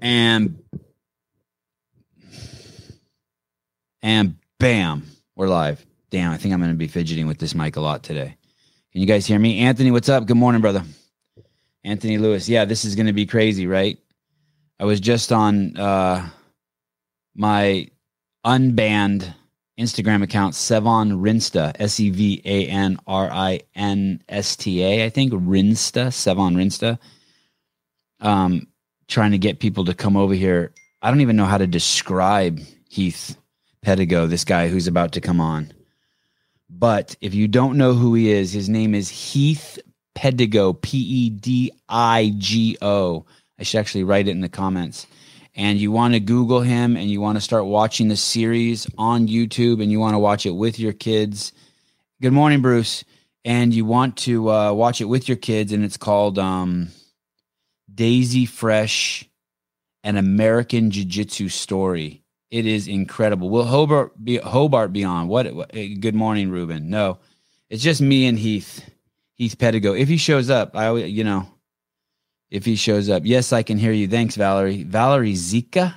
And and bam, we're live. Damn, I think I'm going to be fidgeting with this mic a lot today. Can you guys hear me? Anthony, what's up? Good morning, brother. Anthony Lewis. Yeah, this is going to be crazy, right? I was just on uh, my unbanned Instagram account, Sevan Rinsta, S E V A N R I N S T A, I think, Rinsta, Sevan Rinsta. Um, trying to get people to come over here. I don't even know how to describe Heath Pedigo, this guy who's about to come on. But if you don't know who he is, his name is Heath Pedigo, P E D I G O. I should actually write it in the comments and you want to Google him and you want to start watching the series on YouTube and you want to watch it with your kids. Good morning, Bruce. And you want to uh, watch it with your kids, and it's called um, Daisy Fresh, an American Jiu Jitsu story. It is incredible. Will Hobart be Hobart be on? What, what? Good morning, Ruben. No, it's just me and Heath, Heath Pedigo. If he shows up, I you know if he shows up. Yes, I can hear you. Thanks, Valerie. Valerie Zika?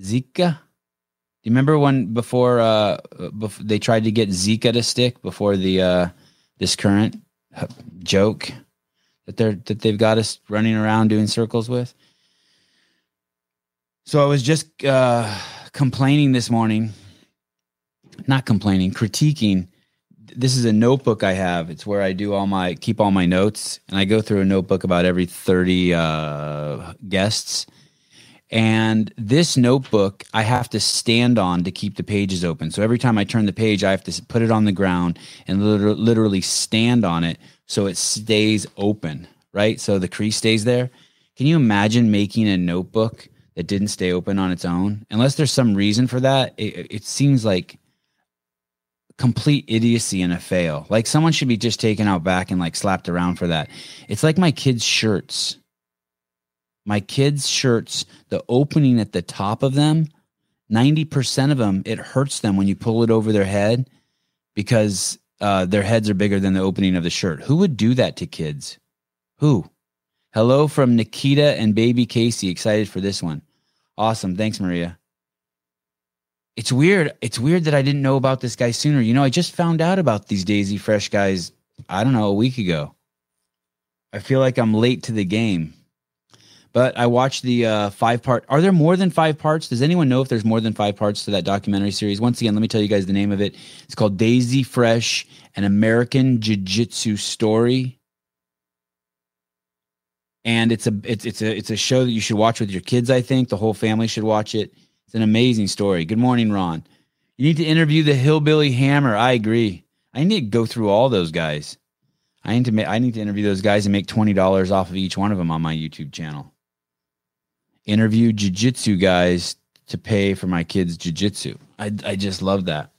Zika? Do you remember when before uh before they tried to get Zika to stick before the uh this current joke that they're that they've got us running around doing circles with? So I was just uh complaining this morning, not complaining, critiquing this is a notebook I have. It's where I do all my keep all my notes, and I go through a notebook about every thirty uh, guests. And this notebook I have to stand on to keep the pages open. So every time I turn the page, I have to put it on the ground and literally stand on it so it stays open. Right, so the crease stays there. Can you imagine making a notebook that didn't stay open on its own? Unless there's some reason for that, it, it seems like complete idiocy and a fail. Like someone should be just taken out back and like slapped around for that. It's like my kids' shirts. My kids' shirts, the opening at the top of them, 90% of them, it hurts them when you pull it over their head because uh, their heads are bigger than the opening of the shirt. Who would do that to kids? Who? Hello from Nikita and baby Casey. Excited for this one. Awesome. Thanks, Maria it's weird. It's weird that I didn't know about this guy sooner. You know, I just found out about these Daisy Fresh guys, I don't know, a week ago. I feel like I'm late to the game. But I watched the uh, five part. Are there more than five parts? Does anyone know if there's more than five parts to that documentary series? Once again, let me tell you guys the name of it. It's called Daisy Fresh, an American Jiu Jitsu story. And it's a it's it's a it's a show that you should watch with your kids. I think the whole family should watch it. It's an amazing story. Good morning, Ron. You need to interview the Hillbilly Hammer. I agree. I need to go through all those guys. I need to I need to interview those guys and make twenty dollars off of each one of them on my YouTube channel. Interview jujitsu guys to pay for my kids' jujitsu. I I just love that.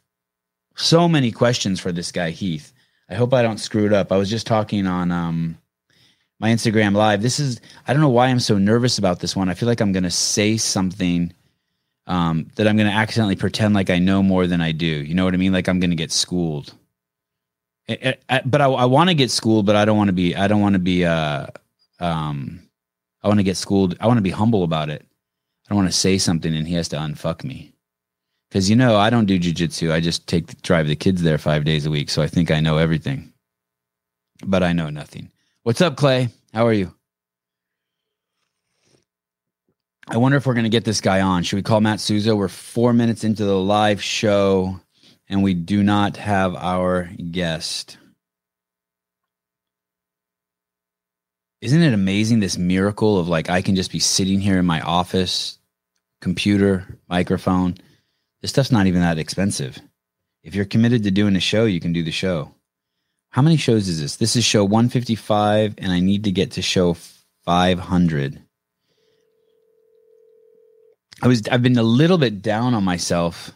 So many questions for this guy Heath. I hope I don't screw it up. I was just talking on um my Instagram live. This is I don't know why I'm so nervous about this one. I feel like I'm going to say something um, that I'm going to accidentally pretend like I know more than I do. You know what I mean? Like I'm going to get schooled. It, it, I, but I, I want to get schooled, but I don't want to be. I don't want to be. Uh, um, I want to get schooled. I want to be humble about it. I don't want to say something and he has to unfuck me. Because you know I don't do jujitsu. I just take drive the kids there five days a week, so I think I know everything. But I know nothing. What's up, Clay? How are you? I wonder if we're going to get this guy on. Should we call Matt Souza? We're four minutes into the live show and we do not have our guest. Isn't it amazing this miracle of like I can just be sitting here in my office, computer, microphone? This stuff's not even that expensive. If you're committed to doing a show, you can do the show. How many shows is this? This is show 155, and I need to get to show 500. I was I've been a little bit down on myself.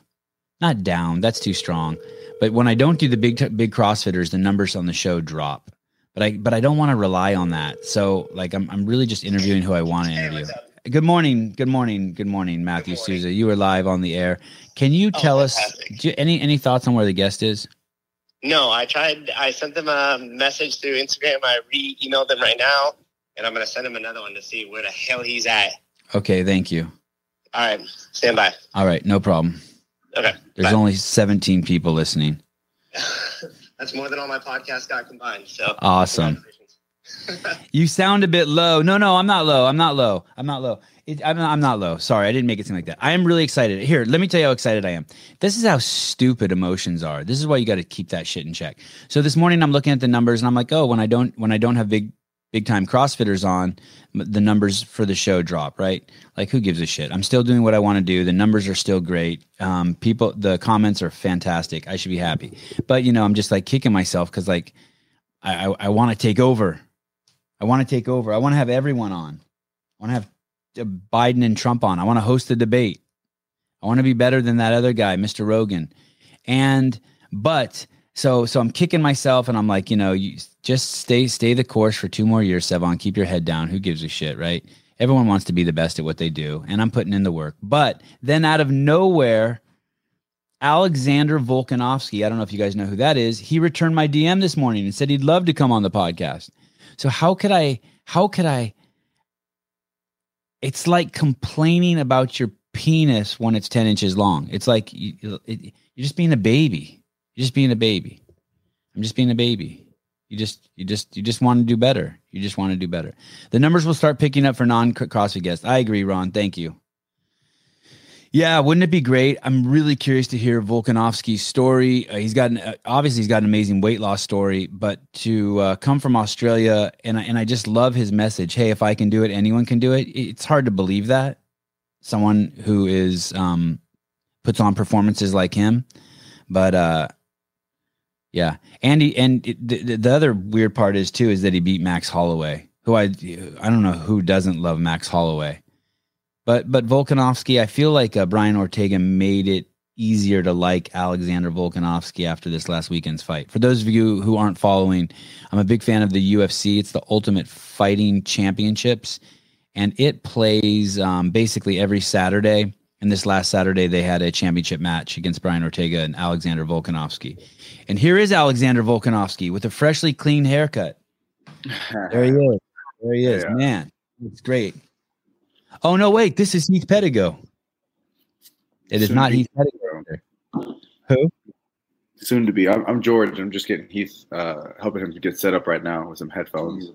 Not down, that's too strong. But when I don't do the big big CrossFitters, the numbers on the show drop. But I but I don't want to rely on that. So like I'm I'm really just interviewing who I want to interview. Good morning, good morning, good morning, Matthew good morning. Souza. You are live on the air. Can you oh, tell us you, any any thoughts on where the guest is? No, I tried. I sent them a message through Instagram. I re-emailed them right now, and I'm going to send them another one to see where the hell he's at. Okay, thank you. All right. Stand by. All right, no problem. Okay. There's bye. only 17 people listening. That's more than all my podcasts got combined. So Awesome. You sound a bit low. No, no, I'm not low. I'm not low. I'm not low. It, I'm, not, I'm not low. Sorry, I didn't make it seem like that. I am really excited. Here, let me tell you how excited I am. This is how stupid emotions are. This is why you got to keep that shit in check. So this morning I'm looking at the numbers and I'm like, oh, when I don't when I don't have big big time CrossFitters on, the numbers for the show drop. Right? Like, who gives a shit? I'm still doing what I want to do. The numbers are still great. Um, people, the comments are fantastic. I should be happy. But you know, I'm just like kicking myself because like I I, I want to take over. I want to take over. I want to have everyone on. I want to have uh, Biden and Trump on. I want to host the debate. I want to be better than that other guy, Mr. Rogan. And but so so I'm kicking myself and I'm like, you know, you just stay stay the course for two more years, Sevan. Keep your head down. Who gives a shit, right? Everyone wants to be the best at what they do, and I'm putting in the work. But then out of nowhere, Alexander Volkanovski, I don't know if you guys know who that is, he returned my DM this morning and said he'd love to come on the podcast. So how could I how could I it's like complaining about your penis when it's 10 inches long. It's like you, it, you're just being a baby. You're just being a baby. I'm just being a baby. You just, you just, you just want to do better. You just want to do better. The numbers will start picking up for non CrossFit guests. I agree, Ron. Thank you. Yeah, wouldn't it be great? I'm really curious to hear Volkanovski's story. Uh, he's got an, uh, obviously he's got an amazing weight loss story, but to uh, come from Australia and I, and I just love his message. Hey, if I can do it, anyone can do it. It's hard to believe that someone who is um, puts on performances like him, but uh, yeah, Andy. And the, the other weird part is too is that he beat Max Holloway, who I I don't know who doesn't love Max Holloway. But but Volkanovski, I feel like uh, Brian Ortega made it easier to like Alexander Volkanovski after this last weekend's fight. For those of you who aren't following, I'm a big fan of the UFC. It's the Ultimate Fighting Championships, and it plays um, basically every Saturday. And this last Saturday, they had a championship match against Brian Ortega and Alexander Volkanovski. And here is Alexander Volkanovski with a freshly clean haircut. There he is. There he is. Yeah. Man, it's great. Oh no, wait, this is Heath Pedigo. It is Soon not to Heath Pedigo. Who? Soon to be. I'm, I'm George. I'm just getting Heath, uh, helping him to get set up right now with some headphones.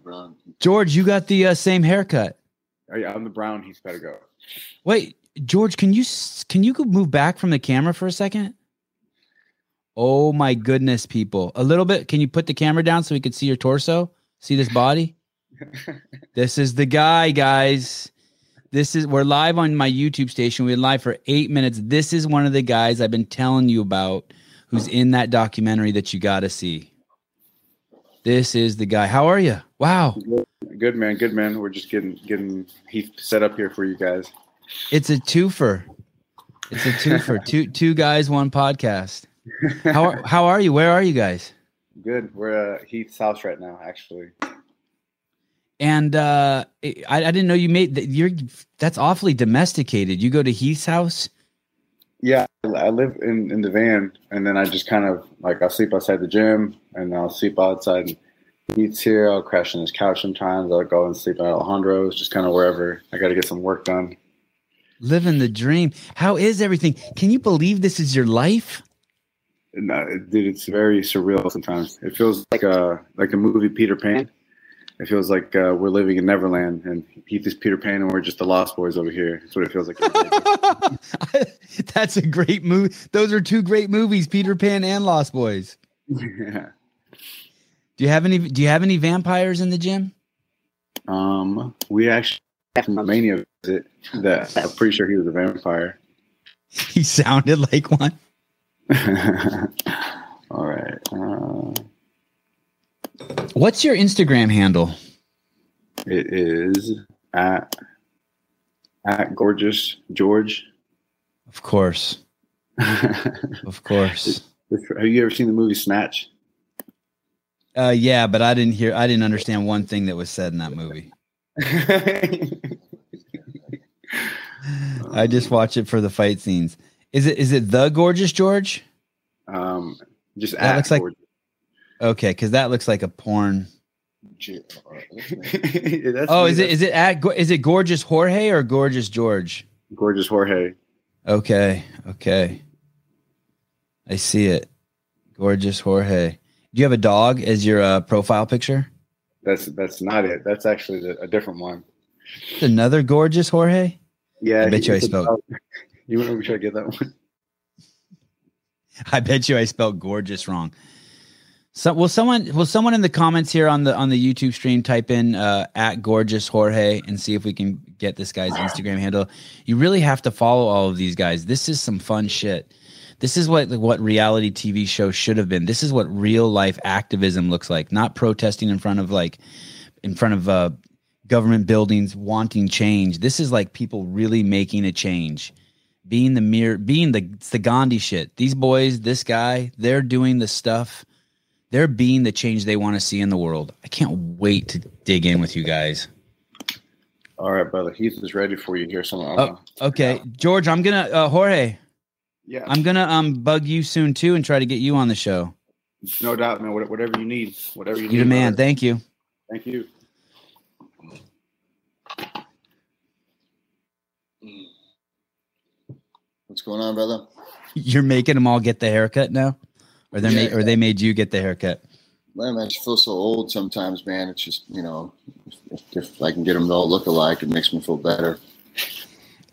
George, you got the uh, same haircut. Oh, yeah, I'm the brown Heath Pedigo. Wait, George, can you can you move back from the camera for a second? Oh my goodness, people. A little bit. Can you put the camera down so we can see your torso? See this body? This is the guy, guys. This is we're live on my YouTube station. We're live for eight minutes. This is one of the guys I've been telling you about who's in that documentary that you gotta see. This is the guy. How are you? Wow. Good man, good man. We're just getting getting Heath set up here for you guys. It's a twofer. It's a twofer. two two guys, one podcast. How are, how are you? Where are you guys? Good. We're at Heath's house right now, actually. And uh, I, I didn't know you made that. You're that's awfully domesticated. You go to Heath's house. Yeah, I live in, in the van, and then I just kind of like I'll sleep outside the gym, and I'll sleep outside. Heath's here. I'll crash on his couch sometimes. I'll go and sleep at Alejandro's, just kind of wherever. I got to get some work done. Living the dream. How is everything? Can you believe this is your life? And, uh, dude, it's very surreal sometimes. It feels like a like a movie Peter Pan. It feels like uh, we're living in Neverland, and Heath is Peter Pan, and we're just the Lost Boys over here. That's what it feels like. That's a great movie. Those are two great movies, Peter Pan and Lost Boys. yeah. Do you have any? Do you have any vampires in the gym? Um, we actually had a Mania visit that I'm pretty sure he was a vampire. He sounded like one. All right. Uh, What's your Instagram handle? it is at at gorgeous George. Of course, of course. Have you ever seen the movie Snatch? Uh, yeah, but I didn't hear. I didn't understand one thing that was said in that movie. I just watch it for the fight scenes. Is it? Is it the gorgeous George? um, just That at looks like- Okay, because that looks like a porn Yeah, Oh, me. is it is it at is it gorgeous Jorge or gorgeous George? gorgeous Jorge? Okay, okay. I see it. Gorgeous Jorge. Do you have a dog as your uh, profile picture? That's that's not it. That's actually the, a different one. Another gorgeous Jorge? Yeah, I bet you I spelled-. You want to try to get that one? I bet you I spelled gorgeous wrong. So will someone will someone in the comments here on the on the YouTube stream type in uh, at gorgeous Jorge and see if we can get this guy's Instagram handle. You really have to follow all of these guys. This is some fun shit. This is what what reality TV show should have been. This is what real life activism looks like. Not protesting in front of like in front of uh, government buildings wanting change. This is like people really making a change being the mirror, being the it's the Gandhi shit. These boys, this guy, they're doing the stuff. They're being the change they want to see in the world. I can't wait to dig in with you guys. All right, brother. Heath is ready for you here. Someone. Oh, okay, George, I'm gonna uh, Jorge, Yeah, I'm gonna um bug you soon too and try to get you on the show. no doubt, man. Whatever you need, whatever you need. You're the man. brother. Thank you. Thank you. Going on, brother? You're making them all get the haircut now, or they Yeah. ma- or they made you get the haircut. Man, I just feel so old sometimes, man. It's just, you know, if, if I can get them to all look alike, it makes me feel better.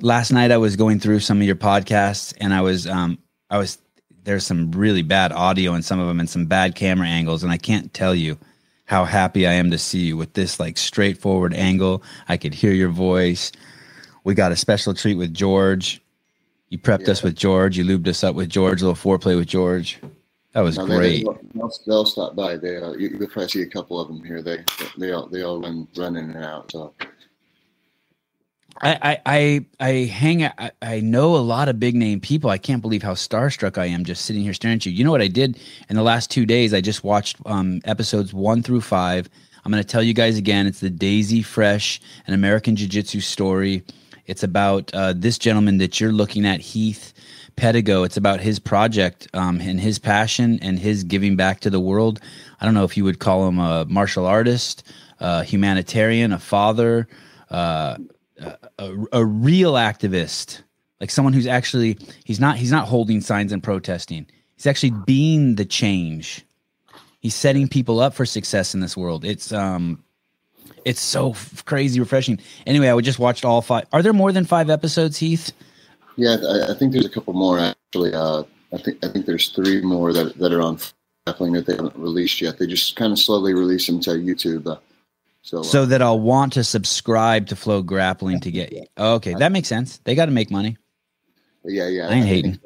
last night I was going through some of your podcasts and I was um I was there's some really bad audio in some of them and some bad camera angles and I can't tell you how happy I am to see you with this like straightforward angle. I could hear your voice. We got a special treat with George. You prepped us with George. You lubed us up with George. A little foreplay with George. That was Now, they- great. They'll, they'll stop by. They, uh, you, you'll probably see a couple of them here. They, they all, they all run, run in and out. So I, I, I, I hang. I, I know a lot of big name people. I can't believe how starstruck I am just sitting here staring at you. You know what I did in the last two days? I just watched um, episodes one through five. I'm going to tell you guys again. It's the Daisy Fresh, an American Jiu Jitsu story. It's about uh, this gentleman that you're looking at, Heath Pedigo. It's about his project um, and his passion and his giving back to the world. I don't know if you would call him a martial artist, a humanitarian, a father. Uh, a, a real activist like someone who's actually he's not he's not holding signs and protesting he's actually being the change he's setting people up for success in this world it's um it's so f- crazy refreshing anyway i would just watched all five are there more than five episodes heath yeah, I, I think there's a couple more actually. Uh, I think, I think there's three more that, that are on grappling that they haven't released yet. They just kind of slowly release them to YouTube. Uh, so, uh, so that i'll want to subscribe to FloGrappling to get okay that makes sense they got to make money yeah, yeah. I ain't think- hating.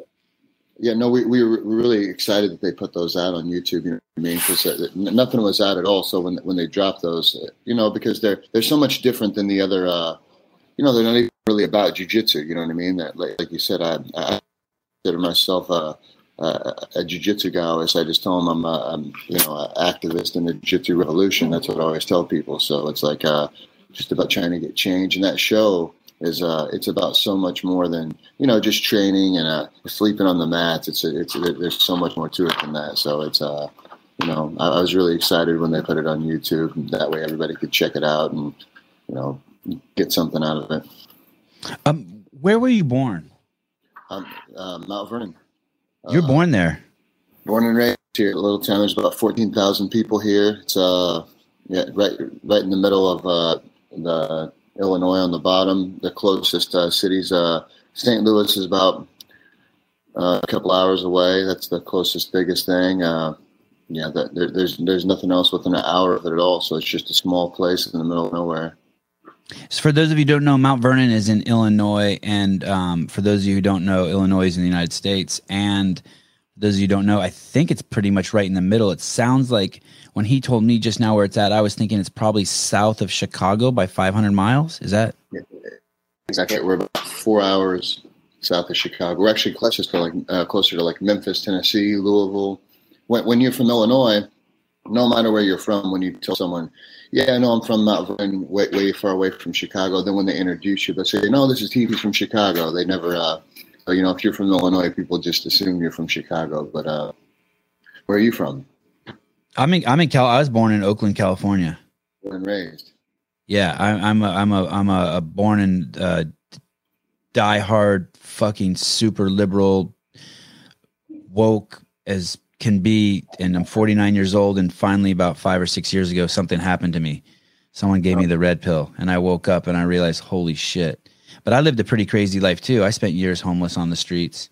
Yeah, no, we, we were really excited that they put those out on YouTube. You know what I mean? Because nothing was out at all. So when when they dropped those, uh, you know, because they're they're so much different than the other. Uh, you know, they're not even really about jujitsu. You know what I mean? That like, like you said, I, I consider myself a a, a jujitsu guy. Always, I just tell them I'm, a, I'm you know an activist in the jujitsu revolution. That's what I always tell people. So it's like uh, just about trying to get change. And that show is uh, it's about so much more than you know just training and uh, sleeping on the mats. It's it's there's so much more to it than that. So it's uh, you know I, I was really excited when they put it on YouTube. That way everybody could check it out and you know get something out of it. um where were you born Um, uh, Mount Vernon. you're Uh, born there born and raised here. A little town. There's about fourteen thousand people here. It's uh yeah right right in the middle of uh the Illinois on the bottom. The closest uh, cities uh St. Louis is about uh, a couple hours away. That's the closest biggest thing. Uh, yeah, there, there's there's nothing else within an hour of it at all. So it's just a small place in the middle of nowhere. So for those of you who don't know, Mount Vernon is in Illinois, and um, for those of you who don't know, Illinois is in the United States. And those of you who don't know, I think it's pretty much right in the middle. It sounds like when he told me just now where it's at, I was thinking it's probably south of Chicago by 500 miles. Is that? Exactly. We're about four hours south of Chicago. We're actually to like uh, closer to like Memphis, Tennessee, Louisville. When when you're from Illinois, no matter where you're from, when you tell someone, "Yeah, no, I'm from Mount Vernon, way way far away from Chicago," then when they introduce you, they say, "No, this is TV from Chicago." They never, uh, you know, if you're from Illinois, people just assume you're from Chicago. But uh, where are you from? I'm in. I'm in Cal. I was born in Oakland, California. born and raised. Yeah, I, I'm a, I'm a I'm a, a born and uh, die hard fucking super liberal woke as can be, and I'm 49 years old. And finally, about five or six years ago, something happened to me. Someone gave me the red pill, and I woke up and I realized, holy shit. But I lived a pretty crazy life too. I spent years homeless on the streets,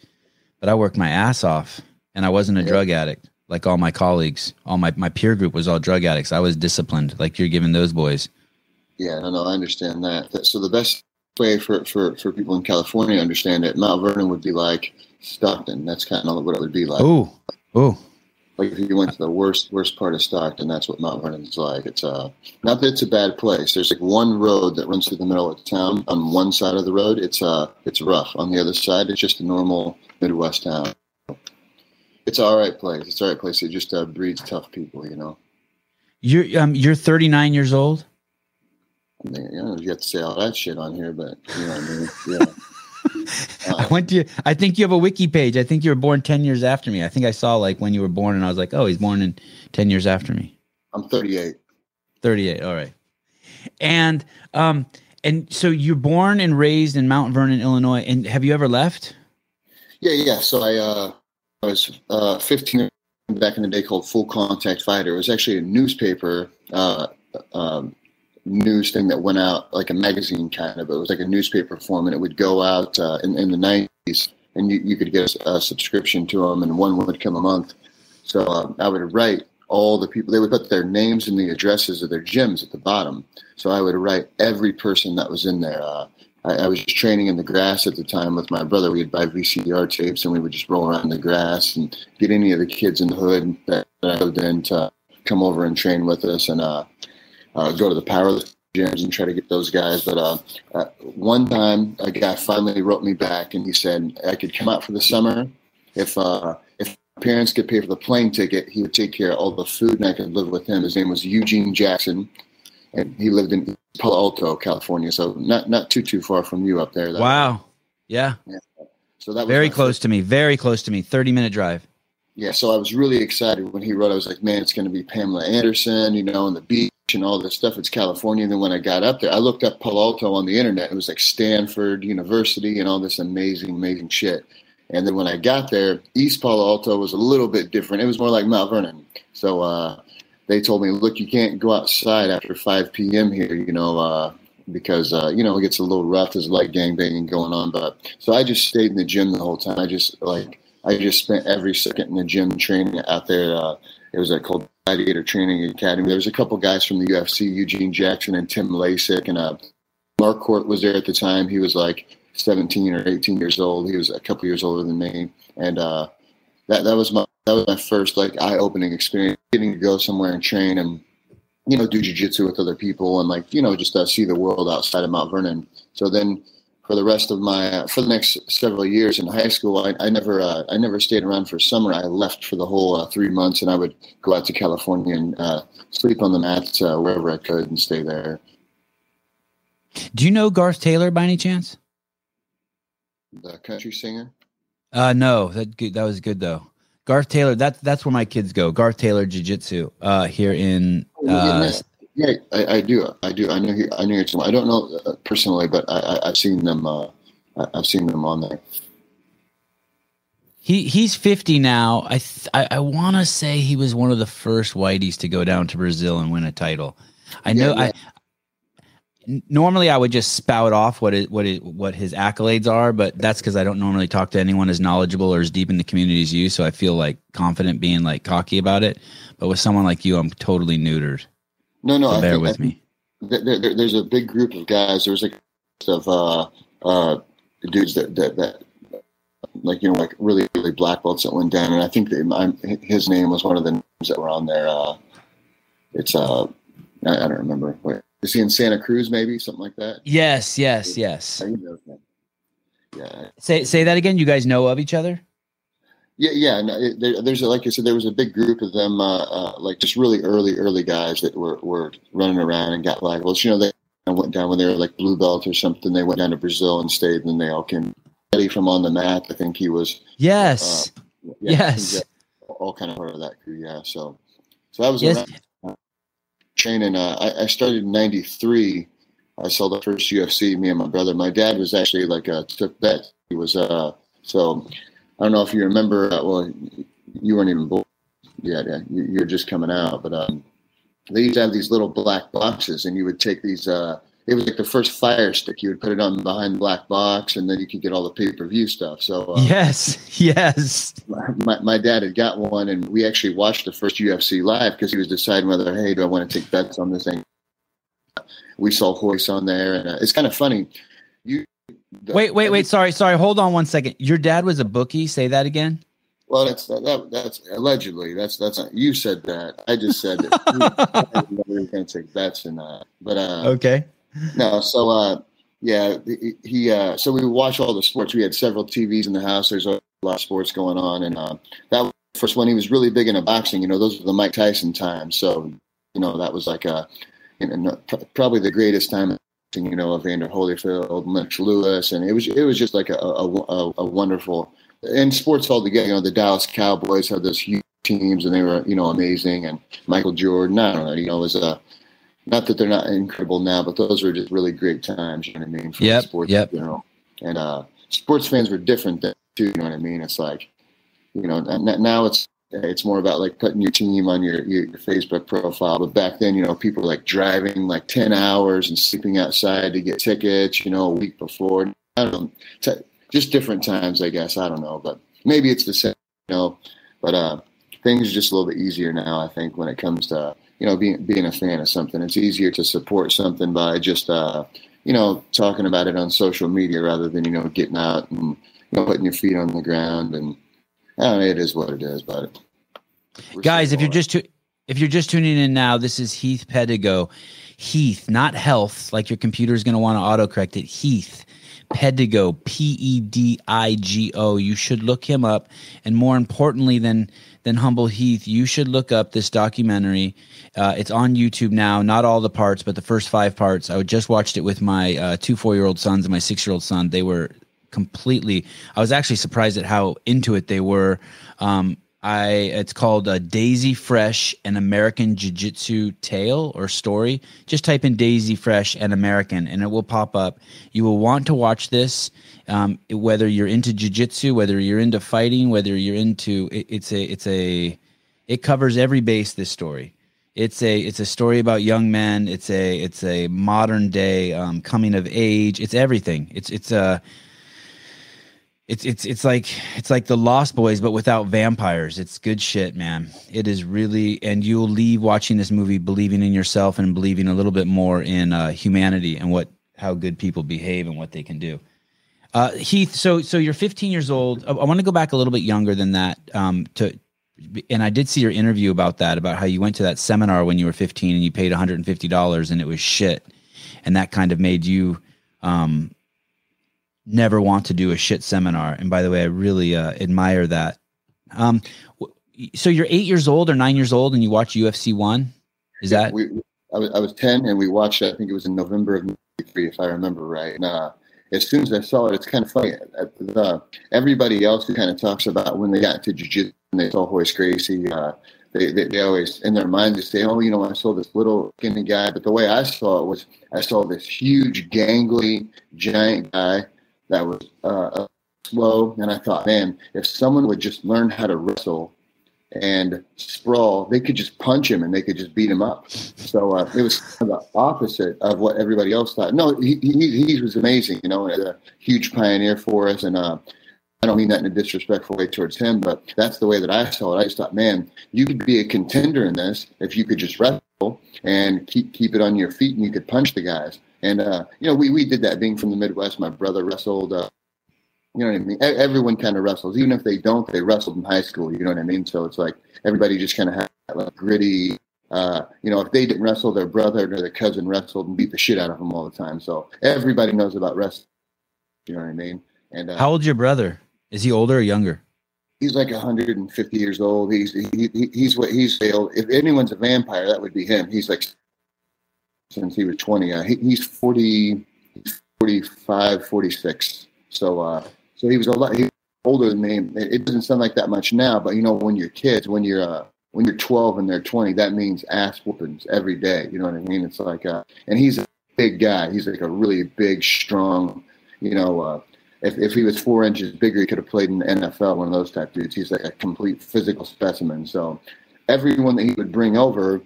but I worked my ass off, and I wasn't a Yeah. drug addict like all my colleagues. All my my peer group was all drug addicts. I was disciplined, like you're giving those boys. Yeah, no, no, I understand that. So the best way for, for, for people in California to understand it, Mount Vernon would be like Stockton. That's kind of what it would be like. Oh, ooh. Like if you went to the worst worst part of Stockton, that's what Mount Vernon's like. It's uh not that it's a bad place. There's like one road that runs through the middle of town. On one side of the road, it's uh it's rough. On the other side, it's just a normal Midwest town. It's all right place. It's all right place. It just uh, breeds tough people, you know. You're um you're 39 years old. I mean, you know, you have to say all that shit on here, but you know what I mean. Yeah. I went to. I think you have a wiki page. I think you were born 10 years after me. I think I saw like when you were born, and I was like, oh, he's born in 10 years after me. I'm 38. 38. All right. And um and so you're born and raised in Mount Vernon, Illinois. And have you ever left? Yeah, yeah. So I uh, was uh, 15 back in the day called Full Contact Fighter. It was actually a newspaper uh, um, news thing that went out like a magazine kind of. It was like a newspaper form, and it would go out uh, in, in the 90s, and you, you could get a, a subscription to them, and one would come a month. So um, I would write all the people. They would put their names and the addresses of their gyms at the bottom. So I would write every person that was in there. Uh, I, I was training in the grass at the time with my brother. We'd buy VCR tapes and we would just roll around in the grass and get any of the kids in the hood that I lived in to come over and train with us and uh, uh, go to the power gyms and try to get those guys. But uh, uh, one time, a guy finally wrote me back and he said I could come out for the summer if uh, if parents could pay for the plane ticket. He would take care of all the food and I could live with him. His name was Eugene Jackson, and he lived in Palo Alto, California, so not not too too far from you up there. That- Wow. Yeah. So that was Very close to me. Very close to me. 30 minute drive. Yeah, so I was really excited when he wrote. I was like, man, it's going to be Pamela Anderson, you know, and the beach and all this stuff. It's California. And then when I got up there, I looked up Palo Alto on the internet. It was like Stanford University and all this amazing, amazing shit. And then when I got there, East Palo Alto was a little bit different. It was more like Mount Vernon. So uh, they told me, look, you can't go outside after 5 p.m. here, you know, uh, because, uh, you know, it gets a little rough. There's like gangbanging going on. But so I just stayed in the gym the whole time. I just like, I just spent every second in the gym training out there. Uh, it was uh, called Gladiator Training Academy. There was a couple guys from the UFC, Eugene Jackson and Tim Lajcik, and uh, Mark Court was there at the time. He was like 17 or 18 years old. He was a couple years older than me, and uh, that that was my that was my first like eye opening experience, getting to go somewhere and train and you know do jujitsu with other people and like you know just uh, see the world outside of Mount Vernon. So then for the rest of my uh, for the next several years in high school, I, I never uh, I never stayed around for summer. I left for the whole uh, three months, and I would go out to California and uh, sleep on the mats uh, wherever I could and stay there. Do you know Garth Taylor by any chance? The country singer. Uh, no, that. That was good though. Garth Taylor. That's that's where my kids go. Garth Taylor Jiu Jitsu. Uh, here in uh, Yeah, I, I do. I do. I know. He, I know it's. I don't know uh, personally, but I, I, I've seen them. Uh, I've seen them on there. he he's fifty now. I th- I, I want to say he was one of the first whiteys to go down to Brazil and win a title. I know. Yeah, yeah. I normally I would just spout off what it, what it, what his accolades are, but that's because I don't normally talk to anyone as knowledgeable or as deep in the community as you. So I feel like confident being like cocky about it. But with someone like you, I'm totally neutered. No, no. So bear think, with me. there, there, there's a big group of guys. There's a like of uh, uh, dudes that, that that like you know like really really black belts that went down, and I think that his name was one of the names that were on there. Uh, it's uh, I, I don't remember. Wait, is he in Santa Cruz? Maybe something like that. Yes, yes, yes. Yeah, Say say that again. You guys know of each other? Yeah, yeah. No, there, there's a, like I said, there was a big group of them, uh, uh, like just really early, early guys that were, were running around and got black belts. You know, they went down when they were like blue belt or something. They went down to Brazil and stayed, and then they all came. Eddie from on the mat, I think he was. Yes. Yeah, Yes. all kind of part of that crew. Yeah, so so that was Yes. around. Training. Uh, I, I started in '93. I saw the first UFC. Me and my brother. My dad was actually like a took bet. He was uh so. I don't know if you remember. Uh, well, you weren't even born. Yeah, yeah, you're just coming out. But um, they used to have these little black boxes, and you would take these. Uh, it was like the first fire stick. You would put it on behind the black box, and then you could get all the pay per view stuff. So uh, yes, yes. My, my dad had got one, and we actually watched the first UFC live because he was deciding whether, hey, do I want to take bets on this thing? We saw Royce on there, and uh, it's kind of funny. You the, wait, wait, wait. Sorry, sorry. Hold on one second. Your dad was a bookie. Say that again. Well, that's that, that, that's allegedly. That's that's not, you said that. I just said that we are going to take bets and that. But uh, okay. No, so uh, yeah, he, uh, so we watch all the sports. We had several TVs in the house. There's a lot of sports going on, and uh, that was first one he was really big into boxing. You know, those were the Mike Tyson times. So you know that was like a you know, probably the greatest time you know, Evander Holyfield, Lennox Lewis, and it was it was just like a, a, a wonderful and sports altogether. You know, the Dallas Cowboys had those huge teams, and they were you know amazing. And Michael Jordan, I don't know, you know, was a not that they're not incredible now, but those were just really great times. You know what I mean? For yep, sports yep. in general, and uh, sports fans were different then too. You know what I mean? It's like you know now it's it's more about like putting your team on your, your, your Facebook profile. But back then, you know, people were like driving like 10 hours and sleeping outside to get tickets, you know, a week before. I don't know. T- just different times, I guess. I don't know. But maybe it's the same, you know. But uh, things are just a little bit easier now, I think, when it comes to, you know, being, being a fan of something. It's easier to support something by just, uh, you know, talking about it on social media rather than, you know, getting out and, you know, putting your feet on the ground and, I don't know, it is what it is, but guys, if you're just if you're just tuning in now, this is Heath Pedigo. Heath, not health, like your computer is going to want to autocorrect it. Heath Pedigo, P E D I G O. You should look him up, and more importantly than than Humble Heath, you should look up this documentary. Uh, it's on YouTube now. Not all the parts, but the first five parts. I just watched it with my uh, two four year old sons and my six year old son. They were completely. I was actually surprised at how into it they were. Um, I it's called uh, Daisy Fresh an American Jiu Jitsu tale or story. Just type in Daisy Fresh and American and it will pop up. You will want to watch this, um, whether you're into Jiu Jitsu, whether you're into fighting, whether you're into it, it's a it's a it covers every base. This story. It's a it's a story about young men. It's a it's a modern day um, coming of age. It's everything. It's it's a it's it's it's like it's like the Lost Boys, but without vampires. It's good shit, man. It is really, and you'll leave watching this movie believing in yourself and believing a little bit more in uh, humanity and what how good people behave and what they can do. Uh, Heath, so so you're 15 years old. I, I want to go back a little bit younger than that. Um, to and I did see your interview about that, about how you went to that seminar when you were 15 and you paid 150 dollars and it was shit, and that kind of made you um, never want to do a shit seminar. And by the way, I really uh, admire that. Um, so you're eight years old or nine years old, and you watch UFC one. Is that? We, I, was, I was ten, and we watched. I think it was in November of '93, if I remember right. And uh, as soon as I saw it, it's kind of funny. The, everybody else who kind of talks about when they got into jiu-jitsu and they saw Royce Gracie. Uh, they, they, they, always in their mind they say, "Oh, you know, I saw this little skinny guy," but the way I saw it was, I saw this huge, gangly, giant guy that was uh, slow. And I thought, man, if someone would just learn how to wrestle and sprawl, they could just punch him and they could just beat him up. So uh, it was kind of the opposite of what everybody else thought. No, he, he, he was amazing, you know, a huge pioneer for us. And uh, I don't mean that in a disrespectful way towards him, but that's the way that I saw it. I just thought, man, you could be a contender in this if you could just wrestle and keep keep it on your feet and you could punch the guys. And uh, you know, we we did that. Being from the Midwest, my brother wrestled. You know what I mean? Everyone kind of wrestles, even if they don't. They wrestled in high school. You know what I mean? So it's like everybody just kind of had that like, gritty. Uh, you know, if they didn't wrestle, their brother or their cousin wrestled and beat the shit out of them all the time. So everybody knows about wrestling. You know what I mean? And uh, how old's your brother? Is he older or younger? He's like 150 years old. He's he, he's what he's failed. If anyone's a vampire, that would be him. He's like since he was 20. Uh, he, he's 40, 45, 46. So, uh, so he was a lot he older than me. It, doesn't sound like that much now, but you know, when you're kids, when you're, uh, when you're 12 and they're 20, that means ass whoopings every day. You know what I mean? It's like, uh, and he's a big guy. He's like a really big, strong, you know, uh, if, if he was four inches bigger, he could have played in the NFL, one of those type dudes. He's like a complete physical specimen. So everyone that he would bring over,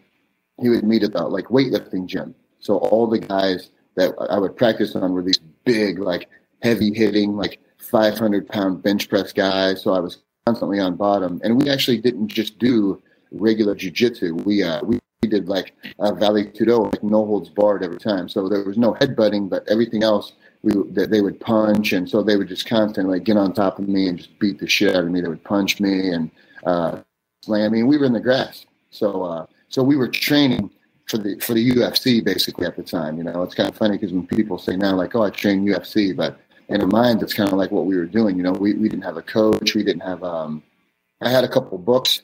he would meet at the like weightlifting gym. So all the guys that I would practice on were these big, like heavy hitting, like 500 pound bench press guy, So I was constantly on bottom. And we actually didn't just do regular jujitsu. We, uh, we did like uh, Vale Tudo, like no holds barred every time. So there was no headbutting, but everything else we that they would punch, and so they would just constantly get on top of me and just beat the shit out of me. They would punch me and uh, slam me. And We were in the grass, so uh, so we were training for the for the UFC basically at the time. You know, it's kind of funny because when people say now like, "Oh, I train UFC," but in our minds, it's kind of like what we were doing. You know, we we didn't have a coach. We didn't have. Um, I had a couple books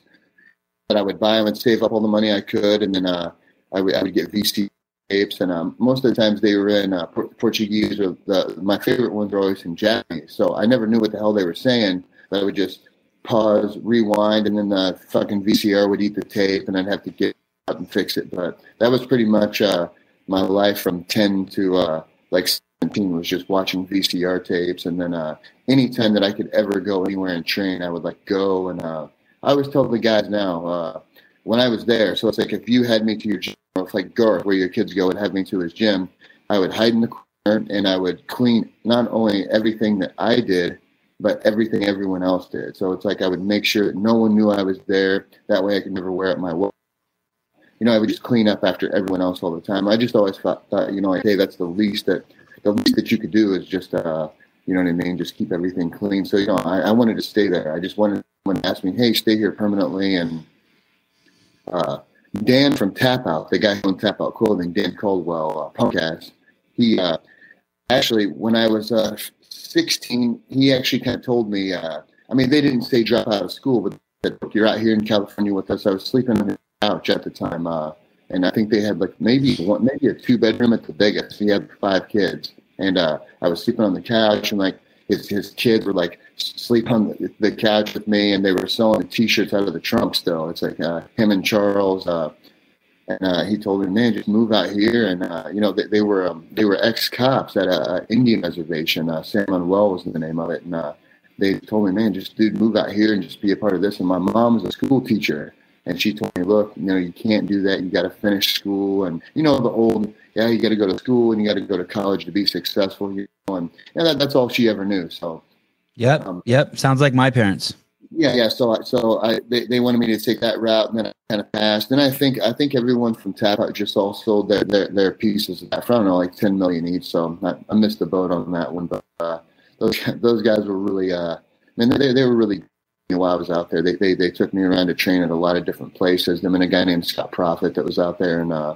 that I would buy. I would save up all the money I could, and then uh, I would I would get VC tapes, and um, most of the times they were in uh, Portuguese, or the, my favorite ones are always in Japanese. So I never knew what the hell they were saying, but I would just pause, rewind, and then the fucking VCR would eat the tape, and I'd have to get out and fix it. But that was pretty much uh, my life from 10 to uh, like 17 was just watching VCR tapes, and then uh, anytime that I could ever go anywhere and train, I would like go and uh, I always tell the guys now uh, when I was there. So it's like if you had me to your gym, if like Garth, where your kids go, and have me to his gym, I would hide in the corner and I would clean not only everything that I did, but everything everyone else did. So it's like I would make sure that no one knew I was there. That way I could never wear out my work. You know, I would just clean up after everyone else all the time. I just always thought, thought you know, like, hey, that's the least that the least that you could do is just, uh, you know what I mean, just keep everything clean. So you know, I, I wanted to stay there. I just wanted someone to ask me, hey, stay here permanently, and uh, Dan from Tap Out, the guy owns Tap Out Clothing, Dan Caldwell, uh, Punkass, he uh, actually, when I was uh, 16, he actually kind of told me, uh, I mean, they didn't say drop out of school, but said, you're out here in California with us. I was sleeping on his couch at the time, uh, and I think they had like maybe one, maybe a two bedroom at the biggest. He had five kids, and uh, I was sleeping on the couch, and like his his kids were like sleep on the, the couch with me, and they were selling T-shirts out of the trunk. Still, it's like uh, him and Charles. Uh, and uh, he told me, "Man, just move out here." And uh, you know, they, they were um, they were ex cops at a, a, Indian reservation. Uh, San Manuel was the name of it, and they told me, "Man, just dude, move out here and just be a part of this." And my mom was a school teacher, and she told me, "Look, you know, you can't do that. You got to finish school, and you know the old." Yeah, you got to go to school and you got to go to college to be successful. You know, and, and that, that's all she ever knew. So Yep. Um, yep. Sounds like my parents. Yeah, yeah. So, so I they, they wanted me to take that route, and then I kind of passed. And I think I think everyone from Tap Out just all sold their their, their pieces of that for I don't know like ten million each. So I, I missed the boat on that one, but uh, those those guys were really uh, I mean they they were really while I was out there. They, they they took me around to train at a lot of different places. Them and a guy named Scott Profit that was out there, and uh,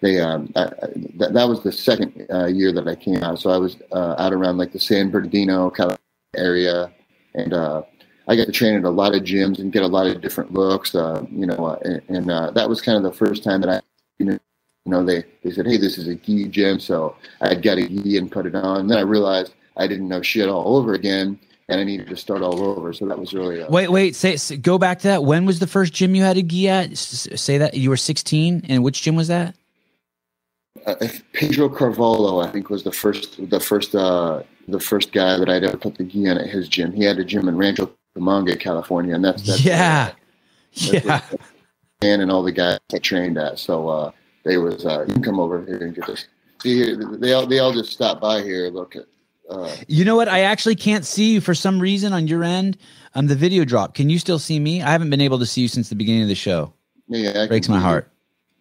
they um, I, that, that was the second uh, year that I came out. So I was uh, out around like the San Bernardino, California area, and uh, I got to train at a lot of gyms and get a lot of different looks. Uh, you know, uh, and, and that was kind of the first time that I, you know, you know, they they said, "Hey, this is a gi gym," so I got a gi and put it on. And then I realized I didn't know shit all over again, and I needed to start all over. So that was really uh, wait, wait, say, go back to that. When was the first gym you had a gi at? S- say that you were 16, and which gym was that? Uh, Pedro Carvalho, I think, was the first the first uh, the first guy that I'd ever put the gi on at his gym. He had a gym in Rancho Cucamonga, California, and that's, that's yeah, yeah. And and all the guys I trained at. So uh, they was uh, you can come over here and get this. See, they all they all just stop by here. Look at. Uh, you know what? I actually can't see you for some reason on your end. Um, the video drop. Can you still see me? I haven't been able to see you since the beginning of the show. Yeah, breaks my heart.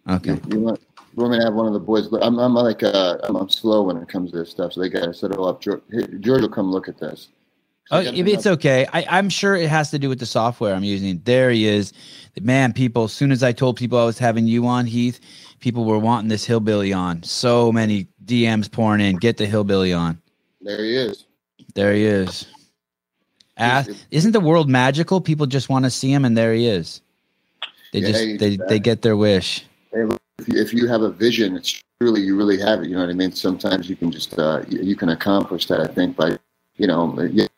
Okay. You, you want, you want me to have one of the boys? I'm, I'm like, uh, I'm, I'm, slow when it comes to this stuff, so they got to set it up. George, George will come look at this. So oh, it's okay. I, am sure it has to do with the software I'm using. There he is. Man, people, as soon as I told people I was having you on, Heath, people were wanting this hillbilly on. So many DMs pouring in. Get the hillbilly on. There he is. There he is. Ask, isn't the world magical? People just want to see him, and there he is. They yeah, just they, they get their wish. If you, if you have a vision, it's truly you really have it. You know what I mean? Sometimes you can just uh, you, you, can accomplish that. I think by you know make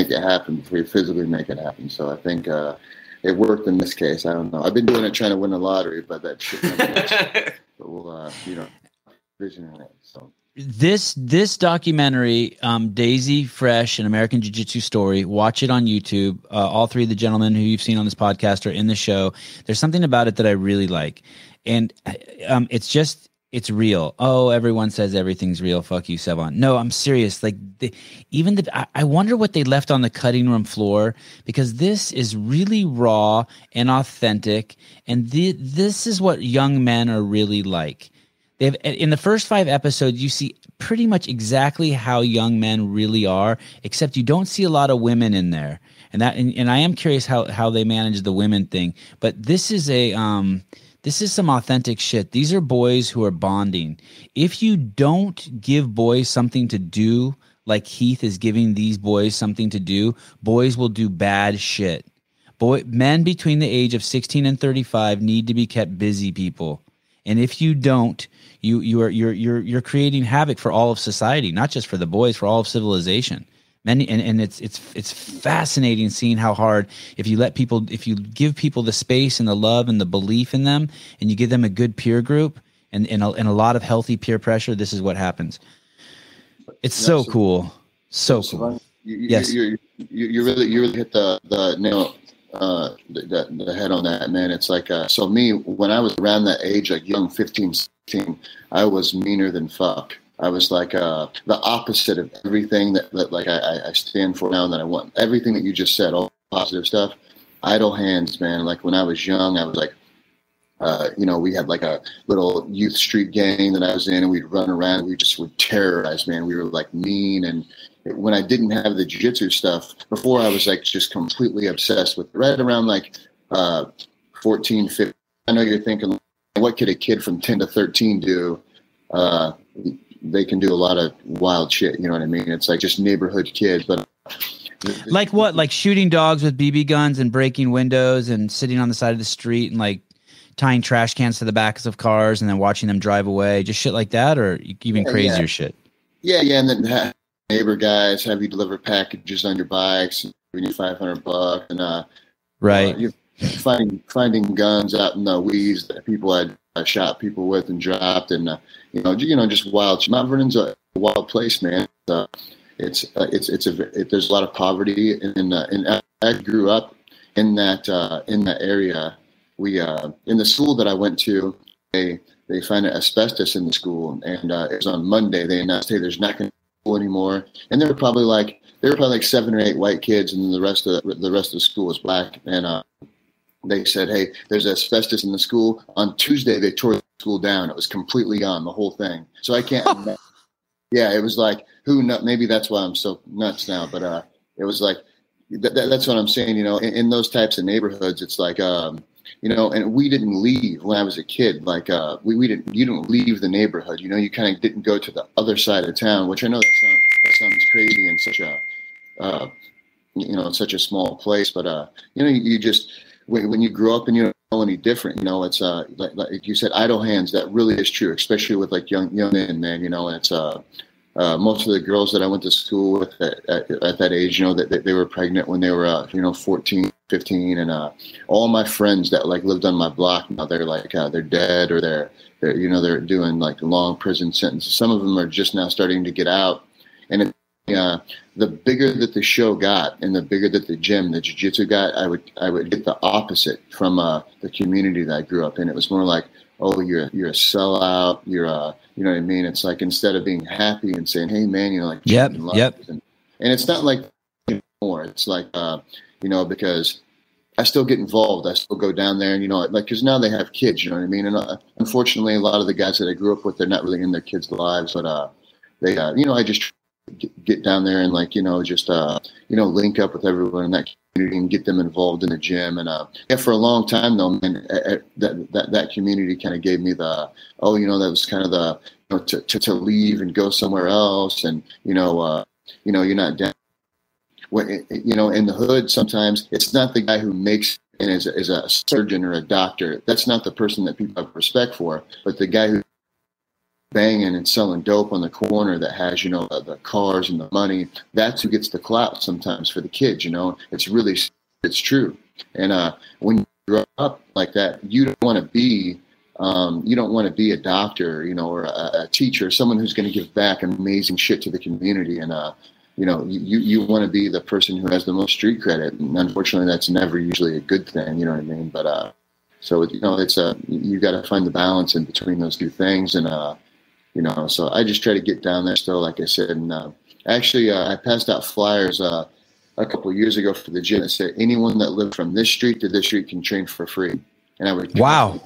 it happen before you physically make it happen. So I think uh, it worked in this case. I don't know. I've been doing it trying to win the lottery, but that shit. but we'll, uh, you know, vision in it. So this this documentary um, daisy fresh an american jiu-jitsu story watch it on youtube. Uh, all three of the gentlemen who you've seen on this podcast are in the show. There's something about it that i really like. And um, it's just it's real. Oh everyone says everything's real. Fuck you Sevan. no i'm serious. Like the, even the I, I wonder what they left on the cutting room floor because this is really raw and authentic. And the, this is what young men are really like They've in the first five episodes, you see pretty much exactly how young men really are, except you don't see a lot of women in there. And that and, and I am curious how how they manage the women thing. But this is a um this is some authentic shit. These are boys who are bonding. If you don't give boys something to do, like Heath is giving these boys something to do, boys will do bad shit. Boy, men between the age of 16 and 35 need to be kept busy, people. And if you don't, you you are you're you're you're creating havoc for all of society, not just for the boys, for all of civilization. Many and, and it's it's it's fascinating seeing how hard if you let people if you give people the space and the love and the belief in them and you give them a good peer group and and a, and a lot of healthy peer pressure, this is what happens. It's yeah, so, so, cool, so, so cool. You, you, yes, you, you, you really you really hit the the nail uh, the, the, head on that, man. It's like, uh, so me, when I was around that age, like young 15, 16, I was meaner than fuck. I was like uh, the opposite of everything that, that like I, I stand for now and that I want. Everything that you just said, all positive stuff. Idle hands, man. Like when I was young, I was like, uh, you know, we had like a little youth street gang that I was in, and we'd run around. We just would terrorize, man. We were like mean, and when I didn't have the jiu-jitsu stuff before, I was like just completely obsessed with right around like uh, 14, 15. I know you're thinking, what could a kid from 10 to 13 do? Uh, they can do a lot of wild shit. You know what I mean? It's like just neighborhood kids, but like what? Like shooting dogs with BB guns and breaking windows and sitting on the side of the street and like tying trash cans to the backs of cars and then watching them drive away, just shit like that, or even yeah, crazier yeah. shit. Yeah, yeah, and then neighbor guys have you deliver packages on your bikes, giving you five hundred bucks, and uh, right, uh, you're finding finding guns out in the weeds that people had uh, shot people with and dropped, and uh, you know, you know, just wild. Mount Vernon's a wild place, man. Uh, it's uh, it's it's a it, there's a lot of poverty, and uh, and I grew up in that uh, in that area. We uh, in the school that I went to, they they find asbestos in the school, and uh, it was on Monday. They announced, "Hey, there's not going to be school anymore. And there were probably like there were probably like seven or eight white kids, and the rest of the, the rest of the school was black. And uh, they said, "Hey, there's asbestos in the school." On Tuesday, they tore the school down. It was completely gone, the whole thing. So I can't. yeah, it was like who? Maybe that's why I'm so nuts now. But uh, it was like that, that's what I'm saying. You know, in, in, those types of neighborhoods, it's like um, you know, and we didn't leave when I was a kid. Like, uh, we, we didn't, you didn't leave the neighborhood, you know, you kind of didn't go to the other side of town, which I know that sounds, that sounds crazy in such a, uh, you know, in such a small place, but, uh, you know, you, you just, when, you grow up and you don't know any different, you know, it's, uh, like, like you said, idle hands, that really is true, especially with like young, young men, man, you know, it's, uh, uh, most of the girls that I went to school with at, at, at that age, you know, that, that, they were pregnant when they were, uh, you know, 14, 15. And uh, all my friends that like lived on my block now, they're like, uh, they're dead or they're, they're, you know, they're doing like long prison sentences. Some of them are just now starting to get out. And it, uh, the bigger that the show got and the bigger that the gym, the jiu-jitsu got, I would, I would get the opposite from uh, the community that I grew up in. It was more like, oh, you're, you're a sellout. You're a, you know what I mean? It's like instead of being happy and saying, "Hey, man," you know, like yep, yep. And, and, it's not like more. It's like uh, you know because I still get involved. I still go down there, and you know, like because now they have kids. You know what I mean? And uh, unfortunately, a lot of the guys that I grew up with, they're not really in their kids' lives, but uh, they, uh, you know, I just get down there and like you know just uh you know link up with everyone in that community and get them involved in the gym. And uh yeah for a long time though man that that that community kind of gave me the oh you know that was kind of the you know to, to, to leave and go somewhere else. And you know uh you know you're not down when you know in the hood sometimes it's not the guy who makes and is, is a surgeon or a doctor. That's not the person that people have respect for but the guy who banging and selling dope on the corner that has, you know, the, cars and the money. That's who gets the clout sometimes for the kids, you know. It's really it's true. And uh, when you grow up like that, you don't want to be um, you don't want to be a doctor, you know, or a, a teacher, someone who's going to give back amazing shit to the community. And uh, you know, you you want to be the person who has the most street credit. And unfortunately, that's never usually a good thing. You know what I mean? But uh, so you know, it's a uh, you got to find the balance in between those two things. And uh, you know, so I just try to get down there still, like I said. And uh, actually, uh, I passed out flyers. Uh, a couple of years ago for the gym that said anyone that lived from this street to this street can train for free. And I would wow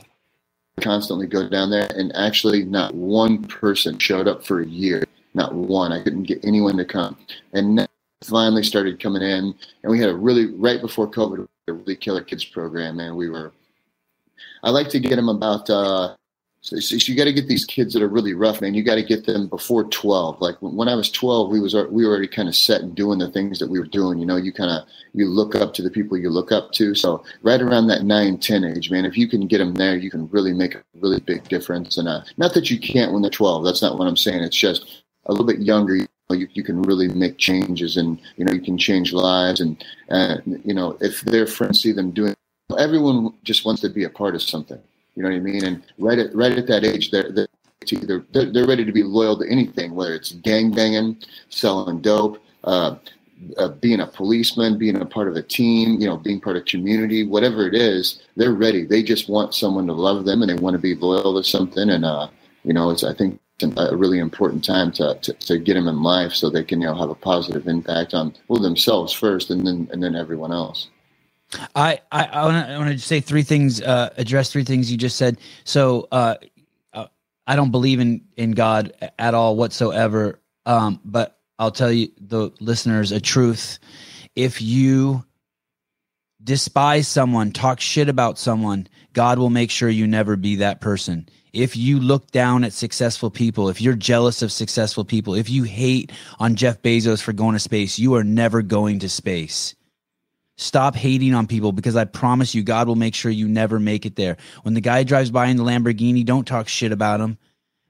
constantly go down there and actually not one person showed up for a year. Not one. I couldn't get anyone to come. And finally started coming in and we had a really right before COVID a really killer kids program and we were I like to get them about uh so, so you got to get these kids that are really rough, man. You got to get them before 12. Like when I was 12, we was we were already kind of set and doing the things that we were doing. You know, you kind of you look up to the people you look up to. So right around that 9, 10 age, man, if you can get them there, you can really make a really big difference. And uh, not that you can't when they're 12. That's not what I'm saying. It's just a little bit younger. You, you, you can really make changes, and you know you can change lives. And uh, you know if their friends see them doing, everyone just wants to be a part of something you know what I mean? And right at right at that age, they're they're either they're, they're ready to be loyal to anything, whether it's gang banging, selling dope, uh, uh, being a policeman, being a part of a team, you know, being part of community, whatever it is, they're ready. They just want someone to love them and they want to be loyal to something. And uh, you know, it's I think a really important time to, to, to get them in life so they can you know have a positive impact on well themselves first and then and then everyone else. I I want to say three things. Uh, address three things you just said. So uh, uh, I don't believe in in God at all whatsoever. Um, but I'll tell you the listeners a truth. If you despise someone, talk shit about someone, God will make sure you never be that person. If you look down at successful people, if you're jealous of successful people, if you hate on Jeff Bezos for going to space, you are never going to space. Stop hating on people because I promise you, God will make sure you never make it there. When the guy drives by in the Lamborghini, don't talk shit about him.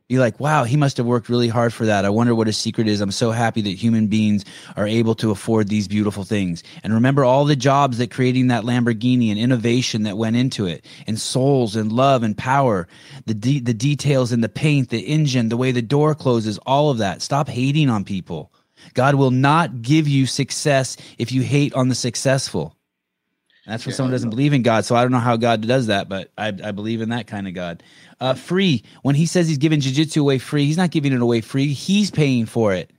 Be like, wow, he must have worked really hard for that. I wonder what his secret is. I'm so happy that human beings are able to afford these beautiful things. And remember all the jobs that creating that Lamborghini and innovation that went into it, and souls and love and power, the de- the details in the paint, the engine, the way the door closes, all of that. Stop hating on people. God will not give you success if you hate on the successful. And that's when yeah, someone doesn't believe in God. So I don't know how God does that, but I, I believe in that kind of God. Uh, free. When he says he's giving jujitsu away free, he's not giving it away free. He's paying for it.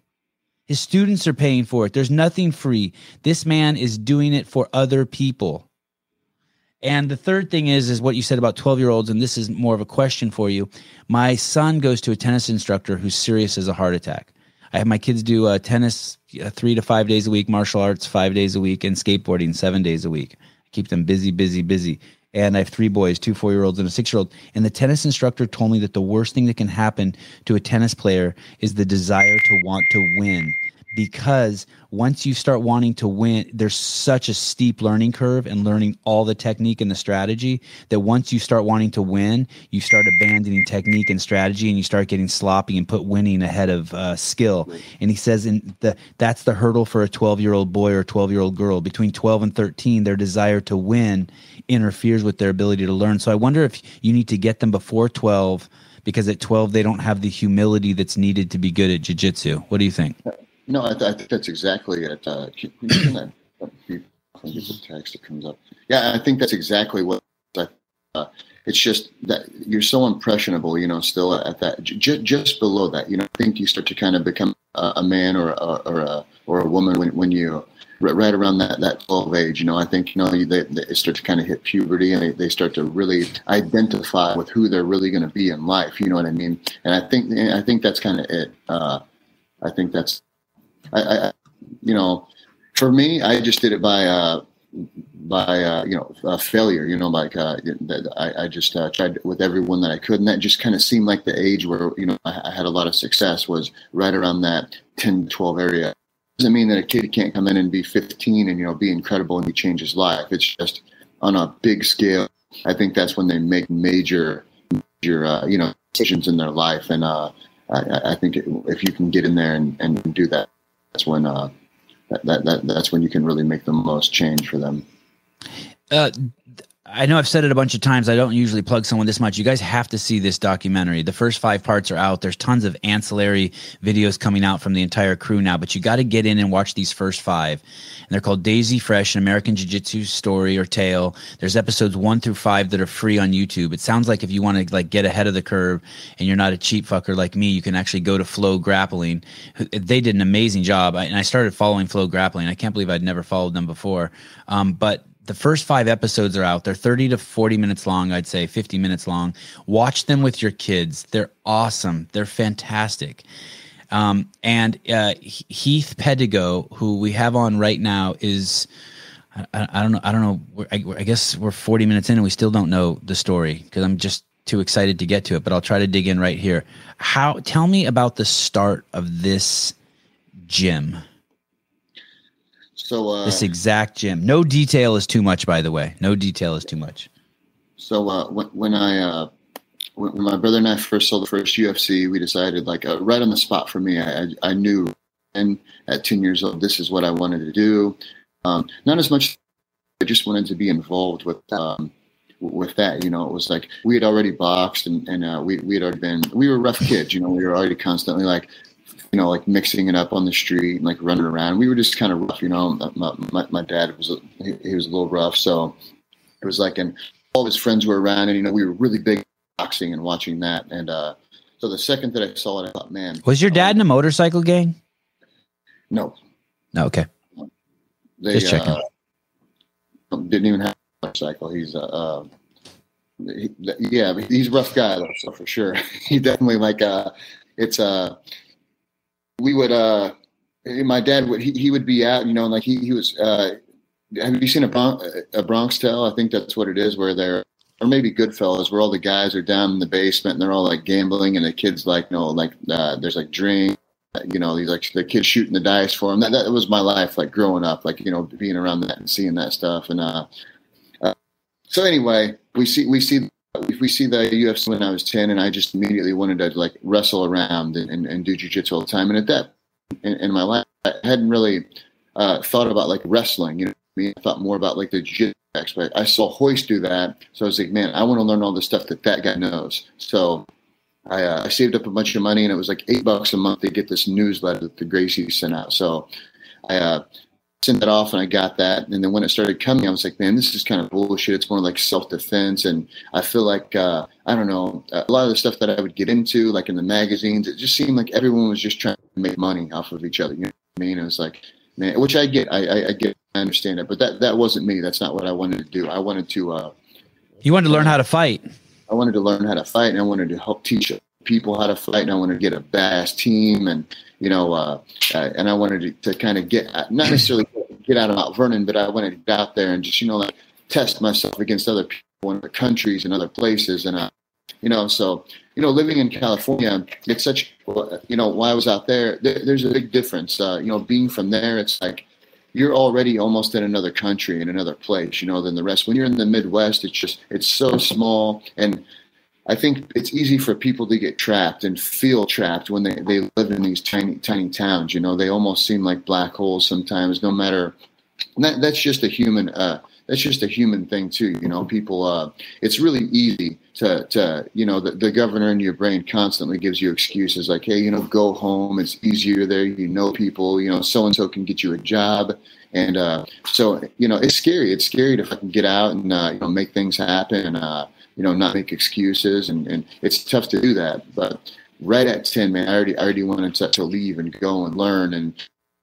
His students are paying for it. There's nothing free. This man is doing it for other people. And the third thing is, is what you said about 12 year olds. And this is more of a question for you. My son goes to a tennis instructor who's serious as a heart attack. I have my kids do uh, tennis uh, three to five days a week, martial arts five days a week, and skateboarding seven days a week. I keep them busy, busy, busy. And I have three boys, two four year olds and a six year old. And the tennis instructor told me that the worst thing that can happen to a tennis player is the desire to want to win because once you start wanting to win, there's such a steep learning curve and learning all the technique and the strategy that once you start wanting to win, you start abandoning technique and strategy and you start getting sloppy and put winning ahead of uh, skill. And he says in the that's the hurdle for a 12 year old boy or 12 year old girl. Between 12 and 13, their desire to win interferes with their ability to learn. So I wonder if you need to get them before 12 because at 12 they don't have the humility that's needed to be good at jiu-jitsu. What do you think? No, I, th- I think that's exactly it. Uh, can a text that comes up. Yeah, I think that's exactly what. Uh, it's just that you're so impressionable, you know, still at that, j- just below that. You know, I think you start to kind of become a, a man or a, or a or a woman when when you right around that that 12 age. You know, I think you know they, they start to kind of hit puberty and they, they start to really identify with who they're really going to be in life. You know what I mean? And I think I think that's kind of it. Uh, I think that's I, I, you know, for me, I just did it by, uh, by uh, you know uh, failure. You know, like uh, I, I just uh, tried with everyone that I could, and that just kind of seemed like the age where you know I, I, had a lot of success was right around that 10, 12 area. Doesn't mean that a kid can't come in and be 15 and you know be incredible and he change his life. It's just on a big scale. I think that's when they make major, major uh, you know decisions in their life, and uh, I, I think if you can get in there and, and do that that's when uh, that, that, that that's when you can really make the most change for them. Uh, I know I've said it a bunch of times. I don't usually plug someone this much. You guys have to see this documentary. The first five parts are out. There's tons of ancillary videos coming out from the entire crew now, but you got to get in and watch these first five. And they're called Daisy Fresh, an American Jiu Jitsu story or tale. There's episodes one through five that are free on YouTube. It sounds like if you want to like get ahead of the curve and you're not a cheap fucker like me, you can actually go to FloGrappling. They did an amazing job. I, and I started following FloGrappling. I can't believe I'd never followed them before. Um, but the first five episodes are out. They're 30 to 40 minutes long, I'd say 50 minutes long. Watch them with your kids. They're awesome. They're fantastic. Um, and uh, Heath Pedigo, who we have on right now, is I, I don't know. I don't know. I, I, guess we're 40 minutes in and we still don't know the story because I'm just too excited to get to it. But I'll try to dig in right here. How? Tell me about the start of this gym. So uh, this exact gym. No detail is too much, by the way. No detail is too much. So uh, when, when I uh, when my brother and I first saw the first UFC, we decided like uh, right on the spot for me. I, I knew, and at ten years old, this is what I wanted to do. Um, not as much. I just wanted to be involved with um, with that. You know, it was like we had already boxed and, and uh, we we had already been we were rough kids. You know, we were already constantly like you know, like mixing it up on the street and like running around. We were just kind of rough, you know. My, my, my dad was he, he, was a little rough, so it was like, and all his friends were around, and you know, we were really big boxing and watching that. And uh, so the second that I saw it, I thought, man, was your dad um, in a motorcycle gang? No, no, okay. They, just checking. Uh, didn't even have a motorcycle. He's uh, uh he, yeah, he's a rough guy though, so for sure. he definitely like uh, it's uh we would uh my dad would he, he would be out you know like he, he was uh have you seen a, Bron- a Bronx Tale? I think that's what it is, where they're or maybe Goodfellas, where all the guys are down in the basement and they're all like gambling, and the kids like you know like uh, there's like drink, you know these like the kids shooting the dice for them. That that was my life, like growing up, like you know being around that and seeing that stuff. And uh, uh so anyway, we see we see we see the UFC when I was 10 and I just immediately wanted to like wrestle around and, and, and do jujitsu all the time. And at that in, in my life, I hadn't really uh, thought about like wrestling, you know, I, mean? I thought more about like the jiu aspect. I saw Royce do that. So I was like, man, I want to learn all the stuff that that guy knows. So I, uh, I saved up a bunch of money and it was like eight bucks a month to get this newsletter that the Gracie sent out. So I uh, sent that off and I got that. And then when it started coming, I was like, man, this is kind of bullshit. It's more like self defense. And I feel like, uh, I don't know, a lot of the stuff that I would get into, like in the magazines, it just seemed like everyone was just trying to make money off of each other. You know what I mean? It was like, man, which I get, I, I, I get, I understand it, but that, that wasn't me. That's not what I wanted to do. I wanted to, uh, you wanted to learn how to fight. I wanted to learn how to fight and I wanted to help teach people how to fight and I wanted to get a badass team and, you know, uh, uh, and I wanted to, to kind of get not necessarily get out of Mount Vernon, but I wanted to get out there and just you know like test myself against other people in other countries and other places, and uh, you know, so you know, living in California, it's such you know, while I was out there, there there's a big difference. Uh, you know, being from there, it's like you're already almost in another country in another place, you know, than the rest. When you're in the Midwest, it's just it's so small and I think it's easy for people to get trapped and feel trapped when they, they live in these tiny tiny towns. You know, they almost seem like black holes sometimes. No matter that, that's just a human uh, that's just a human thing too. You know, people. Uh, it's really easy to to you know the, the governor in your brain constantly gives you excuses like, hey, you know, go home. It's easier there. You know people. You know, so and so can get you a job. And uh, so, you know, it's scary. It's scary to fucking get out and uh, you know make things happen. Uh, you know, not make excuses. And, and it's tough to do that. But right at 10, man, I already, I already wanted to, to leave and go and learn and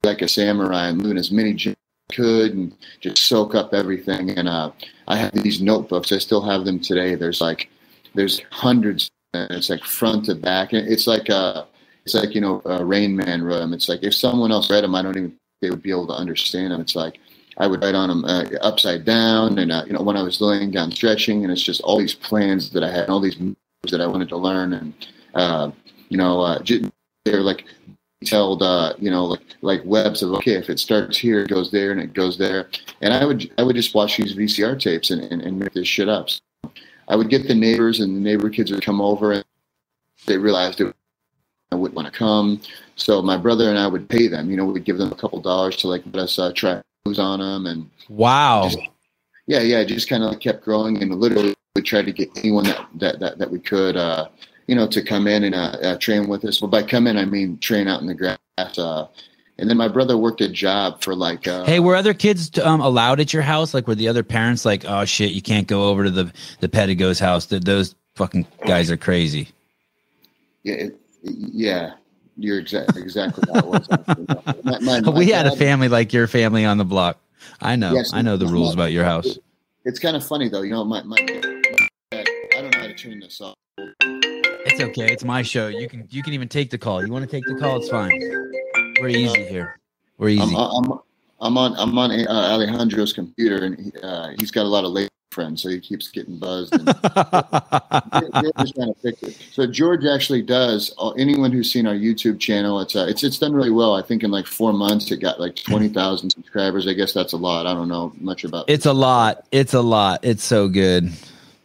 like a samurai and learn as many I could and just soak up everything. And uh, I have these notebooks. I still have them today. There's like, there's hundreds and it's like front to back. And it's like, uh, it's like, you know, uh, Rain Man them. It's like, if someone else read them, I don't even, they would be able to understand them. It's like, I would write on them uh, upside down, and uh, you know when I was laying down stretching, and it's just all these plans that I had, all these moves that I wanted to learn, and uh, you know uh, they're like detailed, uh, you know, like like webs of okay, if it starts here, it goes there, and it goes there, and I would I would just watch these VCR tapes and, and, and make this shit up. So I would get the neighbors, and the neighbor kids would come over, and they realized it I wouldn't want to come. So my brother and I would pay them. You know, we'd give them a couple dollars to like let us uh, try on them and wow just, yeah, yeah, just kind of kept growing and literally we tried to get anyone that that that, that we could, uh, you know, to come in and uh, uh, train with us. Well, by come in, I mean train out in the grass. Uh, and then my brother worked a job for like. Uh, hey, were other kids um, allowed at your house? Like, were the other parents like, "Oh shit, you can't go over to the the Pedigo's house"? That those fucking guys are crazy. Yeah, it, yeah, you're exactly exactly how it was. my, my, my we had a family like your family on the block. I know. Yes, I know the rules about your house. It's kind of funny though. You know, my, my I don't know how to turn this off. It's okay. It's my show. You can you can even take the call. You want to take the call? It's fine. We're easy here. We're easy. I'm, I'm, I'm on I'm on uh, Alejandro's computer, and he, uh, he's got a lot of late friends, so he keeps getting buzzed. And to fix it. So George actually does. Uh, anyone who's seen our YouTube channel, it's uh, it's it's done really well. I think in like four months, it got like twenty thousand subscribers. I guess that's a lot. I don't know much about. It's a lot. It's a lot. It's so good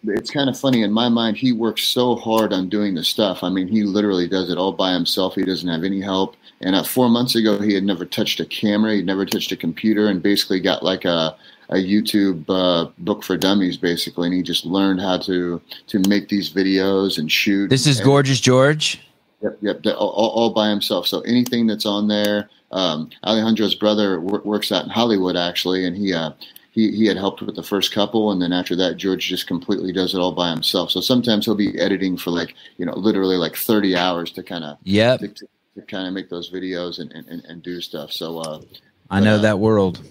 it's kind of funny in my mind he works so hard on doing the stuff i mean he literally does it all by himself he doesn't have any help and uh, four months ago he had never touched a camera he'd never touched a computer and basically got like a, a youtube uh, book for dummies basically and he just learned how to to make these videos and shoot this is gorgeous george? Yep yep all, all, by himself. So anything that's on there um, alejandro's brother works out in hollywood actually and he uh, he, he had helped with the first couple and then after that george just completely does it all by himself. So sometimes he'll be editing for like you know literally like 30 hours to kind of yeah to, to, to kind of make those videos and, and, and do stuff. So uh i know uh, that world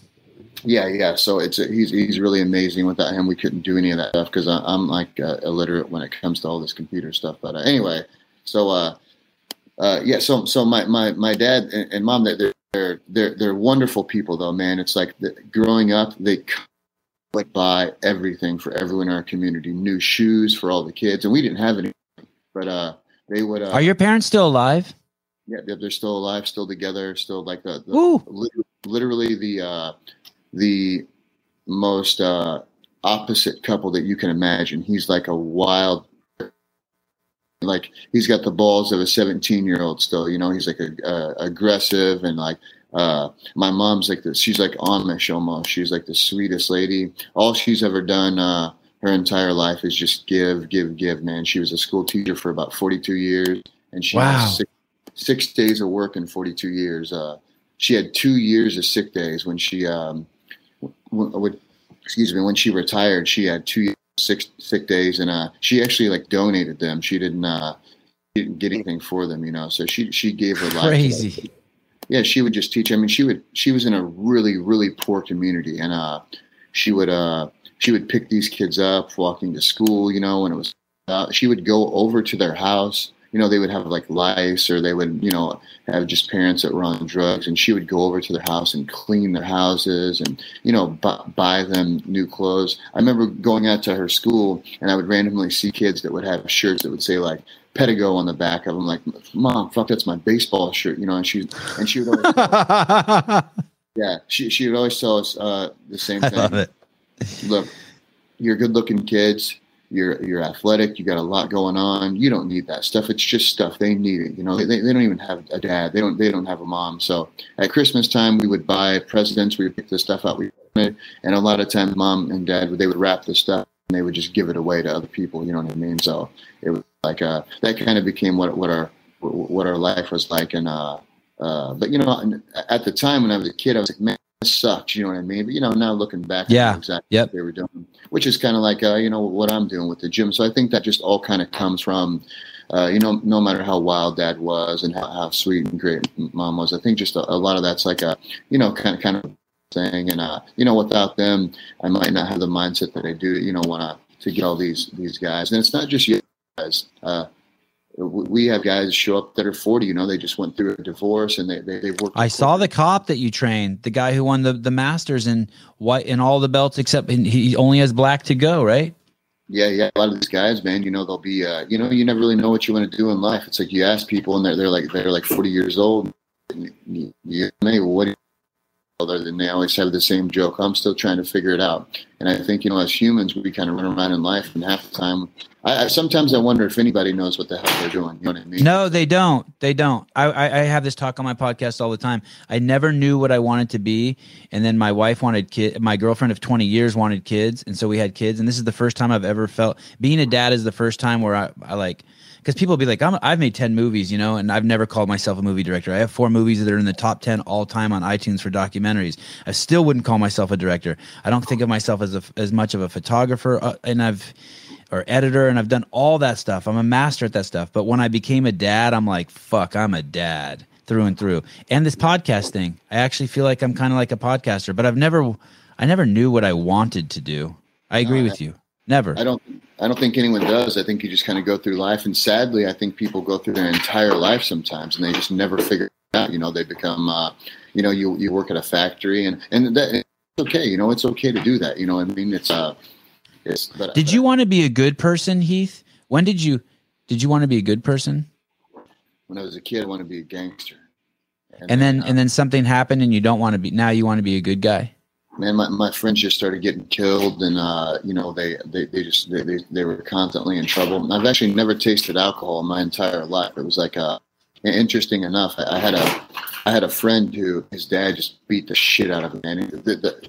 yeah yeah so it's a, he's he's really amazing without him we couldn't do any of that stuff because i'm like uh, illiterate when it comes to all this computer stuff but uh, anyway so uh uh, yeah, so so my my my dad and, and mom they're they're they're they're wonderful people though, man. It's like the, growing up, they like buy everything for everyone in our community, new shoes for all the kids, and we didn't have any, but uh, they would. Uh, Are your parents still alive? Yeah, they're still alive, still together, still like the, the literally the uh, the most uh, opposite couple that you can imagine. He's like a wild like he's got the balls of a 17 year old still you know? He's like a, a, aggressive and like uh, my mom's like this she's like amish almost. She's like the sweetest lady. All she's ever done uh, her entire life is just give give give man. She was a school teacher for about 42 years and she wow. has six, six, days of work in 42 years. Uh, she had two years of sick days when she um, would excuse me when she retired she had two six sick days, and uh, she actually like donated them. She didn't uh, didn't get anything for them, you know. So she she gave her life. Crazy. Yeah, she would just teach. I mean, she would she was in a really really poor community, and uh, she would uh she would pick these kids up walking to school, you know, and it was uh, she would go over to their house you know, they would have like lice or they would, you know, have just parents that were on drugs. And she would go over to their house and clean their houses and, you know, bu- buy them new clothes. I remember going out to her school and I would randomly see kids that would have shirts that would say like Pedigo on the back of them. Like, mom, fuck, that's my baseball shirt, you know, and she, and she would always, yeah, she, she would always tell us uh, the same thing. Love it. Look, you're good looking kids you're you're athletic, you got a lot going on. You don't need that stuff. It's just stuff. They need it. You know, they, they don't even have a dad. They don't they don't have a mom. So at Christmas time, we would buy presents. We would pick the stuff out we wanted, and a lot of times, mom and dad they would wrap the stuff and they would just give it away to other people. You know what I mean? So it was like uh, that kind of became what what our what our life was like. And uh, uh, but you know, at the time when I was a kid, I was like, man, sucks. You know what I mean? But you know, now looking back, yeah, exactly yep. what they were doing which is kind of like uh, you know what I'm doing with the gym. So I think that just all kind of comes from uh, you know no matter how wild dad was and how, how sweet and great mom was. I think just a, a, lot of that's like a you know kind of kind of thing. And uh, you know without them, I might not have the mindset that I do. You know want to to get all these these guys. And it's not just you guys. Uh, we have guys show up that are 40 you know they just went through a divorce and they they, they worked i saw the cop that you trained the guy who won the the masters and white in all the belts except he only has black to go right? Yeah yeah a lot of these guys man you know they'll be uh, you know you never really know what you want to do in life. It's like you ask people and they're, they're like they're like 40 years old. You, you, you, what other than they always have the same joke. I'm still trying to figure it out. And I think, you know, as humans, we kind of run around in life and half the time, I, I sometimes I wonder if anybody knows what the hell they're doing. You know what I mean? No, they don't. They don't. I, I, I have this talk on my podcast all the time. I never knew what I wanted to be, and then my wife wanted kid. My girlfriend of twenty years wanted kids, and so we had kids. And this is the first time I've ever felt being a dad is the first time where I, I like because people be like, I'm, I've made 10 movies, you know, and I've never called myself a movie director. I have four movies that are in the top 10 all time on iTunes for documentaries. I still wouldn't call myself a director. I don't think of myself as a, as much of a photographer, uh, and I've or editor, and I've done all that stuff. I'm a master at that stuff. But when I became a dad, I'm like, fuck, I'm a dad through and through. And this podcast thing, I actually feel like I'm kind of like a podcaster, but I've never, I never knew what I wanted to do. I agree No, with you. Never. I don't. I don't think anyone does. I think you just kind of go through life, and sadly, I think people go through their entire life sometimes, and they just never figure it out. You know, they become, uh, you know, you you work at a factory, and and that it's okay. You know, it's okay to do that. You know, what I mean, it's uh, it's. But, Did you want to be a good person, Heath? When did you did you want to be a good person? When I was a kid, I wanted to be a gangster. And then uh, and then something happened and you don't want to be now you want to be a good guy. Man, my, my friends just started getting killed, and uh, you know, they they, they just they, they they were constantly in trouble. And I've actually never tasted alcohol in my entire life. It was like a interesting enough. I, I had a I had a friend who his dad just beat the shit out of him, and the, the,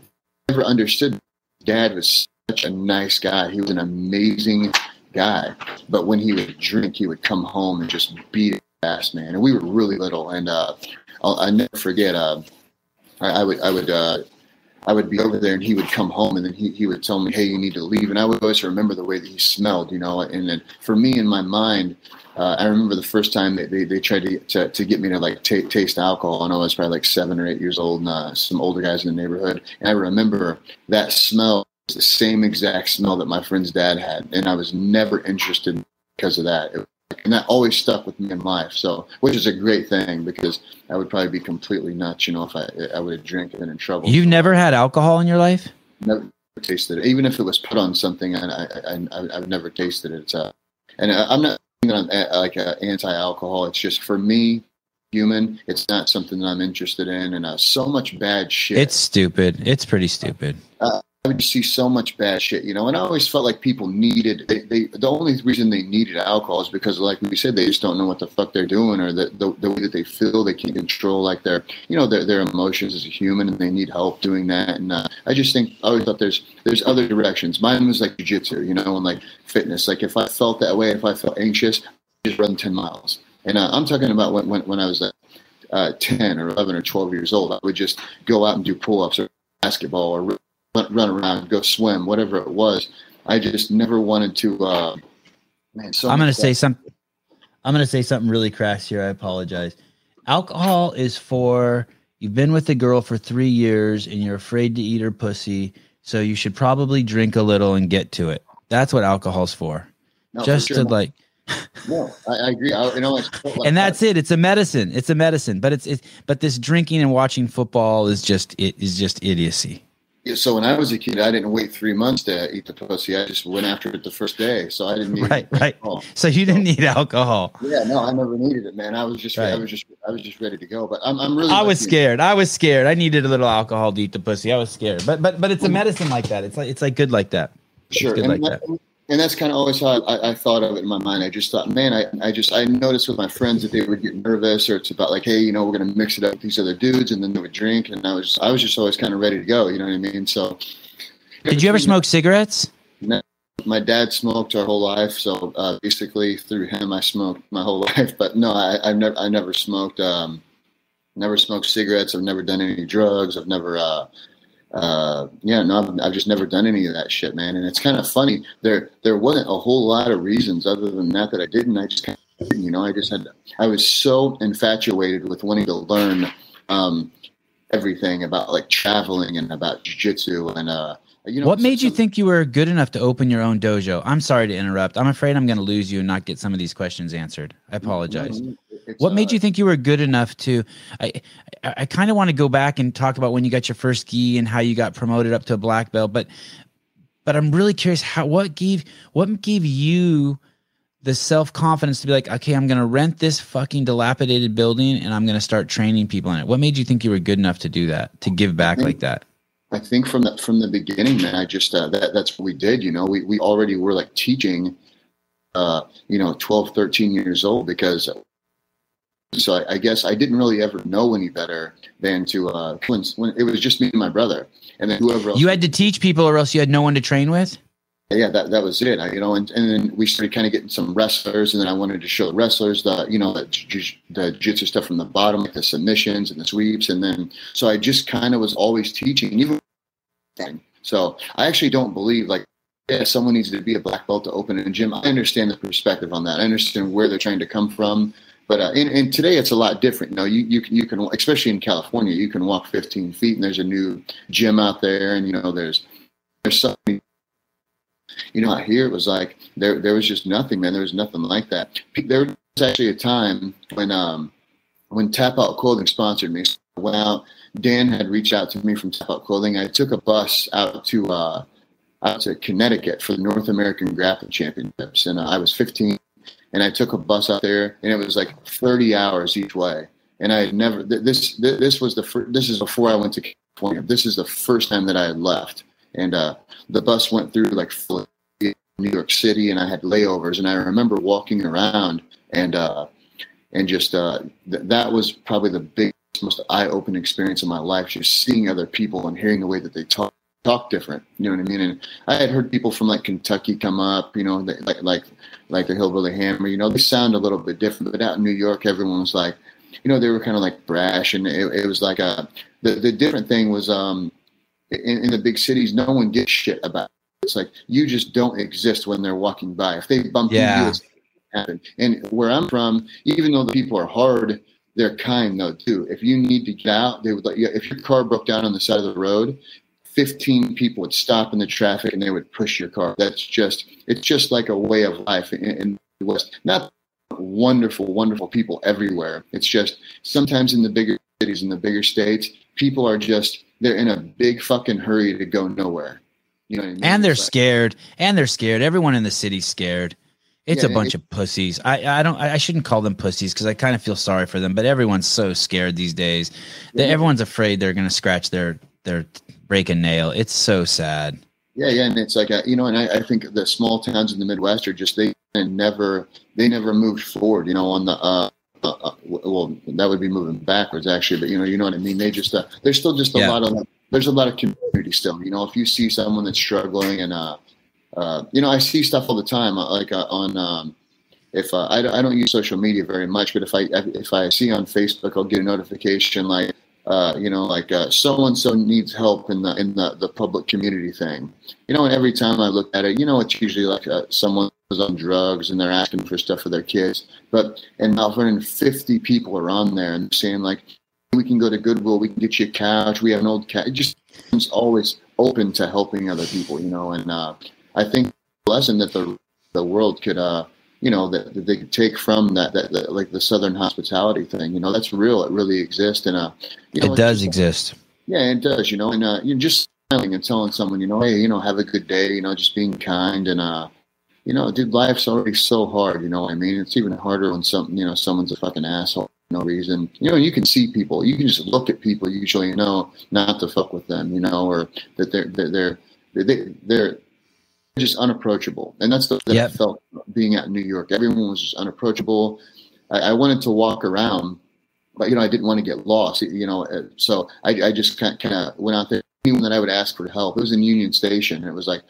never understood. Dad was such a nice guy. He was an amazing guy, but when he would drink, he would come home and just beat his ass, man. And we were really little, and uh, I'll, I never forget. Uh, I, I would I would. Uh, I would be over there and he would come home and then he, he would tell me, Hey, you need to leave. And I would always remember the way that he smelled, you know, and then for me in my mind, uh, I remember the first time that they, they tried to, to, to get me to like t- taste alcohol and I was probably like seven or eight years old and uh, some older guys in the neighborhood. And I remember that smell was the same exact smell that my friend's dad had. And I was never interested because of that. It, and that always stuck with me in life. So, which is a great thing because I would probably be completely nuts, you know, if I I would have drank and in trouble. You've never had alcohol in your life? never tasted it, even if it was put on something. I I, I I've never tasted it. Uh, and I- I'm not that I'm uh, like uh, anti-alcohol. It's just for me, human. It's not something that I'm interested in, and uh, so much bad shit. It's stupid. It's pretty stupid. I would see so much bad shit, you know. And I always felt like people needed. They, they the only reason they needed alcohol is because, like we said, they just don't know what the fuck they're doing, or the, the, the way that they feel. They can't control like their, you know, their, their emotions as a human, and they need help doing that. And uh, I just think I always thought there's there's other directions. Mine was like jujitsu, you know, and like fitness. Like if I felt that way, if I felt anxious, I just run ten miles. And uh, I'm talking about when when, when I was uh, ten or eleven or twelve years old. I would just go out and do pull ups or basketball or run, run around, go swim, whatever it was. I just never wanted to. Uh, man, so I'm going to say something. I'm going to say something really crass here. I apologize. Alcohol is for you've been with a girl for three years and you're afraid to eat her pussy, so you should probably drink a little and get to it. That's what alcohol's for. No, for Just sure. to like, No, I, I agree. I, you know, like and that. that's it. It's a medicine. It's a medicine. But it's it. But this drinking and watching football is just it is just idiocy. So when I was a kid, I didn't wait three months to eat the pussy. I just went after it the first day. So I didn't need Right, right. Oh, So you didn't need alcohol. yeah, no, I never needed it, man. I was just, I was just, I was just ready to go. But I'm, I'm really. I was scared. I was scared. I needed a little alcohol to eat the pussy. I was scared. But but but it's a medicine like that. It's like it's like good like that. Sure, good and, like that- and that's kind of always how I, I thought of it in my mind. I just thought, man, I, I just I noticed with my friends that they would get nervous, or it's about like, hey, you know, we're gonna mix it up with these other dudes, and then they would drink, and I was I was just always kind of ready to go. You know what I mean? So. Did you ever smoke cigarettes? No, my dad smoked our whole life, so uh, basically through him, I smoked my whole life. But no, I, I've never, I never smoked, um, never smoked cigarettes. I've never done any drugs. I've never, uh, uh, yeah, no, I've, I've just never done any of that shit, man. And it's kind of funny. There, there wasn't a whole lot of reasons other than that that I didn't. I just, you know, I just had, I was so infatuated with wanting to learn, um, everything about like traveling and about jujitsu and, uh, you know, what made you some- think you were good enough to open your own dojo? I'm sorry to interrupt. I'm afraid I'm going to lose you and not get some of these questions answered. I apologize. What made uh, you think you were good enough to? I I, I kind of want to go back and talk about when you got your first gi and how you got promoted up to a black belt, but but I'm really curious how what gave what gave you the self confidence to be like, okay, I'm going to rent this fucking dilapidated building and I'm going to start training people in it? What made you think you were good enough to do that, to give back think- like that? I think from the from the beginning, man, I just uh, that that's what we did. You know, we we already were like teaching, uh, you know, 12, 13 years old because. So I, I guess I didn't really ever know any better than to uh, when, when it was just me and my brother, and then whoever else. You had to teach people or else you had no one to train with? yeah, that that was it. I, you know, and, and then we started kind of getting some wrestlers, and then I wanted to show the wrestlers the you know the the jiu-jitsu stuff from the bottom, like the submissions and the sweeps, and then so I just kind of was always teaching, even. So I actually don't believe like yeah, someone needs to be a black belt to open a gym. I understand the perspective on that. I understand where they're trying to come from. But uh, and, today it's a lot different. You know, you, you can you can especially in California, you can walk 15 feet and there's a new gym out there, and you know there's there's something you know, here it was like there there was just nothing, man. There was nothing like that. There was actually a time when um when Tap Out Clothing sponsored me. So I went out. Dan had reached out to me from Tap Out Clothing. I took a bus out to uh out to Connecticut for the North American Grappling Championships, and uh, I was 15, and I took a bus out there, and it was like 30 hours each way. And I had never th- this th- this was the fir- this is before I went to California. This is the first time that I had left, and uh, the bus went through like New York City, and I had layovers. And I remember walking around and uh, and just uh, th- that was probably the biggest, most eye-opening experience of my life. Just seeing other people and hearing the way that they talk talk different. You know what I mean? And I had heard people from like Kentucky come up. You know, they, like like like the Hillbilly Hammer. You know, they sound a little bit different. But out in New York, everyone was like, you know, they were kind of like brash, and it, it was like a the the different thing was um in, in the big cities, no one gives shit about. It. It's like you just don't exist when they're walking by. If they bump Yeah. into you, it's happen. And where I'm from, even though the people are hard, they're kind though too. If you need to get out, they would let you. If your car broke down on the side of the road, 15 people would stop in the traffic and they would push your car. That's just it's just like a way of life in, in the West. Not wonderful, wonderful people everywhere. It's just sometimes in the bigger cities, in the bigger states, people are just they're in a big fucking hurry to go nowhere. You know what I mean? And they're like- scared. And they're scared. Everyone in the city's scared. It's Yeah, a bunch of pussies. I, I don't I shouldn't call them pussies because I kind of feel sorry for them, but everyone's so scared these days. That Yeah. everyone's afraid they're gonna scratch their their break a nail. It's so sad. Yeah, yeah, and it's like uh, you know, and I, I think the small towns in the Midwest are just they never they never moved forward. You know, on the uh, uh, uh, well, that would be moving backwards actually, but you know, you know what I mean. They just uh, there's still just a Yeah. lot of there's a lot of community still. You know, if you see someone that's struggling and uh, uh, you know, I see stuff all the time uh, like uh, on. Um, if uh, I, I don't use social media very much, but if I if I see on Facebook, I'll get a notification like uh, you know like so and so needs help in the in the, the public community thing. You know, and every time I look at it, you know, it's usually like uh, someone who's on drugs and they're asking for stuff for their kids. But and about 150 people are on there and saying like, we can go to Goodwill, we can get you a couch, we have an old couch. It just it's always open to helping other people, you know. And uh, I think the lesson that the the world could uh you know that, that they could take from that, that that like the southern hospitality thing you know that's real it really exists and uh you know it does just- exist. yeah it does you know and uh you're just smiling and telling someone you know hey you know have a good day you know just being kind and uh you know dude life's already so hard you know what i mean it's even harder when some you know someone's a fucking asshole for no reason you know you can see people you can just look at people usually and know not to fuck with them you know or that they're they're they're they, they're just unapproachable and that's the that Yep. I felt being at New York. Everyone was just unapproachable. I, I wanted to walk around, but you know I didn't want to get lost. You know, uh, so I, I just kind of went out there. Anyone that I would ask for help. It was in Union Station. And it was like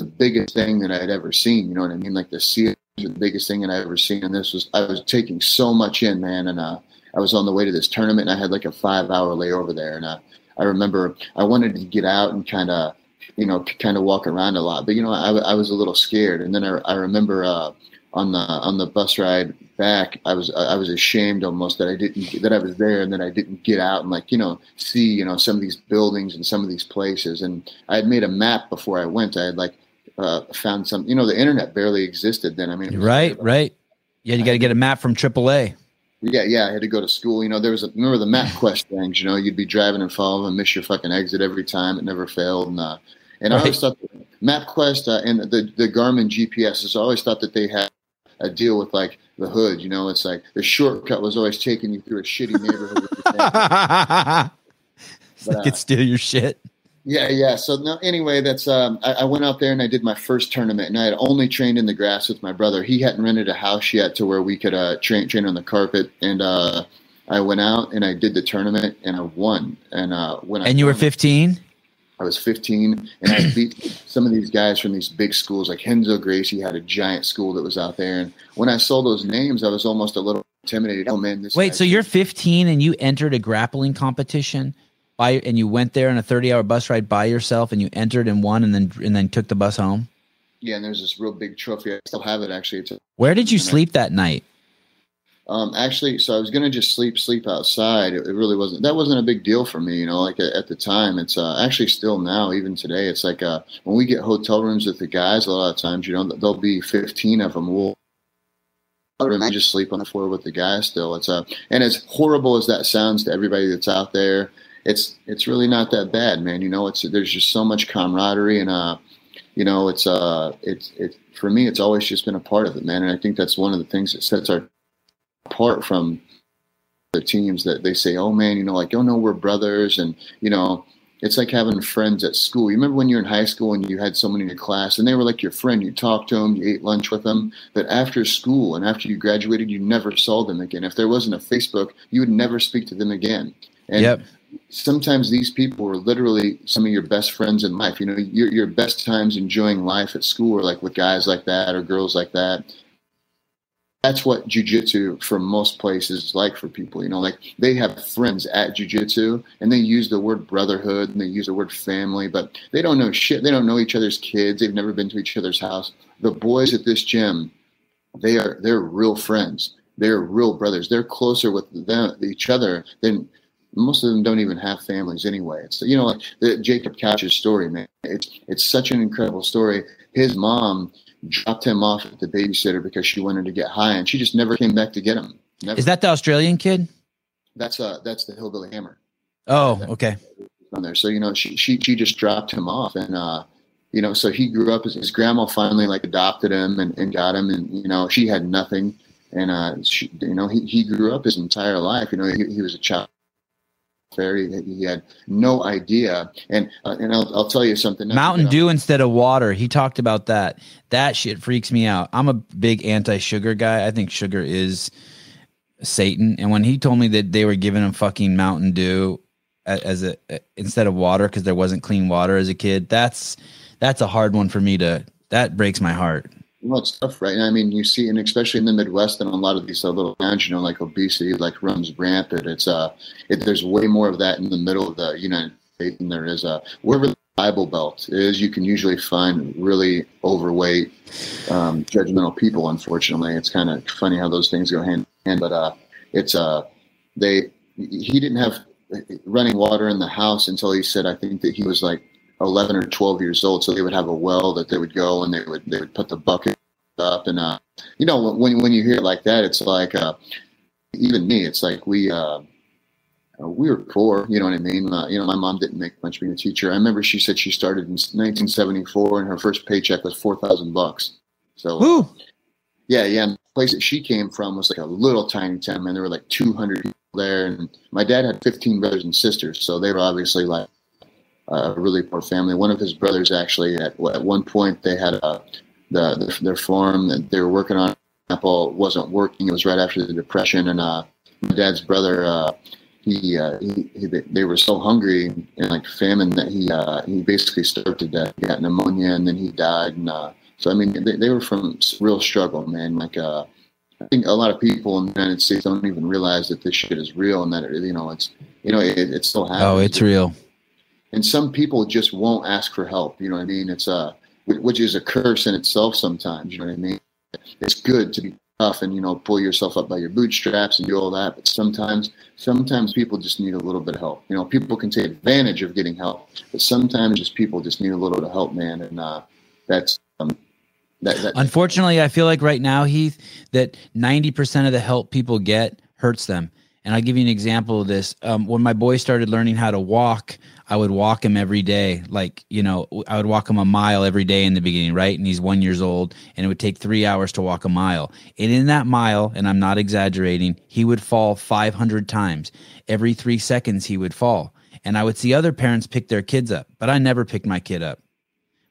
the biggest thing that I had ever seen. You know what I mean? Like the sea was the biggest thing that I ever seen. And this was I was taking so much in, man. And uh, I was on the way to this tournament, and I had like a five hour layover there. And uh, I remember I wanted to get out and kind of you know, kind of walk around a lot. But you know, I, I was a little scared. And then I, I remember uh, on the on the bus ride back, I was I was ashamed almost that I didn't that I was there and that I didn't get out and like you know see you know some of these buildings and some of these places. And I had made a map before I went. I had like uh, found some. You know, the internet barely existed then. I mean, Right, right. Yeah, you got to get a map from AAA. Yeah, yeah, I had to go to school. You know, there was a, remember the MapQuest things. You know, you'd be driving and following and miss your fucking exit every time. It never failed. And uh, and I always thought MapQuest uh, and the the Garmin GPS I always thought that they had a deal with like the hood. You know, it's like the shortcut was always taking you through a shitty neighborhood. Family. so they could steal your shit. Yeah, yeah. So no, anyway, that's um, I, I went out there and I did my first tournament, and I had only trained in the grass with my brother. He hadn't rented a house yet to where we could uh, train train on the carpet, and uh, I went out and I did the tournament and I won. And uh, when I And you were 15? I was 15, and I beat some of these guys from these big schools. Like Renzo Gracie had a giant school that was out there, and when I saw those names, I was almost a little intimidated. Oh man, this Wait, so you're 15 and you entered a grappling competition by and you went there on a 30-hour bus ride by yourself and you entered and won and then and then took the bus home? yeah, and there's this real big trophy. I still have it actually. It's a Where did you sleep that night? Um, actually, so I was gonna just sleep sleep outside. It, it really wasn't. That wasn't a big deal for me, you know. Like at, at the time, it's uh, actually still now, even today. It's like uh, when we get hotel rooms with the guys, a lot of times, you know, there'll be fifteen of them. We'll we just sleep on the floor with the guys. Still, it's uh, and as horrible as that sounds to everybody that's out there, it's it's really not that bad, man. You know, it's there's just so much camaraderie and uh, you know, it's uh, it's it for me, it's always just been a part of it, man. And I think that's one of the things that sets our apart from the teams that they say, oh man, you know, like, oh no, we're brothers. And, you know, it's like having friends at school. You remember when you're in high school and you had someone in your class and they were like your friend, you talked to them, you ate lunch with them, but after school and after you graduated, you never saw them again. If there wasn't a Facebook, you would never speak to them again. And yep. Sometimes these people are literally some of your best friends in life. You know, your, your best times enjoying life at school are like with guys like that or girls like that that's what jujitsu for most places is like for people. You know, like they have friends at jujitsu and they use the word brotherhood and they use the word family, but they don't know shit. They don't know each other's kids. They've never been to each other's house. The boys at this gym, they are they're real friends. They're real brothers. They're closer with them each other than most of them don't even have families anyway. It's you know like the Jacob Couch's story, man. It's it's such an incredible story. His mom dropped him off at the babysitter because she wanted to get high, and she just never came back to get him. Never. Is that the Australian kid? that's uh that's the hillbilly hammer Oh, okay. on there. So you know she she she just dropped him off, and uh you know so he grew up. His, his grandma finally like adopted him and, and got him, and you know she had nothing, and uh she, you know he he grew up his entire life. You know he, he was a child. He, he had no idea, and uh, and I'll, I'll tell you something. Mountain Dew instead of water. He talked about that. That shit freaks me out. I'm a big anti-sugar guy. I think sugar is Satan. And when he told me that they were giving him fucking Mountain Dew a- as a instead of water because there wasn't clean water as a kid, that's that's a hard one for me to. That breaks my heart. Well, it's tough, right? I mean, you see, and especially in the Midwest and a lot of these little towns, you know, like obesity, like runs rampant. It's uh, it, there's way more of that in the middle of the United States than there is uh, wherever the Bible Belt is. You can usually find really overweight, um, judgmental people. Unfortunately, it's kind of funny how those things go hand in hand. But uh, it's uh, they he didn't have running water in the house until he said I think that he was like 11 or 12 years old. So they would have a well that they would go and they would they would put the bucket up and uh, you know when when you hear it like that, it's like uh, even me, it's like we. Uh, uh, we were poor, you know what I mean? Uh, you know, my mom didn't make much being a teacher. I remember she said she started in 1974 and her first paycheck was 4,000 bucks. So, uh, Woo! yeah, yeah. And the place that she came from was like a little tiny town, and There were like 200 people there. And my dad had 15 brothers and sisters. So they were obviously like a really poor family. One of his brothers actually, at, at one point, they had a, the, the their farm that they were working on. Apple wasn't working. It was right after the depression. And uh, my dad's brother, uh, he, uh, he, he, they were so hungry and like famine that he uh, he basically starved to death. He got pneumonia and then he died. And uh, so I mean, they, they were from real struggle, man. Like uh, I think a lot of people in the United States don't even realize that this shit is real and that it, you know it's you know it, it still happens. Oh, it's real. And some people just won't ask for help. You know what I mean? It's uh, which is a curse in itself. Sometimes you know what I mean. It's good to be tough and you know pull yourself up by your bootstraps and do all that but sometimes sometimes people just need a little bit of help you know people can take advantage of getting help but sometimes just people just need a little bit of help man and uh that's um that, that Unfortunately, I feel like right now, Heath, that 90% of the help people get hurts them. And I'll give you an example of this. Um, when my boy started learning how to walk, I would walk him every day. Like, you know, I would walk him a mile every day in the beginning, right? And he's one years old and it would take three hours to walk a mile. And in that mile, and I'm not exaggerating, he would fall 500 times. Every three seconds, he would fall. And I would see other parents pick their kids up, but I never picked my kid up.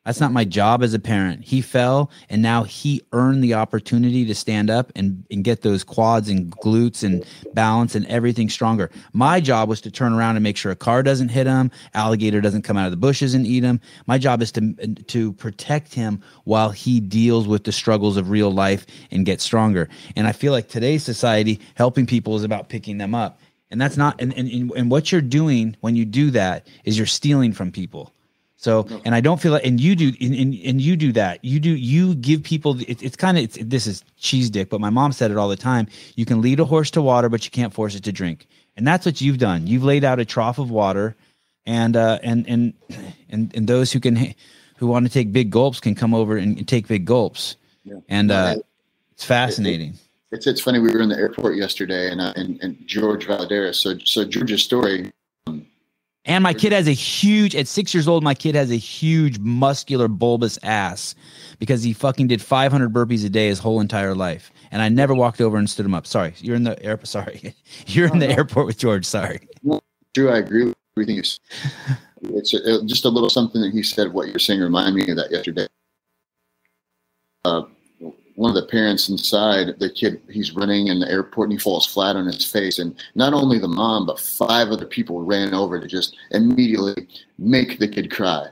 That's not my job as a parent. He fell and now he earned the opportunity to stand up and, and get those quads and glutes and balance and everything stronger. My job was to turn around and make sure a car doesn't hit him, alligator doesn't come out of the bushes and eat him. My job is to to protect him while he deals with the struggles of real life and get stronger. And I feel like today's society helping people is about picking them up. And that's not and, and, and what you're doing when you do that is you're stealing from people so, and I don't feel like, and you do, and, and, and you do that. You do, you give people, it, it's kind of, it's, this is cheese dick, but my mom said it all the time. You can lead a horse to water, but you can't force it to drink. And that's what you've done. You've laid out a trough of water and, uh, and, and, and, and those who can, who want to take big gulps can come over and, take big gulps. Yeah. And, uh, it's fascinating. It, it's, it's funny. We were in the airport yesterday and, uh, and, and George Valadares. So, so George's story, and my kid has a huge, at six years old, my kid has a huge muscular bulbous ass because he fucking did 500 burpees a day his whole entire life. And I never walked over and stood him up. Sorry. You're in the airport. Sorry. You're in the airport with George. Sorry. True. I agree with everything you It's a, just a little something that he said, what you're saying reminded me of that yesterday. Uh, one of the parents inside the kid he's running in the airport and he falls flat on his face. And not only the mom but five other people ran over to just immediately make the kid cry.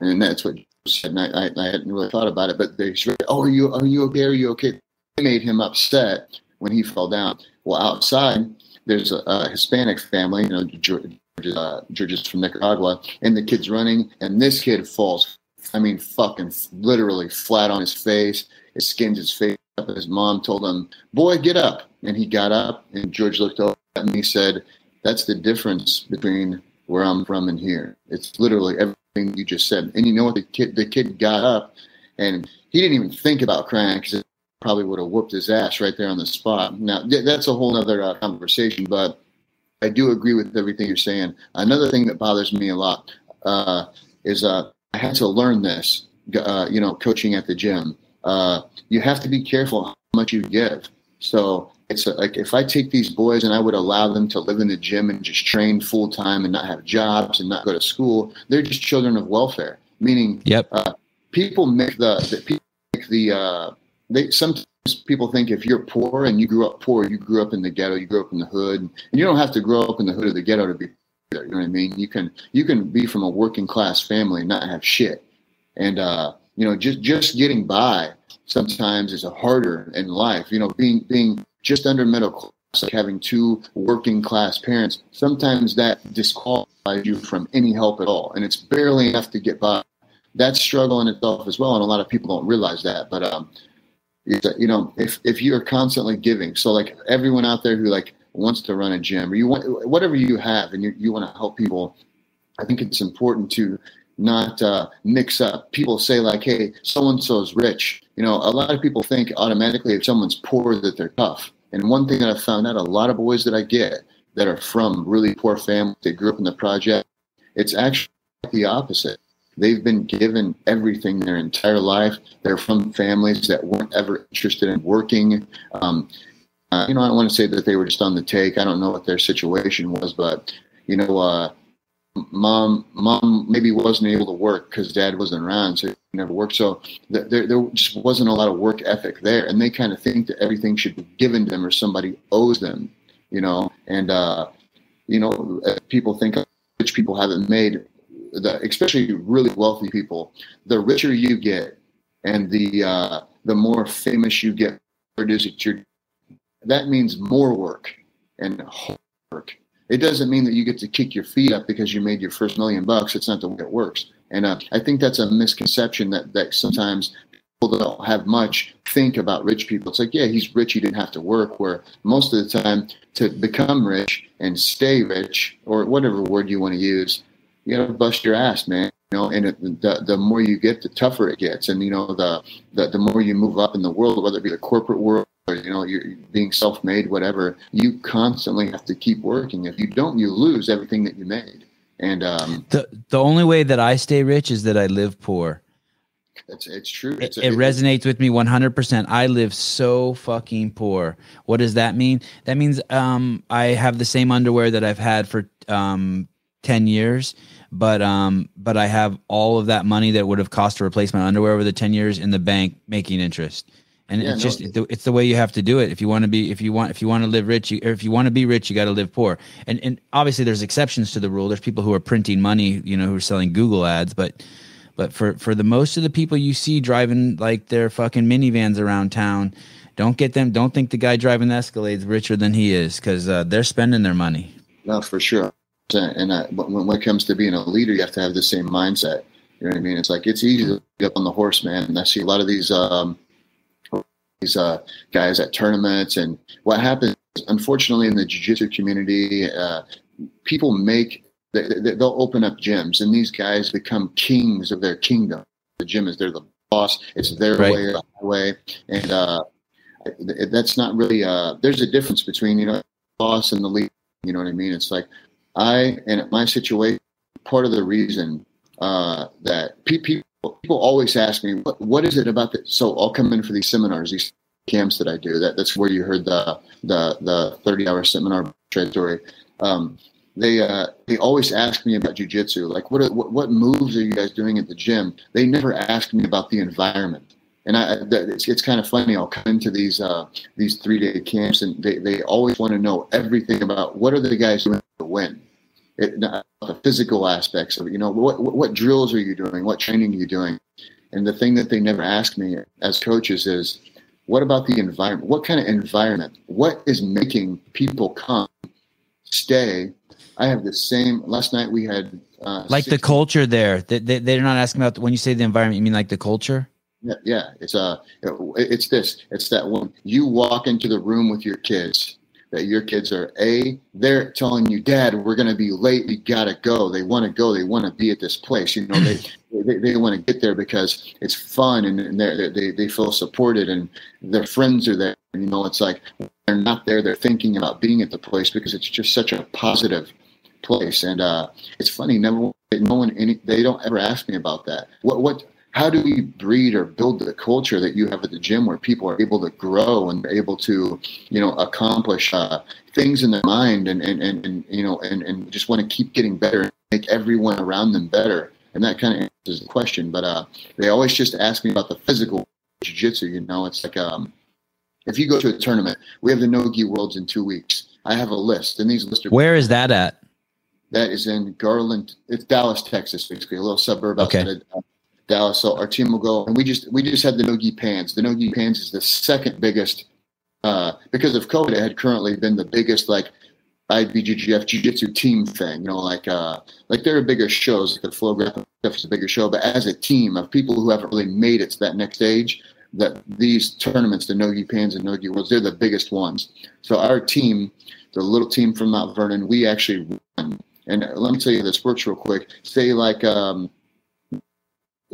And that's what said. And I, I, hadn't really thought about it but they said oh are you are you okay? Are you okay? They made him upset when he fell down. Well outside there's a, a hispanic family you know George, uh, from nicaragua and the kid's running and this kid falls i mean fucking literally flat on his face it skinned his face up. His mom told him, Boy, get up. And he got up, and George looked over at me and he said, That's the difference between where I'm from and here. It's literally everything you just said. And you know what? The kid, the kid got up, and he didn't even think about crying because it probably would have whooped his ass right there on the spot. Now, that's a whole other uh, conversation, but I do agree with everything you're saying. Another thing that bothers me a lot uh, is uh, I had to learn this, uh, you know, coaching at the gym uh, you have to be careful how much you give. So it's a, like if I take these boys and I would allow them to live in the gym and just train full time and not have jobs and not go to school, they're just children of welfare. Meaning, yep. Uh, people make the, the people make the uh, they sometimes people think if you're poor and you grew up poor, you grew up in the ghetto, you grew up in the hood, and you don't have to grow up in the hood of the ghetto to be there. You know what I mean? You can you can be from a working class family and not have shit. And uh, you know, just just getting by sometimes is a harder in life. You know, being being just under middle class, like having two working class parents, sometimes that disqualifies you from any help at all, and it's barely enough to get by. That's struggle in itself as well, and a lot of people don't realize that. But um, you know, if if you're constantly giving, so like everyone out there who like wants to run a gym or you want whatever you have, and you you want to help people, I think it's important to not uh, mix up. People say like, "Hey, so and so is rich." You know, a lot of people think automatically if someone's poor that they're tough. And one thing that I found out, a lot of boys that I get that are from really poor families, they grew up in the project, it's actually the opposite. They've been given everything their entire life. They're from families that weren't ever interested in working. Um, uh, you know, I don't want to say that they were just on the take. I don't know what their situation was, but you know, uh, mom mom maybe wasn't able to work because dad wasn't around so he never worked. So there, there just wasn't a lot of work ethic there and they kind of think that everything should be given to them or somebody owes them you know? And uh, you know people think rich people haven't made the, especially really wealthy people the richer you get and the uh, the more famous you get produce that means more work and hard work it doesn't mean that you get to kick your feet up because you made your first million bucks. It's not the way it works. And uh, I think that's a misconception that, that sometimes people that don't have much think about rich people. It's like, yeah, he's rich. He didn't have to work. Where most of the time to become rich and stay rich or whatever word you want to use, you got to bust your ass, man. You know, and it, the, the more you get, the tougher it gets. And, you know, the, the, the more you move up in the world, whether it be the corporate world you know you're being self-made whatever you constantly have to keep working if you don't you lose everything that you made And um, The the only way that I stay rich is that I live poor. it's it's true. It, It's it resonates with me 100%. I live so fucking poor. What does that mean? That means um I have the same underwear that I've had for um 10 years, but um but I have all of that money that would have cost to replace my underwear over the 10 years in the bank making interest. And Yeah, it's no, just it's the, it's the way you have to do it. If you want to be if you want if you want to live rich, you, or if you want to be rich, you got to live poor. And and obviously there's exceptions to the rule. There's people who are printing money, you know, who are selling Google ads, but but for for the most of the people you see driving like their fucking minivans around town, don't get them. Don't think the guy driving the Escalade's richer than he is because uh, they're spending their money. No, for sure. And uh, when, when it comes to being a leader, you have to have the same mindset. You know what I mean? It's like it's easy to get up on the horse, man. And I see a lot of these um, these uh, guys at tournaments, and what happens, unfortunately, in the jiu-jitsu community, uh, people make they, they- they'll open up gyms, and these guys become kings of their kingdom. The gym is they're the boss. It's their Right. way or the highway, and uh, that's not really. Uh, there's a difference between you know boss and the leader. You know what I mean? It's like I and my situation. Part of the reason uh, that pe- people people always ask me, what, what is it about that? So I'll come in for these seminars, these camps that I do. That that's where you heard the the the thirty hour seminar story. Um, they uh, they always ask me about jujitsu. Like, what, what what moves are you guys doing at the gym? They never ask me about the environment. And I, it's, it's kind of funny. I'll come into these uh, these three day camps, and they, they always want to know everything about what are the guys doing to win. It, not the physical aspects of it. You know, what, what drills are you doing? What training are you doing? And the thing that they never ask me as coaches is, what about the environment? What kind of environment? What is making people come, stay? I have the same. Last night we had uh, Like the culture there. They, they, they're not asking about when you say the environment. You mean like the culture? Yeah, yeah. It's uh, it's this. It's that when you walk into the room with your kids, that your kids are a. They're telling you, Dad, we're gonna be late. We gotta go. They want to go. They want to be at this place. You know, they they, they want to get there because it's fun and, they they feel supported and their friends are there. You know, it's like they're not there. They're thinking about being at the place because it's just such a positive place. And uh, it's funny. Never, no one, any, they don't ever ask me about that. What what how do we breed or build the culture that you have at the gym where people are able to grow and able to you know accomplish uh, things in their mind and, and, and, and you know and, and just want to keep getting better and make everyone around them better and that kind of answers the question but uh, they always just ask me about the physical jiu-jitsu you know it's like um, if you go to a tournament we have the nogi worlds in two weeks i have a list and these lists are Where is that at? that is in Garland. It's Dallas, Texas, basically a little suburb outside Okay. of Dallas. So our team will go, and we just we just had the Nogi Pans. The Nogi Pans is the second biggest uh, because of COVID. It had currently been the biggest like IBJJF Jiu-Jitsu team thing. You know, like uh, like there are bigger shows. Like the FloGrappling stuff is a bigger show, but as a team of people who haven't really made it to that next stage, that these tournaments, the Nogi Pans and Nogi Worlds, they're the biggest ones. So our team, the little team from Mount Vernon, we actually won. And let me tell you this works real quick. Say like um,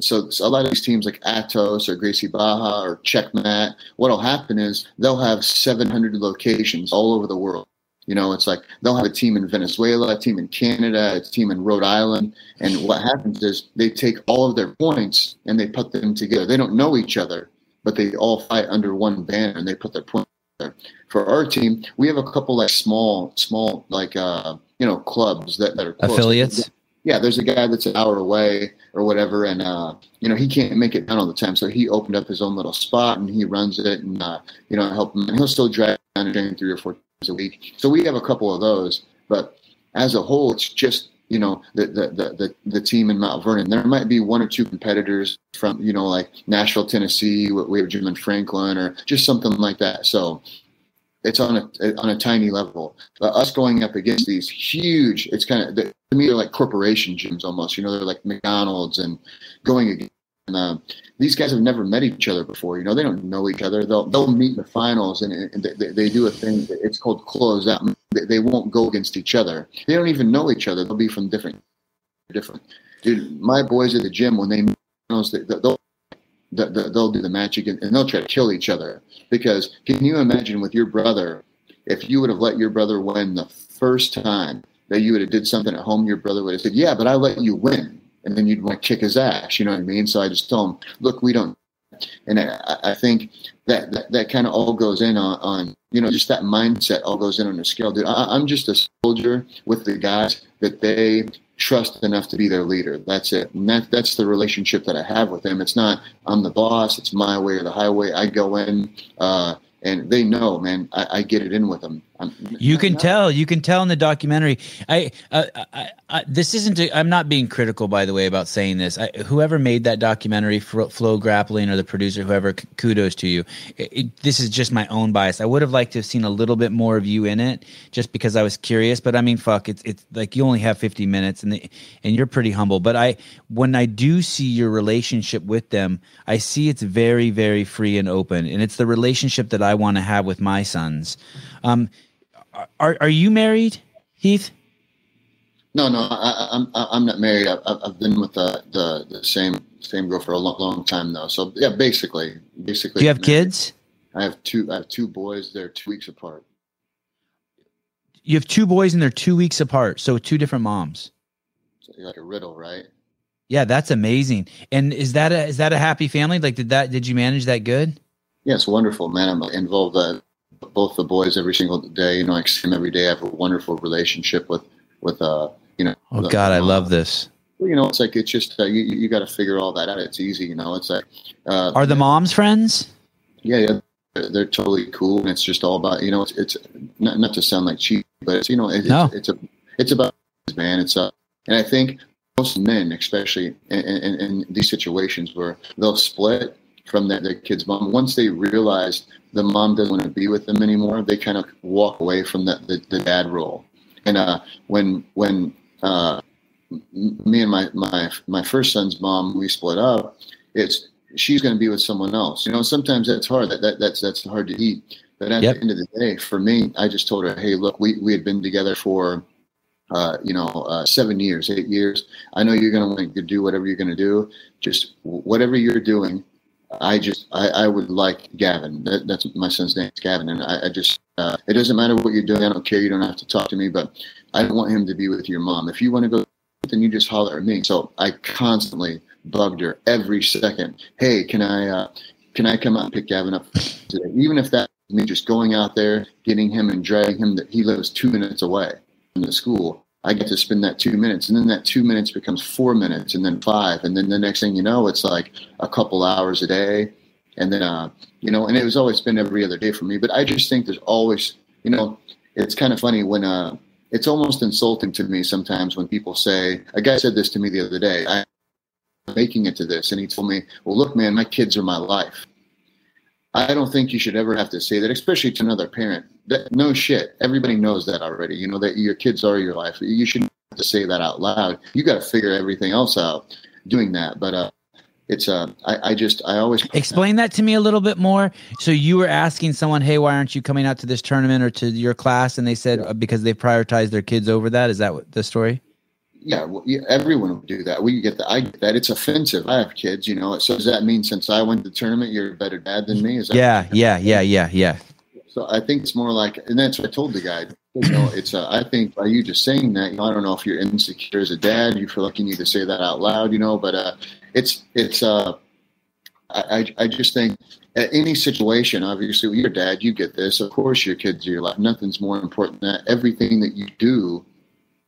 so, so a lot of these teams like Atos or Gracie Barra or Checkmat, what'll happen is they'll have 700 locations all over the world. You know, it's like they'll have a team in Venezuela, a team in Canada, a team in Rhode Island. And what happens is they take all of their points and they put them together. They don't know each other, but they all fight under one banner and they put their points together. For our team, we have a couple like small, small, like, uh, you know, clubs that, that are close. Affiliates? Yeah, there's a guy that's an hour away or whatever, and uh, you know he can't make it down all the time. So he opened up his own little spot and he runs it, and uh, you know help him. And he'll still drive down and three or four times a week. So we have a couple of those, but as a whole, it's just you know the the the the, team in Mount Vernon. There might be one or two competitors from you know like Nashville, Tennessee. We have Jim and Franklin or just something like that. So it's on a on a tiny level. But us going up against these huge, it's kind of to me they're like corporation gyms almost. You know, they're like McDonald's and going against. And, um, these guys have never met each other before. You know, they don't know each other. They'll they'll meet in the finals, and, and they, they do a thing. It's called close out. They, won't go against each other. They don't even know each other. They'll be from different different. Dude, my boys at the gym when they, they'll the, the, they'll do the match again and they'll try to kill each other because can you imagine with your brother if you would have let your brother win the first time that you would have did something at home, your brother would have said, "Yeah, but I let you win," and then you'd want to kick his ass. You know what I mean? So I just told him, "Look, we don't." And I, I think that that, that kind of all goes in on, on you know just that mindset all goes in on a scale, dude. I, I'm just a soldier with the guys that they trust enough to be their leader. That's it. And that, that's the relationship that I have with them. It's not I'm the boss. It's my way or the highway. I go in. Uh, and they know, man. I, I get it in with them. I'm, you can tell. You can tell in the documentary. I, uh, I, I this isn't. i am not being critical, by the way, about saying this. I, whoever made that documentary, FloGrappling, or the producer, whoever, kudos to you. It, it, this is just my own bias. I would have liked to have seen a little bit more of you in it, just because I was curious. But I mean, fuck, it's it's like you only have 50 minutes, and the, and you're pretty humble. But I, when I do see your relationship with them, I see it's very, very free and open, and it's the relationship that I want to have with my sons. Um, are are you married, Heath? No, no, I, am I'm, I'm not married. I've, I've been with the, the, the same same girl for a long, long time now. So yeah, basically, basically. Do you have kids? I have two. I have two boys. They're two weeks apart. You have two boys and they're two weeks apart. So two different moms. So like a riddle, right? Yeah, that's amazing. And is that a is that a happy family? Like, did that did you manage that good? Yeah, it's wonderful, man. I'm involved uh, both the boys every single day. You know, I see them every day. I have a wonderful relationship with with uh you know. Oh the, God, I love this. You know, it's like it's just uh, you you got to figure all that out. It's easy, you know. It's like uh, are the moms friends? Yeah, yeah, they're, they're, totally cool, and it's just all about you know. It's, it's not not to sound like cheap, but it's you know it's, no. it's, it's a it's about man. It's uh, and I think most men, especially in, in, in these situations where they'll split from their, their kid's mom. Once they realize the mom doesn't want to be with them anymore, they kind of walk away from the, the, the dad role. And uh, when when uh, me and my, my my first son's mom we split up, it's she's going to be with someone else. You know, sometimes that's hard. That, that that's that's hard to eat. But at yep. the end of the day, for me, I just told her, "Hey, look, we we had been together for." Uh, you know, uh, seven years, eight years. I know you're going to want to do whatever you're going to do. Just whatever you're doing, I just I, I would like Gavin. That, that's my son's name Gavin, and I, I just uh, it doesn't matter what you're doing. I don't care. You don't have to talk to me, but I don't want him to be with your mom. If you want to go, then you just holler at me. So I constantly bugged her every second. Hey, can I uh, can I come out and pick Gavin up today? Even if that me just going out there, getting him and dragging him. That he lives two minutes away from the school. I get to spend that two minutes, and then that two minutes becomes four minutes, and then five, and then the next thing you know, it's like a couple hours a day, and then uh, you know, and it was always been every other day for me. But I just think there's always, you know, it's kind of funny when uh, it's almost insulting to me sometimes when people say, a guy said this to me the other day, I'm making it to this, and he told me, well, look, man, my kids are my life. I don't think you should ever have to say that, especially to another parent. That, no shit. Everybody knows that already. You know that your kids are your life. You shouldn't have to say that out loud. You got to figure everything else out doing that. But uh, it's uh, I, I just I always explain that to me a little bit more. So you were asking someone, hey, why aren't you coming out to this tournament or to your class? And they said yeah. because they prioritize their kids over that. Is that what the story? yeah, well, yeah, everyone would do that. We get that. I get that. It's offensive. I have kids, you know. So does that mean since I went to the tournament, you're a better dad than me? Is that yeah, yeah, yeah, yeah, yeah. So I think it's more like, and that's what I told the guy. You know, it's. Uh, I think by you just saying that, you know, I don't know if you're insecure as a dad. You feel like you need to say that out loud, you know. But uh, it's it's. Uh, I I just think at any situation, obviously, with your dad, you get this. Of course, your kids are your life. Nothing's more important than that. Everything that you do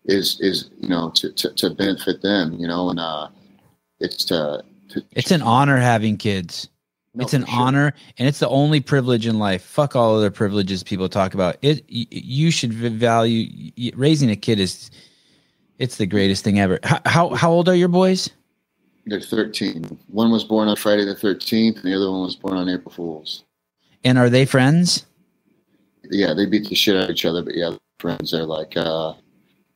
is is you know to, to, to benefit them you know and uh it's to, to it's an honor having kids no, it's an sure. honor and it's the only privilege in life. Fuck all other privileges people talk about. It you should value raising a kid is it's the greatest thing ever. How how, how old are your boys? They're 13 one was born on friday the 13th and the other one was born on april fools. And are they friends? Yeah they beat the shit out of each other but yeah friends they're like uh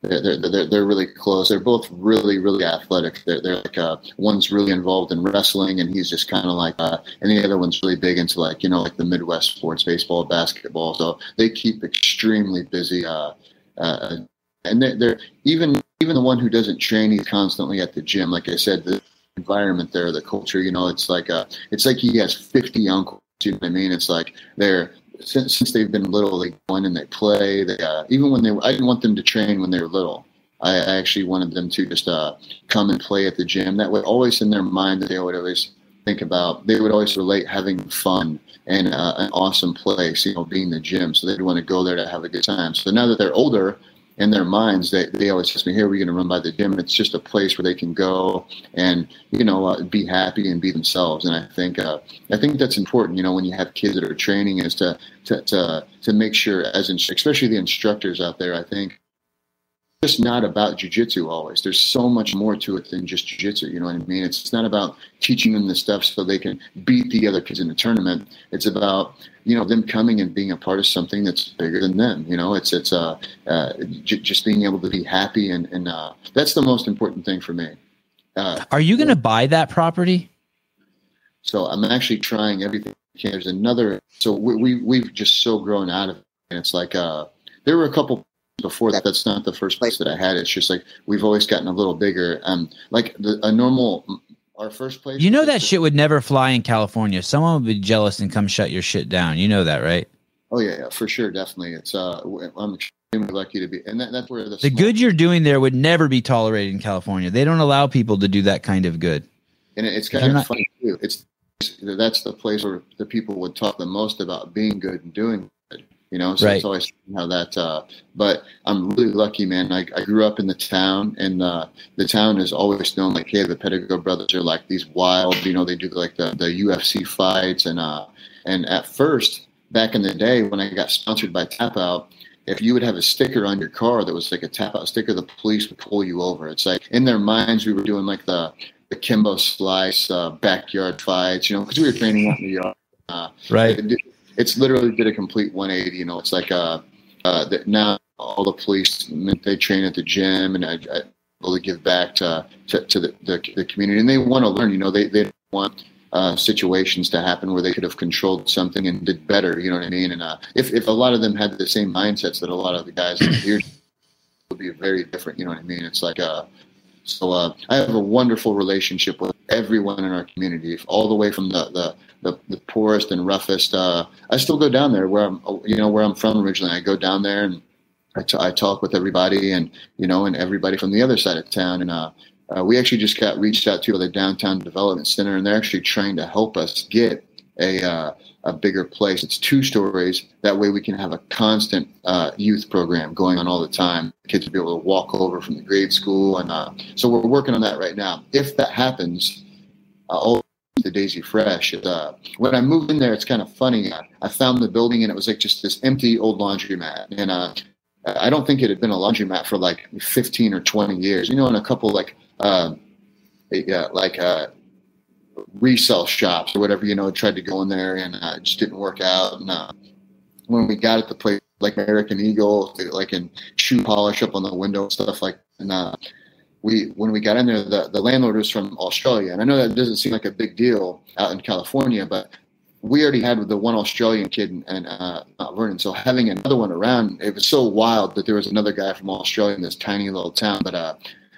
they're, they're, they're really close. They're both really, really athletic. They're, they're like, uh, one's really involved in wrestling and he's just kind of like, uh, and the other one's really big into like, you know, like the Midwest sports, baseball, basketball. So they keep extremely busy. Uh, uh, and they're, they're even, even the one who doesn't train, he's constantly at the gym. Like I said, the environment there, the culture, you know, it's like, uh, it's like he has 50 uncles. You know what I mean? It's like they're since since they've been little, they go in and they play. They uh, even when they I didn't want them to train when they were little. I, actually wanted them to just uh, come and play at the gym. That way, always in their mind they would always think about. They would always relate having fun and uh, an awesome place, you know, being the gym. So they'd want to go there to have a good time. So now that they're older, in their minds, they, they always ask me, "Here, we're going to run by the gym." It's just a place where they can go and you know uh, be happy and be themselves. And I think uh, I think that's important. You know, when you have kids that are training, is to to to, to make sure, as in, especially the instructors out there, I think just not about jujitsu always. There's so much more to it than just jujitsu. You know what I mean? It's, it's not about teaching them the stuff so they can beat the other kids in the tournament. It's about you know them coming and being a part of something that's bigger than them. You know, it's it's uh, uh j- just being able to be happy and and uh, that's the most important thing for me. Uh, Are you going to buy that property? So I'm actually trying everything. There's another. So we, we we've just so grown out of it. And it's like uh, there were a couple before that that's not the first place that i had it's just like we've always gotten a little bigger. Um like the, a normal our first place you know that shit would never fly in california. Someone would be jealous and come shut your shit down. You know that right? Oh yeah, yeah for sure definitely. It's uh i'm extremely lucky to be and that, that's where the, the good you're doing there would never be tolerated in california. They don't allow people to do that kind of good. And it's kind of not, funny too. It's that's the place where the people would talk the most about being good and doing you know so right. it's always how that uh, but i'm really lucky man. I, I grew up in the town and uh, the town is always known like hey the Pedigo brothers are like these wild you know they do like the, the ufc fights and uh and at first back in the day when i got sponsored by tap out if you would have a sticker on your car that was like a tap out sticker the police would pull you over. It's like in their minds we were doing like the the kimbo slice uh, backyard fights you know because we were training out in the yard. Uh, right it's literally did a complete 180. You know, it's like uh, uh, that now all the police they train at the gym and I, I really give back to to, to the, the, the community and they want to learn. You know, they they want uh, situations to happen where they could have controlled something and did better. You know what I mean? And uh, if if a lot of them had the same mindsets that a lot of the guys here would be very different. You know what I mean? It's like uh, so uh, I have a wonderful relationship with everyone in our community, all the way from the the, the, the poorest and roughest. Uh, I still go down there where I'm, you know, where I'm from originally. I go down there and I, t- I talk with everybody, and you know, and everybody from the other side of town. And uh, uh, we actually just got reached out to by the downtown development center, and they're actually trying to help us get a uh, a bigger place. It's two stories. That way we can have a constant uh, youth program going on all the time. Kids will be able to walk over from the grade school. And uh, so we're working on that right now. If that happens, uh, the Daisy Fresh. Uh, when I moved in there, it's kind of funny. I, I, found the building and it was like just this empty old laundromat. And uh, I don't think it had been a laundromat for like 15 or 20 years. You know, in a couple like, uh, yeah, like, resale shops or whatever, you know, tried to go in there and uh, it just didn't work out. And uh, when we got at the place like American Eagle, like in shoe polish up on the window stuff like and uh, we when we got in there, the, the landlord was from Australia. And I know that doesn't seem like a big deal out in California, but we already had the one Australian kid in, in uh, Mount Vernon. So having another one around, it was so wild that there was another guy from Australia in this tiny little town. But uh,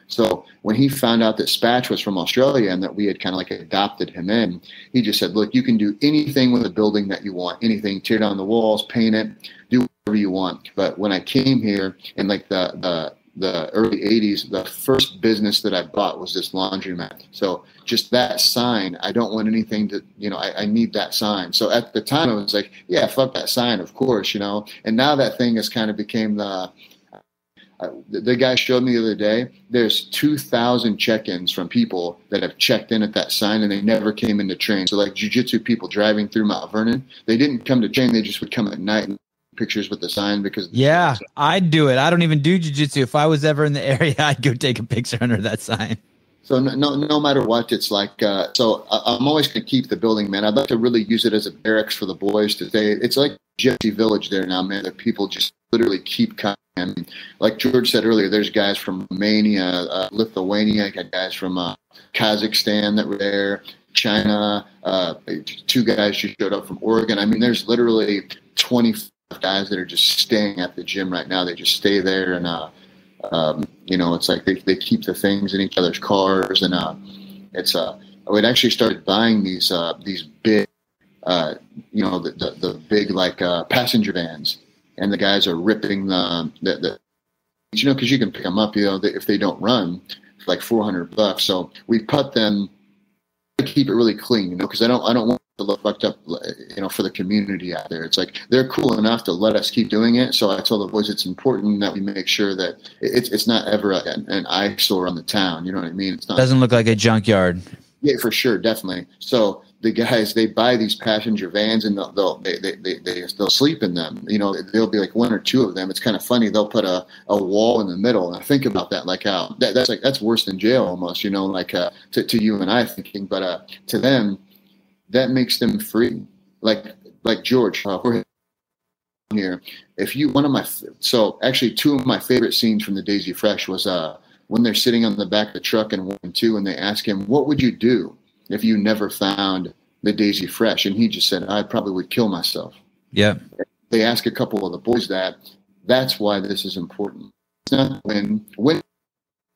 so when he found out that Spatch was from Australia and that we had kind of like adopted him in, he just said, "Look, you can do anything with a building that you want. Anything, tear down the walls, paint it, do whatever you want." But when I came here in like the the the early 80s, the first business that I bought was this laundromat. So just that sign, I don't want anything to, you know, I, I, need that sign. So at the time, I was like, yeah, fuck that sign, of course, you know. And now that thing has kind of became the, uh, the guy showed me the other day there's 2000 check-ins from people that have checked in at that sign and they never came in to train. So like jiu-jitsu people driving through mount vernon they didn't come to train they just would come at night and pictures with the sign because yeah i'd do it. I don't even do jiu-jitsu. If i was ever in the area i'd go take a picture under that sign so no, no, no matter what, it's like. Uh, so I'm always going to keep the building, man. I'd like to really use it as a barracks for the boys to stay. It's like Gypsy Village there now, man. That people just literally keep coming. Like George said earlier, there's guys from Romania, uh, Lithuania, got guys from uh, Kazakhstan that were there, China. Uh, two guys just showed up from Oregon. I mean, there's literally 25 guys that are just staying at the gym right now. They just stay there and uh, um, you know, it's like they, they keep the things in each other's cars, and uh, it's uh, I would actually started buying these uh, these big uh, you know, the, the, the big like uh, passenger vans, and the guys are ripping the the, the you know because you can pick them up, you know, if they don't run, like four hundred bucks. So we put them to keep it really clean, you know, because I don't I don't want to look fucked up, you know, for the community out there. It's like they're cool enough to let us keep doing it. So I told the boys it's important that we make sure that it's it's not ever an, an eyesore on the town. You know what I mean? It's not Doesn't look like a junkyard. yeah, for sure, definitely. So the guys they buy these passenger vans and they'll, they'll they, they, they, they they'll sleep in them. You know, there'll be like one or two of them. It's kind of funny. They'll put a, a wall in the middle, and I think about that like how that, that's like that's worse than jail almost. You know, like uh, to to you and I thinking, but uh, to them, that makes them free. Like like George, uh, we're here. If you one of my so actually two of my favorite scenes from the Daisy Fresh was uh when they're sitting on the back of the truck in one and two, and they ask him, "What would you do?" if you never found the Daisy Fresh? And he just said, I probably would kill myself. Yeah. They ask a couple of the boys that. That's why this is important. It's not when when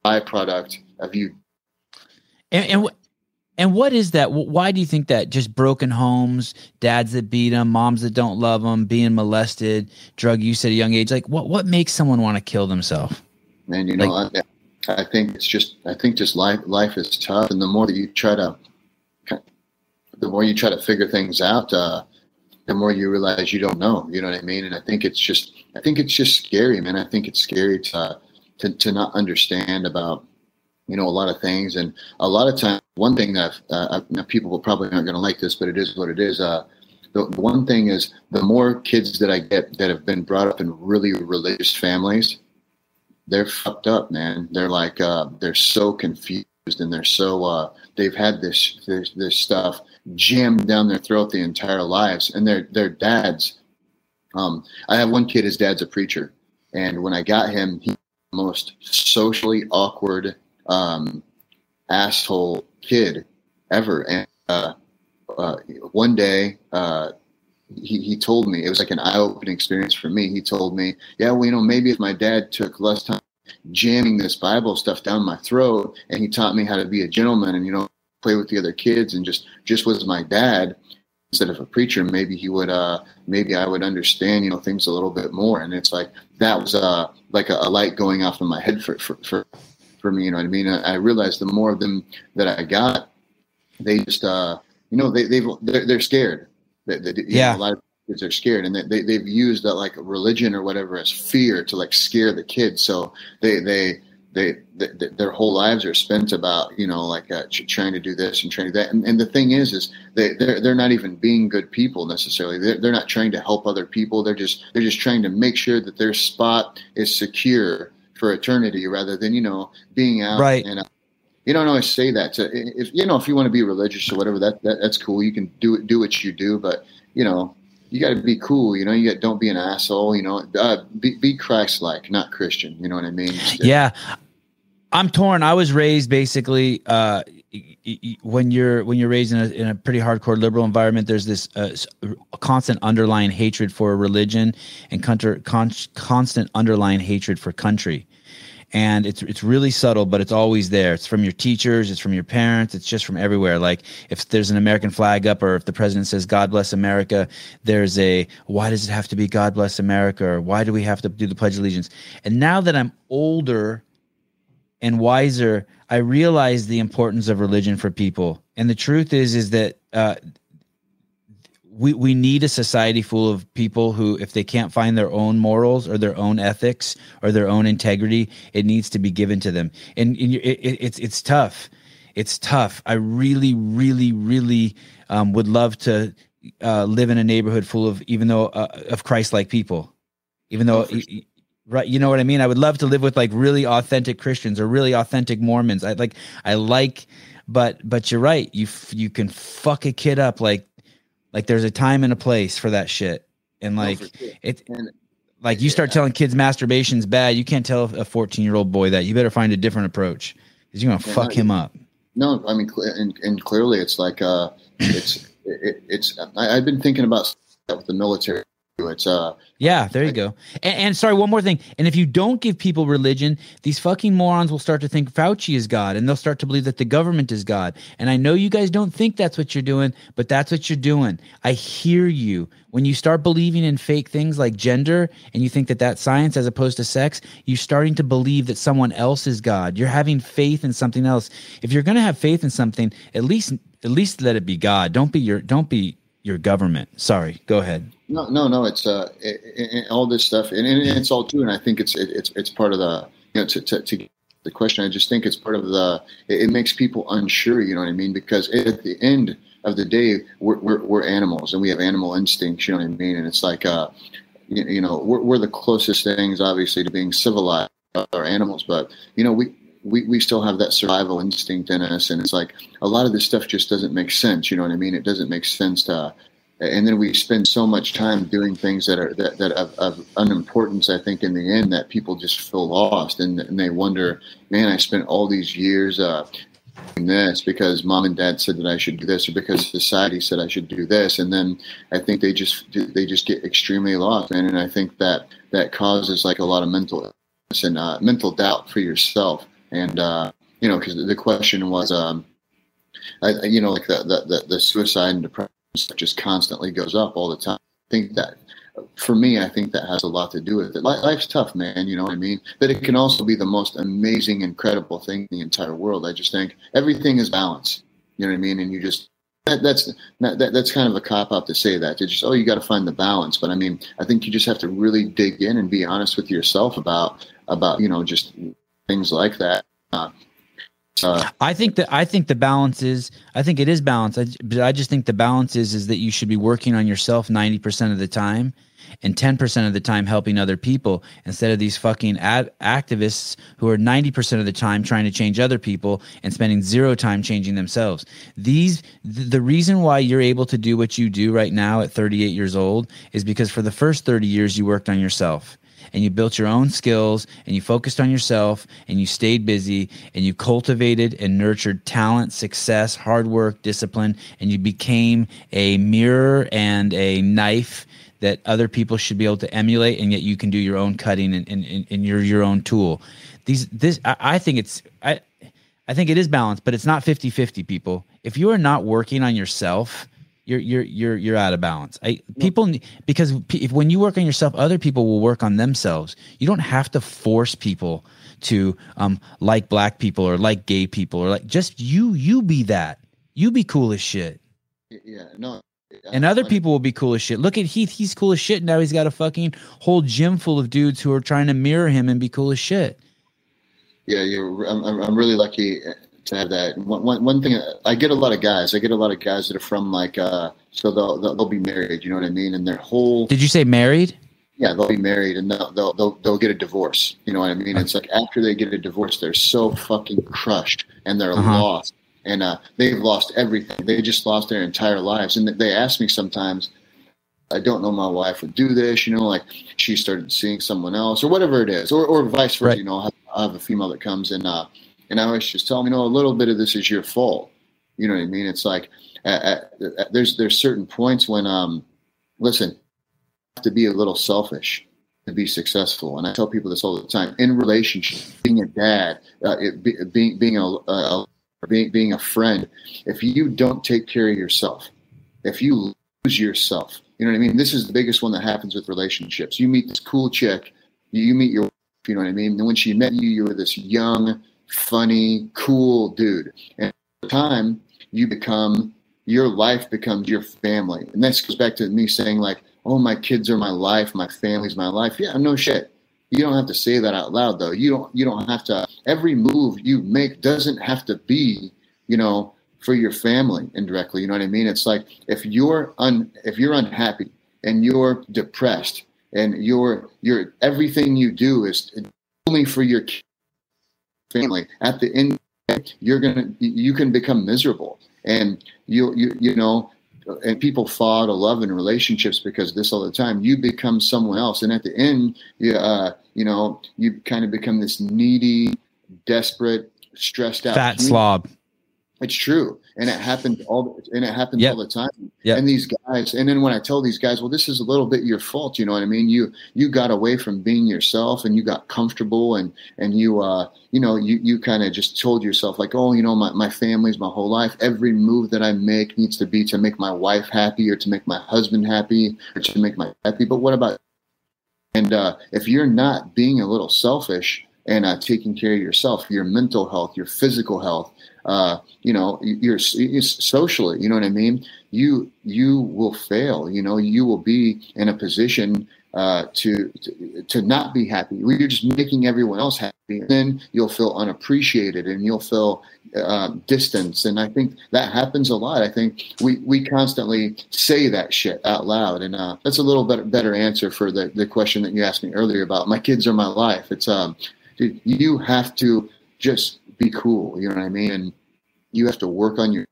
byproduct of you. And, and and what is that? Why do you think that? Just broken homes, dads that beat them, moms that don't love them, being molested, drug use at a young age. Like, what what makes someone want to kill themselves? Man, you know, like, I, I think it's just I think just life life is tough, and the more that you try to the more you try to figure things out, uh, the more you realize you don't know. You know what I mean? And I think it's just, I think it's just scary, man. I think it's scary to to, to not understand about, you know, a lot of things. And a lot of times, one thing that uh, people will probably aren't going to like this, but it is what it is. Uh, the, one thing is, the more kids that I get that have been brought up in really religious families, they're fucked up, man. They're like, uh, they're so confused and they're so uh, they've had this, this this stuff jammed down their throat the entire lives, and their their dads. Um, I have one kid. His dad's a preacher, and when I got him, he the most socially awkward um, asshole kid ever. And uh, uh, one day, uh, he, he told me it was like an eye-opening experience for me. He told me, "Yeah, well, you know, maybe if my dad took less time jamming this Bible stuff down my throat, and he taught me how to be a gentleman, and you know, play with the other kids and just just was my dad instead of a preacher maybe he would uh maybe i would understand you know things a little bit more and it's like that was uh like a, a light going off in my head for for for, for me you know what i mean? I, I realized the more of them that i got they just uh you know they they've they're, they're scared. They, they, yeah know, a lot of kids are scared and they, they, have used that like religion or whatever as fear to like scare the kids. So they they they, they, their whole lives are spent about you know like uh, trying to do this and trying to do that. And, and the thing is is they they're, they're not even being good people necessarily. They're, they're not trying to help other people. They're just they're just trying to make sure that their spot is secure for eternity rather than you know being out right and uh, you don't always say that to if you know if you want to be religious or whatever that, that that's cool you can do it do what you do but you know you got to be cool, you know. You got don't be an asshole, you know. Uh, be be Christ-like, not Christian. You know what I mean? Yeah, I'm torn. I was raised basically uh, when you're when you're raised in a, in a pretty hardcore liberal environment. There's this uh, constant underlying hatred for religion and con- constant underlying hatred for country and it's it's really subtle, but it's always there. It's from your teachers, it's from your parents, it's just from everywhere. Like if there's an American flag up, or if the president says "God bless America," there's a why does it have to be "God bless America" or why do we have to do the Pledge of Allegiance? And now that I'm older and wiser, I realize the importance of religion for people. And the truth is, is that uh, we, we need a society full of people who, if they can't find their own morals or their own ethics or their own integrity, it needs to be given to them. And, and it, it, it's it's tough. It's tough. I really, really, really um, would love to uh, live in a neighborhood full of even though uh, of Christ-like people. Even though, oh, right, you know what I mean. I would love to live with like really authentic Christians or really authentic Mormons. I like, I like, but but you're right. You you can fuck a kid up like like there's a time and a place for that shit. And like sure. it and, like you start yeah. telling kids masturbation's bad, you can't tell a 14 year old boy that. You better find a different approach because you're gonna yeah, fuck no, him up. No, I mean, and, and clearly it's like uh, it's it, it's. I, have been thinking about with the military It's uh Yeah, there you go. And, and sorry, one more thing. And if you don't give people religion, these fucking morons will start to think Fauci is God and they'll start to believe that the government is God. And I know you guys don't think that's what you're doing, but that's what you're doing. I hear you. When you start believing in fake things like gender and you think that that's science as opposed to sex, you're starting to believe that someone else is God. You're having faith in something else. If you're going to have faith in something, at least at least let it be God. Don't be your don't be your government. Sorry, go ahead. No, no, no. It's uh, it, it, all this stuff, and, and, it's all true. And I think it's it, it's it's part of the you know to, to, to the question. I just think it's part of the. It, makes people unsure. You know what I mean? Because at the end of the day, we're, we're, we're animals, and we have animal instincts. You know what I mean? And it's like uh, you, you know, we're, we're the closest things, obviously, to being civilized, are animals. But you know, we we, we still have that survival instinct in us and it's like a lot of this stuff just doesn't make sense you know what i mean? It doesn't make sense to and then we spend so much time doing things that are that, that of, of unimportance i think in the end that people just feel lost and, and they wonder man i spent all these years uh, doing this because mom and dad said that i should do this or because society said i should do this and then i think they just they just get extremely lost man and i think that that causes like a lot of mental and uh, mental doubt for yourself and uh, you know because the question was um, I, you know like the, the the suicide and depression just constantly goes up all the time. I think that for me, I think that has a lot to do with it. Life's tough, man. You know what I mean? But it can also be the most amazing, incredible thing in the entire world. I just think everything is balance. You know what I mean? And you just that, that's that, that's kind of a cop out to say that. To just oh, you got to find the balance. But I mean, I think you just have to really dig in and be honest with yourself about about you know just things like that. Uh, uh, I think that I think the balance is I think it is balance. I, but I just think the balance is is that you should be working on yourself ninety percent of the time, and ten percent of the time helping other people instead of these fucking ad- activists who are ninety percent of the time trying to change other people and spending zero time changing themselves. These th- the reason why you're able to do what you do right now at thirty eight years old is because for the first thirty years you worked on yourself and you built your own skills and you focused on yourself and you stayed busy and you cultivated and nurtured talent, success, hard work, discipline, and you became a mirror and a knife that other people should be able to emulate and yet you can do your own cutting and, and, and you're your own tool. These this I, I think it's I I think it is balanced, but it's not 50-50 people. If you are not working on yourself, you're you're you're you're out of balance. I people because if when you work on yourself, other people will work on themselves. You don't have to force people to um like black people or like gay people or like just you you be that. You be cool as shit. Yeah, no. And other people will be cool as shit. Look at Heath; he's cool as shit. Now he's got a fucking whole gym full of dudes who are trying to mirror him and be cool as shit. Yeah, you're. I'm. I'm really lucky to have that. One, one, one thing, I get a lot of guys. I get a lot of guys that are from like, uh, so they'll, they'll, be married. You know what I mean? And their whole. Did you say married? Yeah, they'll be married and they'll, they'll they'll they'll get a divorce. You know what I mean? It's like after they get a divorce, they're so fucking crushed and they're uh-huh. lost and uh, they've lost everything. They just lost their entire lives. And they ask me sometimes, I don't know my wife would do this, you know, like she started seeing someone else or whatever it is, or, or vice versa, right. you know, I have, I have, a female that comes and, uh, and I was just telling me, you know, a little bit of this is your fault. You know what I mean? It's like at, at, at, there's there's certain points when um, listen, you have to be a little selfish to be successful. And I tell people this all the time. In relationship, being a dad, uh, it, be, being being a, a being being a friend, if you don't take care of yourself, if you lose yourself, you know what I mean. This is the biggest one that happens with relationships. You meet this cool chick, you meet your, you know what I mean. And when she met you, you were this young funny, cool dude. And time you become your life becomes your family. And this goes back to me saying, like, oh, my kids are my life, my family's my life. Yeah, no shit. You don't have to say that out loud though. You don't you don't have to every move you make doesn't have to be, you know, for your family indirectly. You know what I mean? It's like if you're un if you're unhappy and you're depressed and your your everything you do is only for your family. At the end, you're gonna you can become miserable, and you you you know. And people fall out of love and relationships because this all the time. You become someone else, and at the end, you uh, you know, you kind of become this needy, desperate, stressed out, fat human. slob. It's true, and it happens all and it happens Yep. all the time. Yep. And these guys, and then when I tell these guys, well, this is a little bit your fault. You know what I mean? You you got away from being yourself, and you got comfortable, and and you uh you know you you kind of just told yourself like, oh, you know, my my family's my whole life. Every move that I make needs to be to make my wife happy, or to make my husband happy, or to make my happy. But what about and uh, if you're not being a little selfish and uh, taking care of yourself, your mental health, your physical health, uh, you know, you're, you're socially, you know what I mean? You you will fail. You know, you will be in a position uh, to, to to not be happy. You're just making everyone else happy. And then you'll feel unappreciated, and you'll feel uh, distance. And I think that happens a lot. I think we, we constantly say that shit out loud. And uh, that's a little bit better answer for the, the question that you asked me earlier about my kids are my life. It's, um, dude, you have to just be cool. You know what I mean? And you have to work on your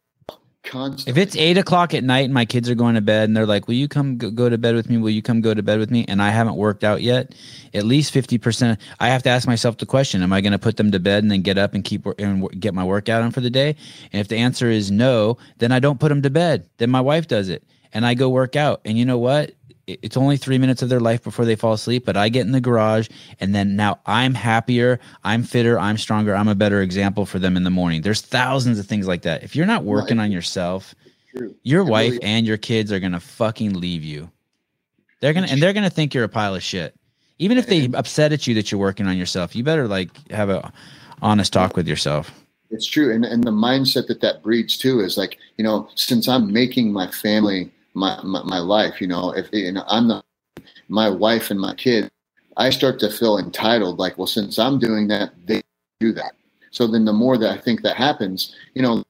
constantly. If it's eight o'clock at night and my kids are going to bed and they're like, "Will you come go, go to bed with me? Will you come go to bed with me?" and I haven't worked out yet, at least fifty percent. I have to ask myself the question: Am I going to put them to bed and then get up and keep and get my workout on for the day? And if the answer is no, then I don't put them to bed. Then my wife does it, and I go work out. And you know what? It- It's only three minutes of their life before they fall asleep, but I get in the garage and then now I'm happier, I'm fitter, I'm stronger, I'm a better example for them in the morning. There's thousands of things like that. If you're not working on yourself, True. your It wife really- and your kids are gonna fucking leave you. They're gonna and they're gonna think you're a pile of shit. Even if they And- upset at you that you're working on yourself, you better like have a honest talk with yourself. It's true, and and the mindset that that breeds too is like you know, since I'm making my family my my, my life, you know, if you know, I'm the my wife and my kid, I start to feel entitled. Like, well, since I'm doing that, they do that. So then, the more that I think that happens, you know,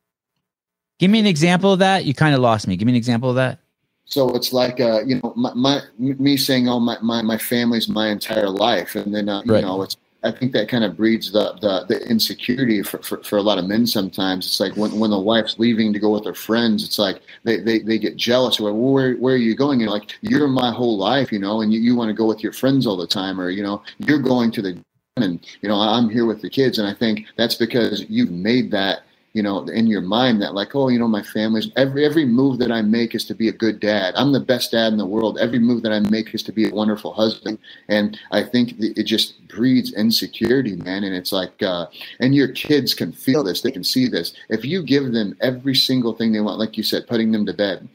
Give me an example of that. You kind of lost me. Give me an example of that. so it's like uh, you know, my, my me saying, oh, my my my family's my entire life, and then uh, you Right. know, it's I think that kind of breeds the, the, the insecurity for, for, for a lot of men sometimes. It's like when, when the wife's leaving to go with her friends, it's like they, they, they get jealous. Well, where, where are you going? You're like, you're my whole life, you know, and you, you want to go with your friends all the time, or, you know, you're going to the and, you know, I'm here with the kids. And I think that's because you've made that, you know, in your mind that like, oh, you know, my family's every every move that I make is to be a good dad. I'm the best dad in the world. Every move that I make is to be a wonderful husband. And I think it just breeds insecurity, man. And it's like, uh, and your kids can feel this. They can see this. If you give them every single thing they want, like you said, putting them to bed.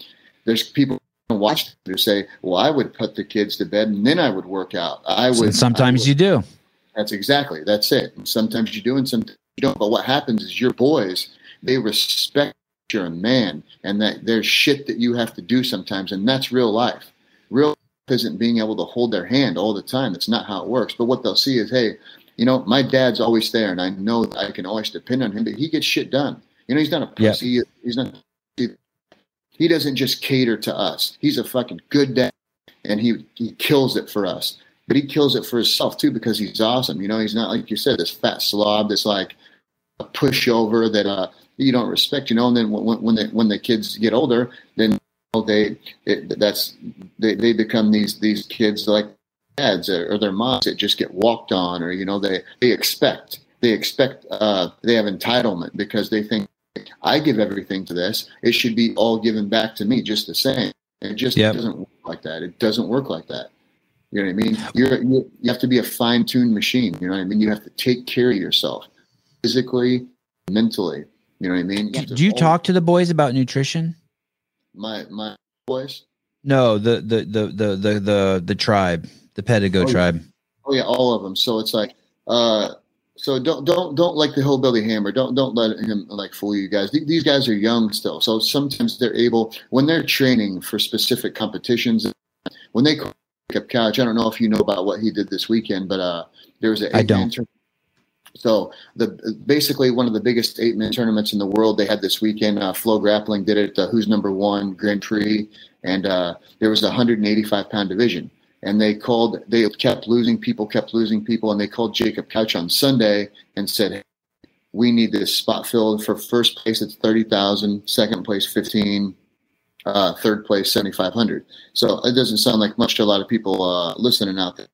There's people watch who say, well, I would put the kids to bed and then I would work out. I would. Sometimes I would. you do. That's exactly. That's it. Sometimes you do, and sometimes don't. But what happens is your boys they respect you're a man, and that there's shit that you have to do sometimes, and that's real life. Real life isn't being able to hold their hand all the time. It's not how it works. But what they'll see is, hey, you know, my dad's always there, and I know that I can always depend on him. But he gets shit done. You know, he's not a pussy. He's not. He doesn't just cater to us. He's a fucking good dad, and he he kills it for us but he kills it for himself too because he's awesome. You know, he's not like you said, this fat slob that's like pushover that uh, you don't respect. You know, and then when when the when the kids get older, then they it, that's they, they become these these kids like dads or, their moms that just get walked on, or you know, they they expect they expect uh, they have entitlement because they think I give everything to this. It should be all given back to me just the same. It just Yep. doesn't work like that. It doesn't work like that. You know what I mean? You're, you you have to be a fine tuned machine. You know what I mean? You have to take care of yourself physically, mentally. You know what I mean? have Do you always- talk to the boys about nutrition? my my boys? No, the the the the the the, the tribe, the Pedigo Oh, yeah. tribe. Oh yeah, all of them. So it's like, uh, so don't don't don't like the hillbilly hammer. Don't don't let him like fool you guys. These guys are young still, so sometimes they're able when they're training for specific competitions. When they call up couch, I don't know if you know about what he did this weekend, but uh, there was an I don't. tour- So the basically one of the biggest eight man tournaments in the world they had this weekend. Uh, FloGrappling did it. The Who's Number One Grand Prix, and uh, there was a 185 pound division. And they called. They kept losing people, kept losing people, and they called Jacob Couch on Sunday and said, hey, "We need this spot filled for first place. It's thirty thousand. Second place, fifteen. Uh, third place, seventy five hundred. So it doesn't sound like much to a lot of people uh, listening out there.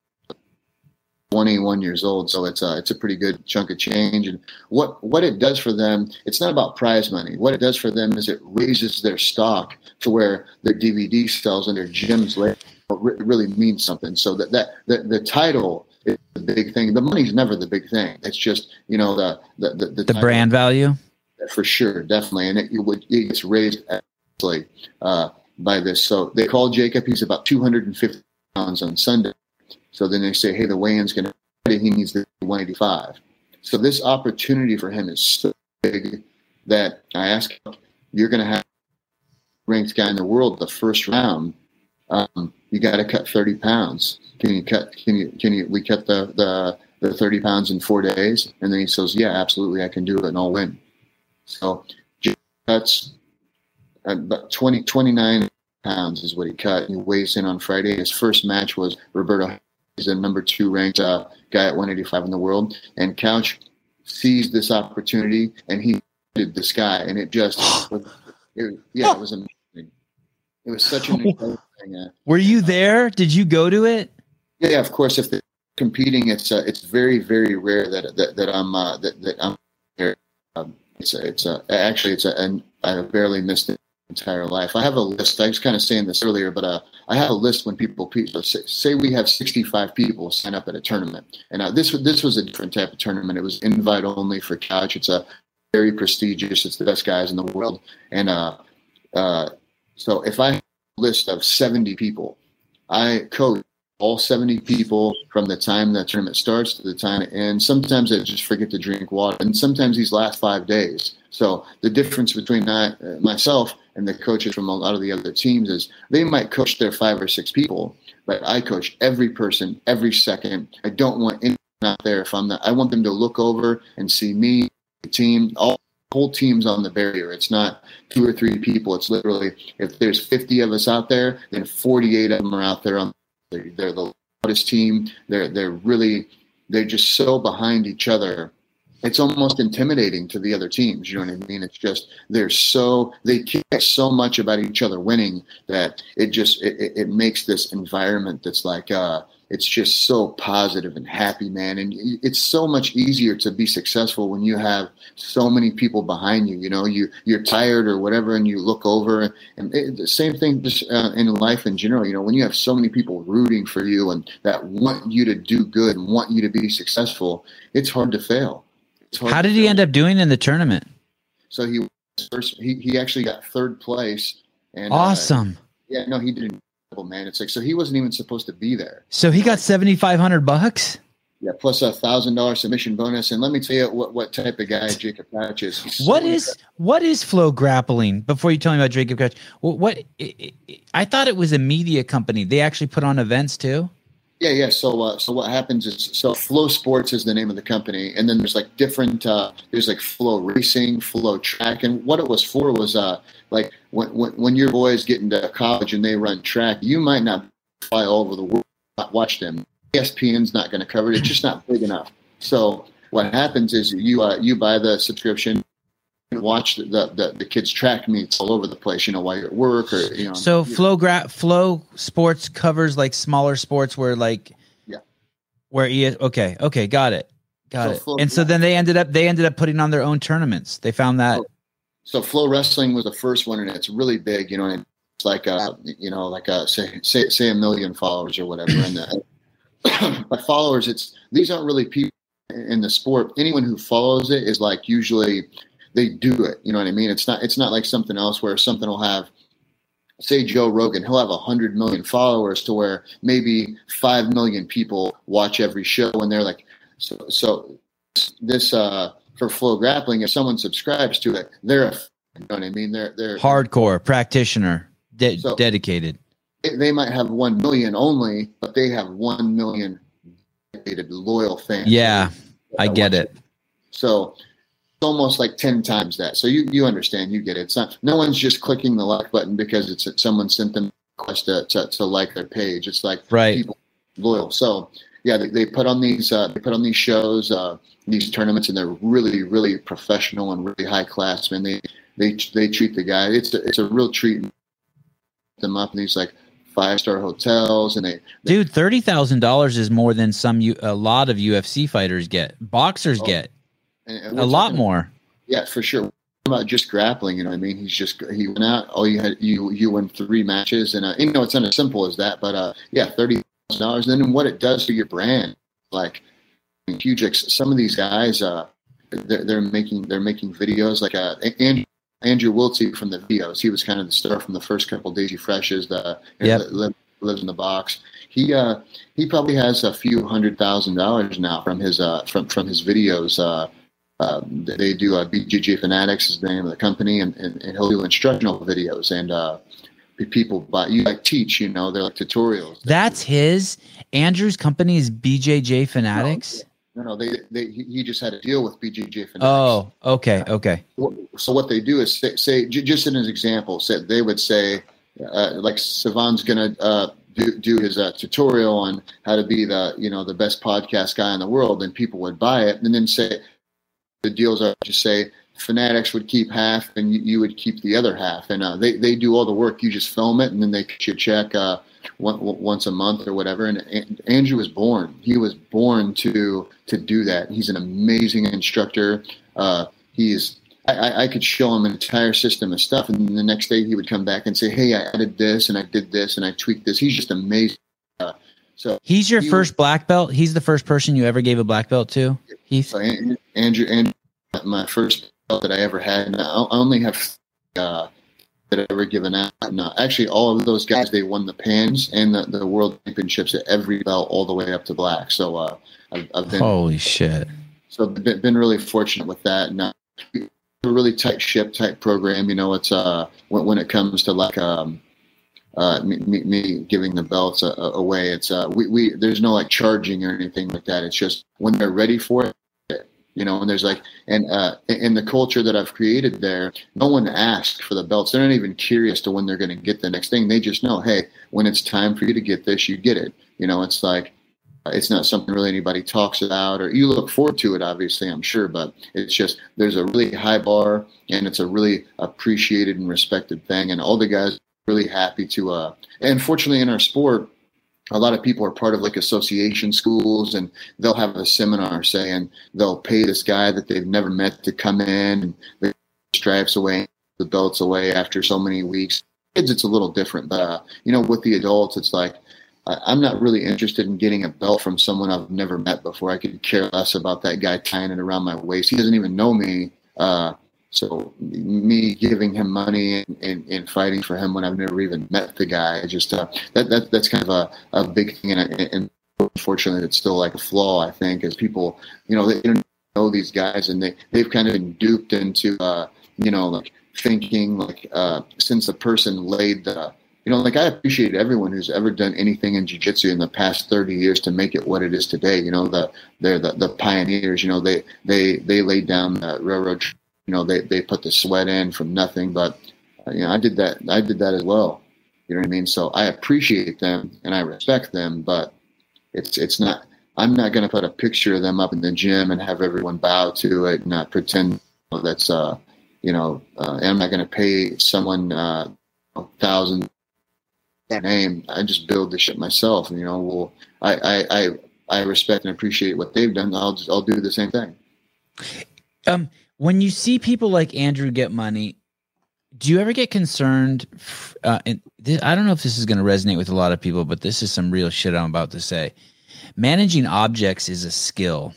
21 years old, so it's a it's a pretty good chunk of change. And what what it does for them, it's not about prize money. What it does for them is it raises their stock to where their DVD sales and their gyms later really means something. So that that the, the title is the big thing. The money's never the big thing. It's just you know the the the, the, the brand value for sure, definitely, and it, it, it gets raised actually uh, by this. So they call Jacob. He's about 250 pounds on Sunday. So then they say, hey, the weigh-in's going to he needs the 185. So this opportunity for him is so big that I ask you're going to have ranked guy in the world the first round. Um, you got to cut 30 pounds. Can you cut? Can you? Can you? We cut the the the 30 pounds in four days, and then he says, yeah, absolutely, I can do it, and I'll win. So cuts about 20, 29 pounds is what he cut. He weighs in on Friday. His first match was Roberto He's the number two ranked uh, guy at 185 in the world. And Couch seized this opportunity and he did this guy. And it just, it, yeah, it was amazing. It was such an incredible thing. Uh, Were you there? Did you go to it? Yeah, of course. If they're competing, it's uh, it's very very rare that that, that I'm uh, that that I'm there. Um, it's a, it's a, actually it's a, and I barely missed it entire life. I have a list. I was kind of saying this earlier, but uh, I have a list when people, say, say, we have 65 people sign up at a tournament, and uh, this this was a different type of tournament. It was invite only for couch. It's a very prestigious. It's the best guys in the world, and uh, uh, so if I have a list of 70 people, I coach all 70 people from the time the tournament starts to the time ends. Sometimes I just forget to drink water, and sometimes these last five days. So the difference between that, uh, myself and the coaches from a lot of the other teams is they might coach their five or six people, but I coach every person every second. I don't want anyone out there if I'm not. I want them to look over and see me, the team, all whole teams on the barrier. It's not two or three people. It's literally if there's 50 of us out there, then 48 of them are out there on. They're, they're the loudest team. They're they're really they're just so behind each other it's almost intimidating to the other teams. You know what I mean? It's just they're so they care so much about each other winning that it just it, it makes this environment that's like uh, it's just so positive and happy, man. And it's so much easier to be successful when you have so many people behind you. You know, you you're tired or whatever, and you look over, and it, the same thing just uh, in life in general. You know, when you have so many people rooting for you and that want you to do good and want you to be successful, it's hard to fail how did he end up doing in the tournament? So he first he, he actually got third place and uh, awesome. Uh, yeah, no, he didn't man. It's like so he wasn't even supposed to be there. So he got seventy five hundred bucks. Yeah, plus a thousand dollar submission bonus. And let me tell you what, what type of guy Jacob Couch is. He's what so is what is FloGrappling? Before you tell me about Jacob Couch, what, what I thought it was a media company. They actually put on events too. Yeah, yeah. So, uh, so what happens is, so FloSports is the name of the company, and then there's like different. Uh, there's like FloRacing, Flow Track, and what it was for was uh, like when, when when your boys get into college and they run track, you might not fly all over the world, watch them. ESPN's not going to cover it; it's just not big enough. So, what happens is you uh, you buy the subscription, watch the, the, the, kids track meets all over the place, you know, while you're at work or, you know. So flow gra- flow sports covers like smaller sports where like, yeah, where he okay. Okay. Got it. Got so it. Flow, and so then they ended up, they ended up putting on their own tournaments. They found that. So, so wrestling was the first one and it's really big, you know, and it's like, uh, you know, like a, say, say, say a million followers or whatever. and uh, by followers, it's, these aren't really people in the sport. Anyone who follows it is like usually they do it. You know what I mean? It's not it's not like something else where something will have say Joe Rogan, he'll have a hundred million followers to where maybe five million people watch every show and they're like so so this uh for FloGrappling, if someone subscribes to it, they're a you know what I mean? They're they're hardcore practitioner, de- so dedicated. They might have one million only, but they have one million dedicated loyal fans. Yeah, I get it. So almost like 10 times that. So you, you understand, you get it. It's not, no one's just clicking the like button because it's someone sent them a request to, to, to like their page. It's like right. people loyal. So yeah, they, they put on these, uh, they put on these shows, uh, these tournaments and they're really, really professional and really high class, man. They, they, they treat the guy. It's a, it's a real treat them up. And he's like five star hotels, and they dude thirty thousand dollars is more than some a lot of UFC fighters get. Boxers Oh, get and- and a lot talking- more. Yeah, for sure. About just grappling, you know what I mean? He's just he went out. All you had you you win three matches, and uh, you know it's not as simple as that. But uh, yeah, thirty thousand dollars. And then what it does to your brand, like huge. ex- Some of these guys, uh, they're, they're making they're making videos like uh, Andrew, Andrew Wiltse from the videos. He was kind of the star from the first couple Daisy Freshes. The Yep. li- lives in the box. He uh he probably has a few hundred thousand dollars now from his uh from from his videos. Uh, uh, they do uh, BJJ Fanatics is the name of the company, and, and, and he'll do instructional videos and uh, people buy you like teach. You know, they're like tutorials. That's his. Andrew's company is BJJ Fanatics. No, no, they, they he just had a deal with BJJ Fanatics. Oh, okay, okay. so what they do is say, say j- just in an example, say, they would say, uh, like Sevan's gonna uh, do, do his uh, tutorial on how to be the you know the best podcast guy in the world, and people would buy it, and then say the deals are just say Fanatics would keep half, and you, you would keep the other half, and uh, they they do all the work. You just film it, and then they you check. Uh, one, once a month or whatever. And An- Andrew was born. He was born to to do that. He's an amazing instructor. Uh, he's I- I, I could show him an entire system of stuff, and the next day he would come back and say, "Hey, I added this, and I did this, and I tweaked this." He's just amazing. So, He's your He first black belt. He's the first person you ever gave a black belt to. Heath. so An- Andrew, Andrew, my first belt that I ever had, and I I only have uh, that I ever given out. And, uh, actually, all of those guys they won the pans and the, the world championships at every belt, all the way up to black. So uh, I've, I've been Holy shit. so been, been really fortunate with that. And uh, a really tight ship, type program. You know, it's uh when, when it comes to like um uh me, me, giving the belts uh, away. It's uh we, we there's no like charging or anything like that. It's just when they're ready for it. You know, and there's like, and uh, in the culture that I've created there, no one asks for the belts. They're not even curious to when they're going to get the next thing. They just know, hey, when it's time for you to get this, you get it. You know, it's like, it's not something really anybody talks about or you look forward to it obviously i'm sure but it's just there's a really high bar and it's a really appreciated and respected thing and all the guys really happy to uh and fortunately in our sport a lot of people are part of like association schools and they'll have a seminar saying they'll pay this guy that they've never met to come in and the stripes away the belts away after so many weeks kids it's a little different but uh, you know with the adults it's like I'm not really interested in getting a belt from someone I've never met before. I could care less about that guy tying it around my waist. He doesn't even know me. Uh, so me giving him money and, and, and fighting for him when I've never even met the guy, just uh, that, that that's kind of a, a big thing. And, and unfortunately, it's still like a flaw. I think as people, you know, they don't know these guys and they they've kind of been duped into, uh, you know, like thinking like uh, since the person laid the you know, like I appreciate everyone who's ever done anything in jiu-jitsu in the past 30 years to make it what it is today. You know, the they're the, the pioneers, you know, they they they laid down the railroad, you know, they they put the sweat in from nothing, but uh, you know, I did that I did that as well. You know what I mean? So I appreciate them and I respect them, but it's it's not I'm not going to put a picture of them up in the gym and have everyone bow to it and not pretend that's uh you know, uh, and I'm not going to pay someone uh thousand name. I just build this shit myself. You know, well, I, I, I, I respect and appreciate what they've done. I'll just, I'll do the same thing. Um, when you see people like Andrew get money, do you ever get concerned? Uh, and th- I don't know if this is going to resonate with a lot of people, but this is some real shit I'm about to say. Managing objects is a skill,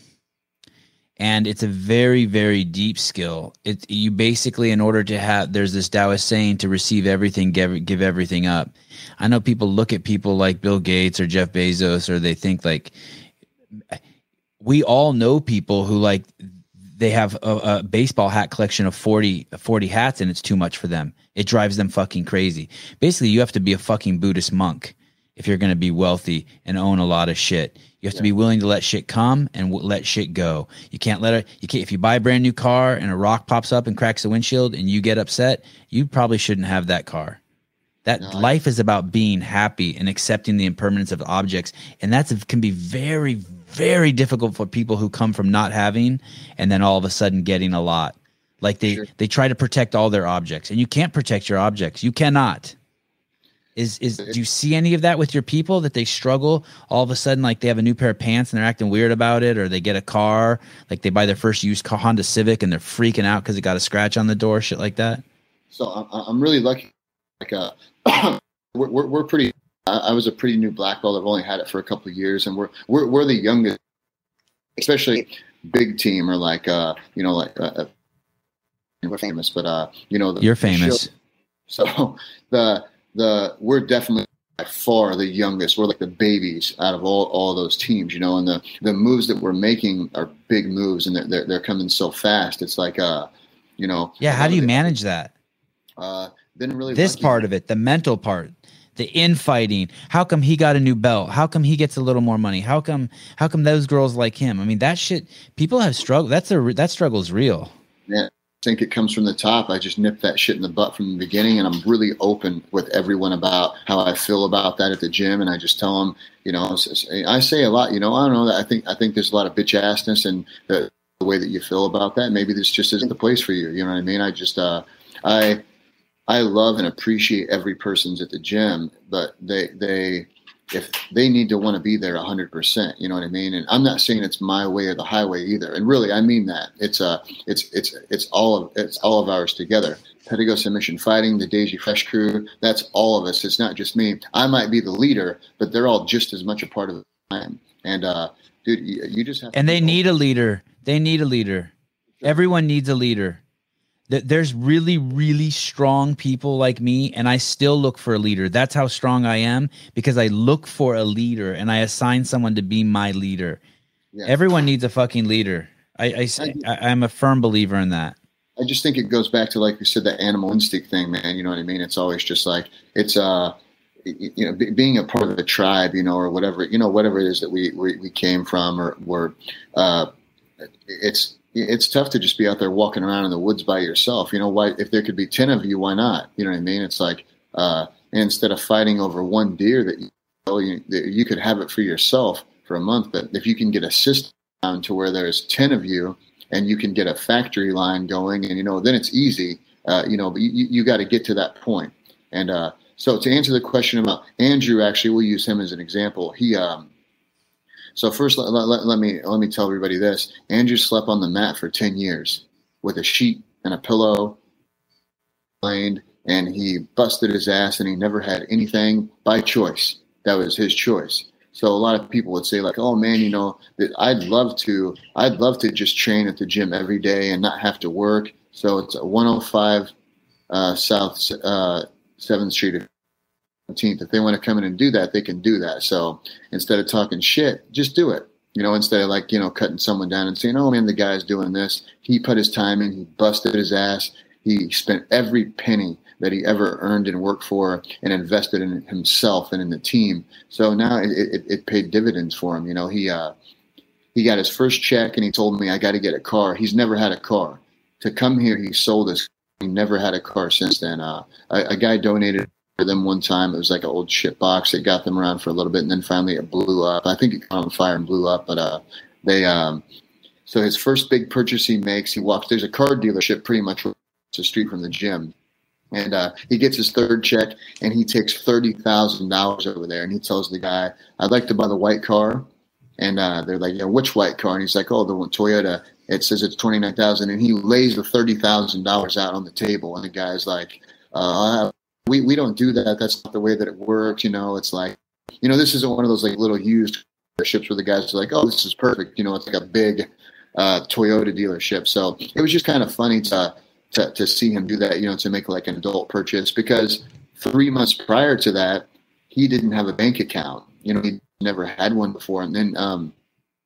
and it's a very, very deep skill. It you basically, in order to have, there's this Taoist saying to receive everything, give, give everything up. I know people look at people like Bill Gates or Jeff Bezos, or they think like we all know people who like they have a, a baseball hat collection of 40, 40 hats and it's too much for them. It drives them fucking crazy. Basically, you have to be a fucking Buddhist monk if you're going to be wealthy and own a lot of shit. You have to be willing to let shit come and w- let shit go. You can't let it. You can't. If you buy a brand new car and a rock pops up and cracks the windshield and you get upset, you probably shouldn't have that car. That No, I- life is about being happy and accepting the impermanence of objects, and that can be very, very difficult for people who come from not having and then all of a sudden getting a lot. Like they Sure. they try to protect all their objects, and you can't protect your objects. You cannot. Is is do you see any of that with your people that they struggle all of a sudden like they have a new pair of pants and they're acting weird about it or they get a car like they buy their first used car, Honda Civic and they're freaking out because it got a scratch on the door shit like that. So I'm, I'm really lucky. Like uh, we're, we're, we're pretty. I, I was a pretty new black belt. I've only had it for a couple of years, and we're we're we're the youngest, especially big team or like uh you know like uh, uh we're famous, but uh you know the, You're famous. so the the we're definitely by far the youngest. We're like the babies out of all all those teams, you know. And the the moves that we're making are big moves, and they're they're, they're coming so fast. It's like uh you know. Yeah, how do you manage that? Uh, been really This lucky. part of it, the mental part, the infighting. How come he got a new belt? How come he gets a little more money? How come how come those girls like him? I mean, that shit people have struggled That's a that struggle is real. Yeah, I think it comes from the top. I just nip that shit in the butt from the beginning, and I'm really open with everyone about how I feel about that at the gym. And I just tell them, you know, I say a lot. You know, I don't know. I think I think there's a lot of bitch assness and the, the way that you feel about that. Maybe this just isn't the place for you. You know what I mean? I just uh, I I love and appreciate every person's at the gym, but they they if they need to want to be there 100% you know what i mean? And i'm not saying it's my way or the highway either and really i mean that. It's uh it's it's it's all of it's all of ours together. Pedigo submission fighting the daisy fresh crew that's all of us. It's not just me. I might be the leader but they're all just as much a part of the time and uh dude you, you just have And they need a leader. They need a leader. Everyone needs a leader. Th- There's really, really strong people like me, and I still look for a leader. That's how strong I am because I look for a leader and I assign someone to be my leader. Yeah. Everyone needs a fucking leader. I, I, I, I'm a firm believer in that. I just think it goes back to like you said, the animal instinct thing, man. You know what I mean? It's always just like it's uh, you know, be, being a part of the tribe, you know, or whatever, you know, whatever it is that we we, we came from, or were. Uh, it's it's tough to just be out there walking around in the woods by yourself. You know, why if there could be ten of you, why not? You know what I mean? It's like uh, instead of fighting over one deer that you, that you could have it for yourself for a month, but if you can get a system down to where there's ten of you and you can get a factory line going and you know then it's easy uh, you know but you, you got to get to that point and uh, so to answer the question about andrew actually we'll use him as an example he um, so first let, let, let me let me tell everybody this. Andrew slept on the mat for 10 years with a sheet and a pillow and he busted his ass and he never had anything by choice. That was his choice. So a lot of people would say like, "Oh man, you know, I'd love to, I'd love to just train at the gym every day and not have to work." So it's 105 uh, South uh, Seventh Street, 17th. If they want to come in and do that, they can do that. So instead of talking shit, just do it. You know, instead of like you know cutting someone down and saying, "Oh man, the guy's doing this." He put his time in. He busted his ass. He spent every penny that he ever earned and worked for and invested in himself and in the team. So now it, it, it paid dividends for him. You know, he uh, he got his first check and he told me I got to get a car. He's never had a car. To come here, he sold his. He never had a car since then. Uh, a, a guy donated them one time. It was like an old shit box. It got them around for a little bit, and then finally it blew up. I think it caught on fire and blew up. But uh, they um, so his first big purchase he makes, he walks. There's a car dealership pretty much the street from the gym and uh, he gets his third check and he takes thirty thousand dollars over there and he tells the guy, "I'd like to buy the white car." And uh, they're like, "Yeah, which white car?" And he's like, "Oh, the one Toyota." It says it's twenty nine thousand, and he lays the thirty thousand dollars out on the table, and the guy's like, uh, "We we don't do that. That's not the way that it works." You know, it's like, you know, this isn't one of those like little used ships where the guys are like, "Oh, this is perfect." You know, it's like a big uh, Toyota dealership. So it was just kind of funny to to, to see him do that, you know, to make like an adult purchase because three months prior to that, he didn't have a bank account. You know, he never had one before. And then, um,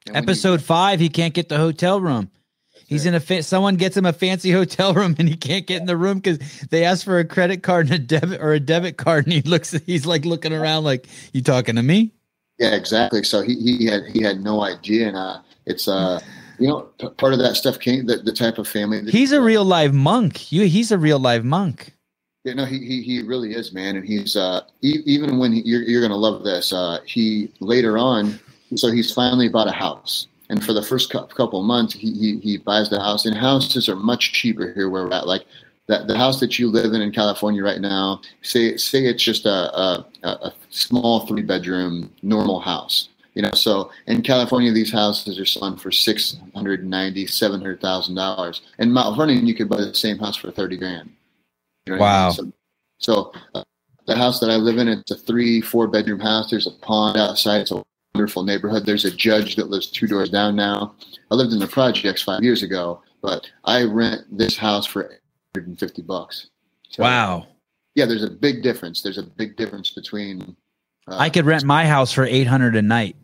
and when he- Episode five, he can't get the hotel room. He's in a fa- someone gets him a fancy hotel room and he can't get in the room because they ask for a credit card and a debit or a debit card and he looks he's like looking around like you talking to me yeah, exactly. So he, he had, he had no idea. And, uh, it's, uh, you know, p- part of that stuff came, the, the type of family. that- he's a real live monk you he's a real live monk Yeah, no, he, he he really is, man, and he's uh e- even when he, you're you're gonna love this. Uh, he later on, so he's finally bought a house, and for the first couple of months, he, he he buys the house, and houses are much cheaper here where we're at. Like that the house that you live in in California right now, say say it's just a a, a small three bedroom normal house. You know, so in California, these houses are selling for six hundred ninety, seven hundred thousand dollars. In Mount Vernon, you could buy the same house for thirty grand. You know wow. So, so uh, the house that I live in, it's a three, four bedroom house. There's a pond outside. It's a wonderful neighborhood. There's a judge that lives two doors down now. I lived in the projects five years ago, but I rent this house for 150 bucks. So, wow. Yeah, there's a big difference. There's a big difference between. Uh, I could rent my house for 800 a night.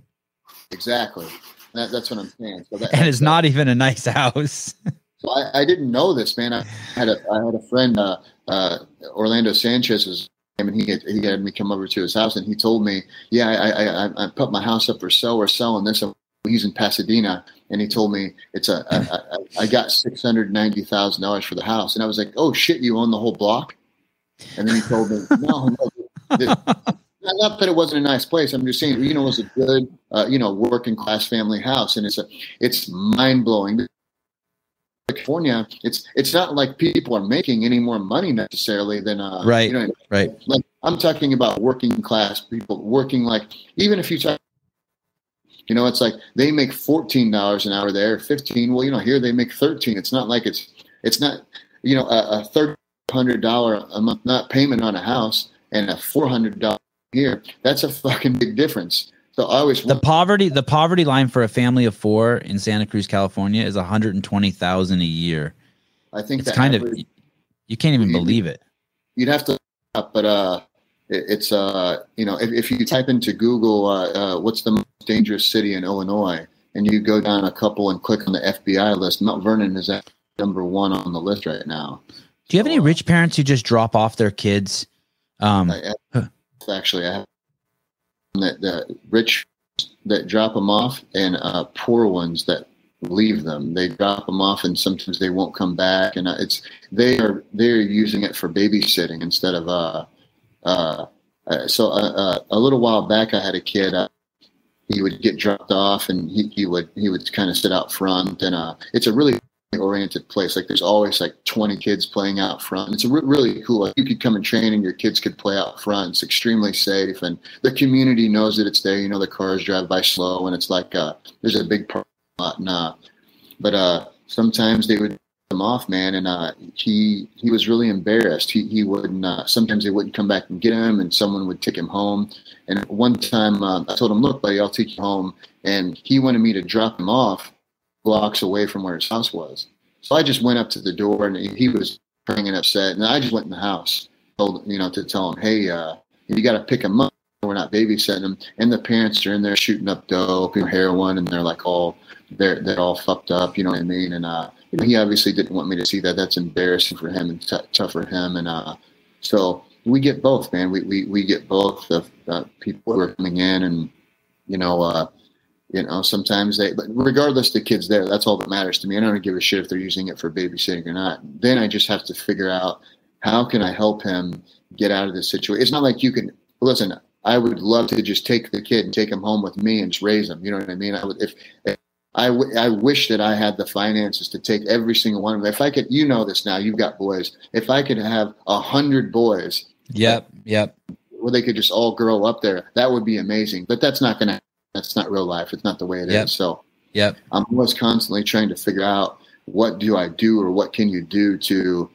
Exactly. That, that's what I'm saying. So that, and it's not even a nice house. so I, I, didn't know this, man. I had a I had a friend, uh, uh, Orlando Sanchez was and he had, he had me come over to his house, and he told me, "Yeah, I I, I put my house up for sale. We're selling this. He's in Pasadena, and he told me it's a I, I got six hundred ninety thousand dollars for the house, and I was like, "Oh shit, you own the whole block?" And then he told me, "No, no this, not that it wasn't a nice place. I'm just saying, you know, it was a good, uh, you know, working class family house, and it's a, it's mind blowing. California, it's it's not like people are making any more money necessarily than uh, right, you know, right. Like I'm talking about working class people working like even if you talk, you know, it's like they make fourteen dollars an hour there, fifteen. Well, you know, here they make thirteen. It's not like it's it's not you know a, a third hundred dollar a month not payment on a house and a four hundred dollar here. That's a fucking big difference. So I always the poverty the poverty line for a family of four in Santa Cruz, California, is one hundred and twenty thousand a year. I think it's kind average, of you can't even believe it. You'd have to, but uh, it, it's uh, you know, if, if you type into Google, uh, uh, what's the most dangerous city in Illinois, and you go down a couple and click on the FBI list, Mount Vernon is at number one on the list right now. Do you have any rich parents who just drop off their kids? Um, I, actually, I have that, that rich that drop them off and uh, poor ones that leave them. They drop them off and sometimes they won't come back. And uh, it's they are they're using it for babysitting instead of uh, uh, uh so uh, uh, a little while back I had a kid. He would get dropped off and he, he would he would kind of sit out front and uh, it's a really oriented place. Like there's always like 20 kids playing out front. It's re- really cool. Like you could come and train and your kids could play out front. It's extremely safe and the community knows that it's there. You know, the cars drive by slow and it's like, uh, there's a big parking lot. And, uh, but, uh, sometimes they would him off, man. And, uh, he, he was really embarrassed. He, he wouldn't, uh, sometimes they wouldn't come back and get him and someone would take him home. And one time, uh, I told him, look, buddy, I'll take you home. And he wanted me to drop him off blocks away from where his house was. So I just went up to the door and he was praying and upset. And I just went in the house, told, you know, to tell him, hey, uh, you got to pick him up. We're not babysitting him. And the parents are in there shooting up dope and heroin and they're like all, they're, they're all fucked up. You know what I mean? And, uh, you know, he obviously didn't want me to see that. That's embarrassing for him and t- tough for him. And, uh, so we get both, man. We, we, we get both the uh, people who are coming in and, you know, uh, you know, sometimes they, but regardless, the kid's there. That's all that matters to me. I don't give a shit if they're using it for babysitting or not. Then I just have to figure out how can I help him get out of this situation. It's not like you can listen. I would love to just take the kid and take him home with me and just raise him. You know what I mean? I would if, if I, w- I wish that I had the finances to take every single one of them. If I could, you know this now. You've got boys. If I could have a hundred boys, yep, yep, where they could just all grow up there, that would be amazing. But that's not going to that's not real life. It's not the way it yep. is. So yep. I'm always constantly trying to figure out what do I do or what can you do to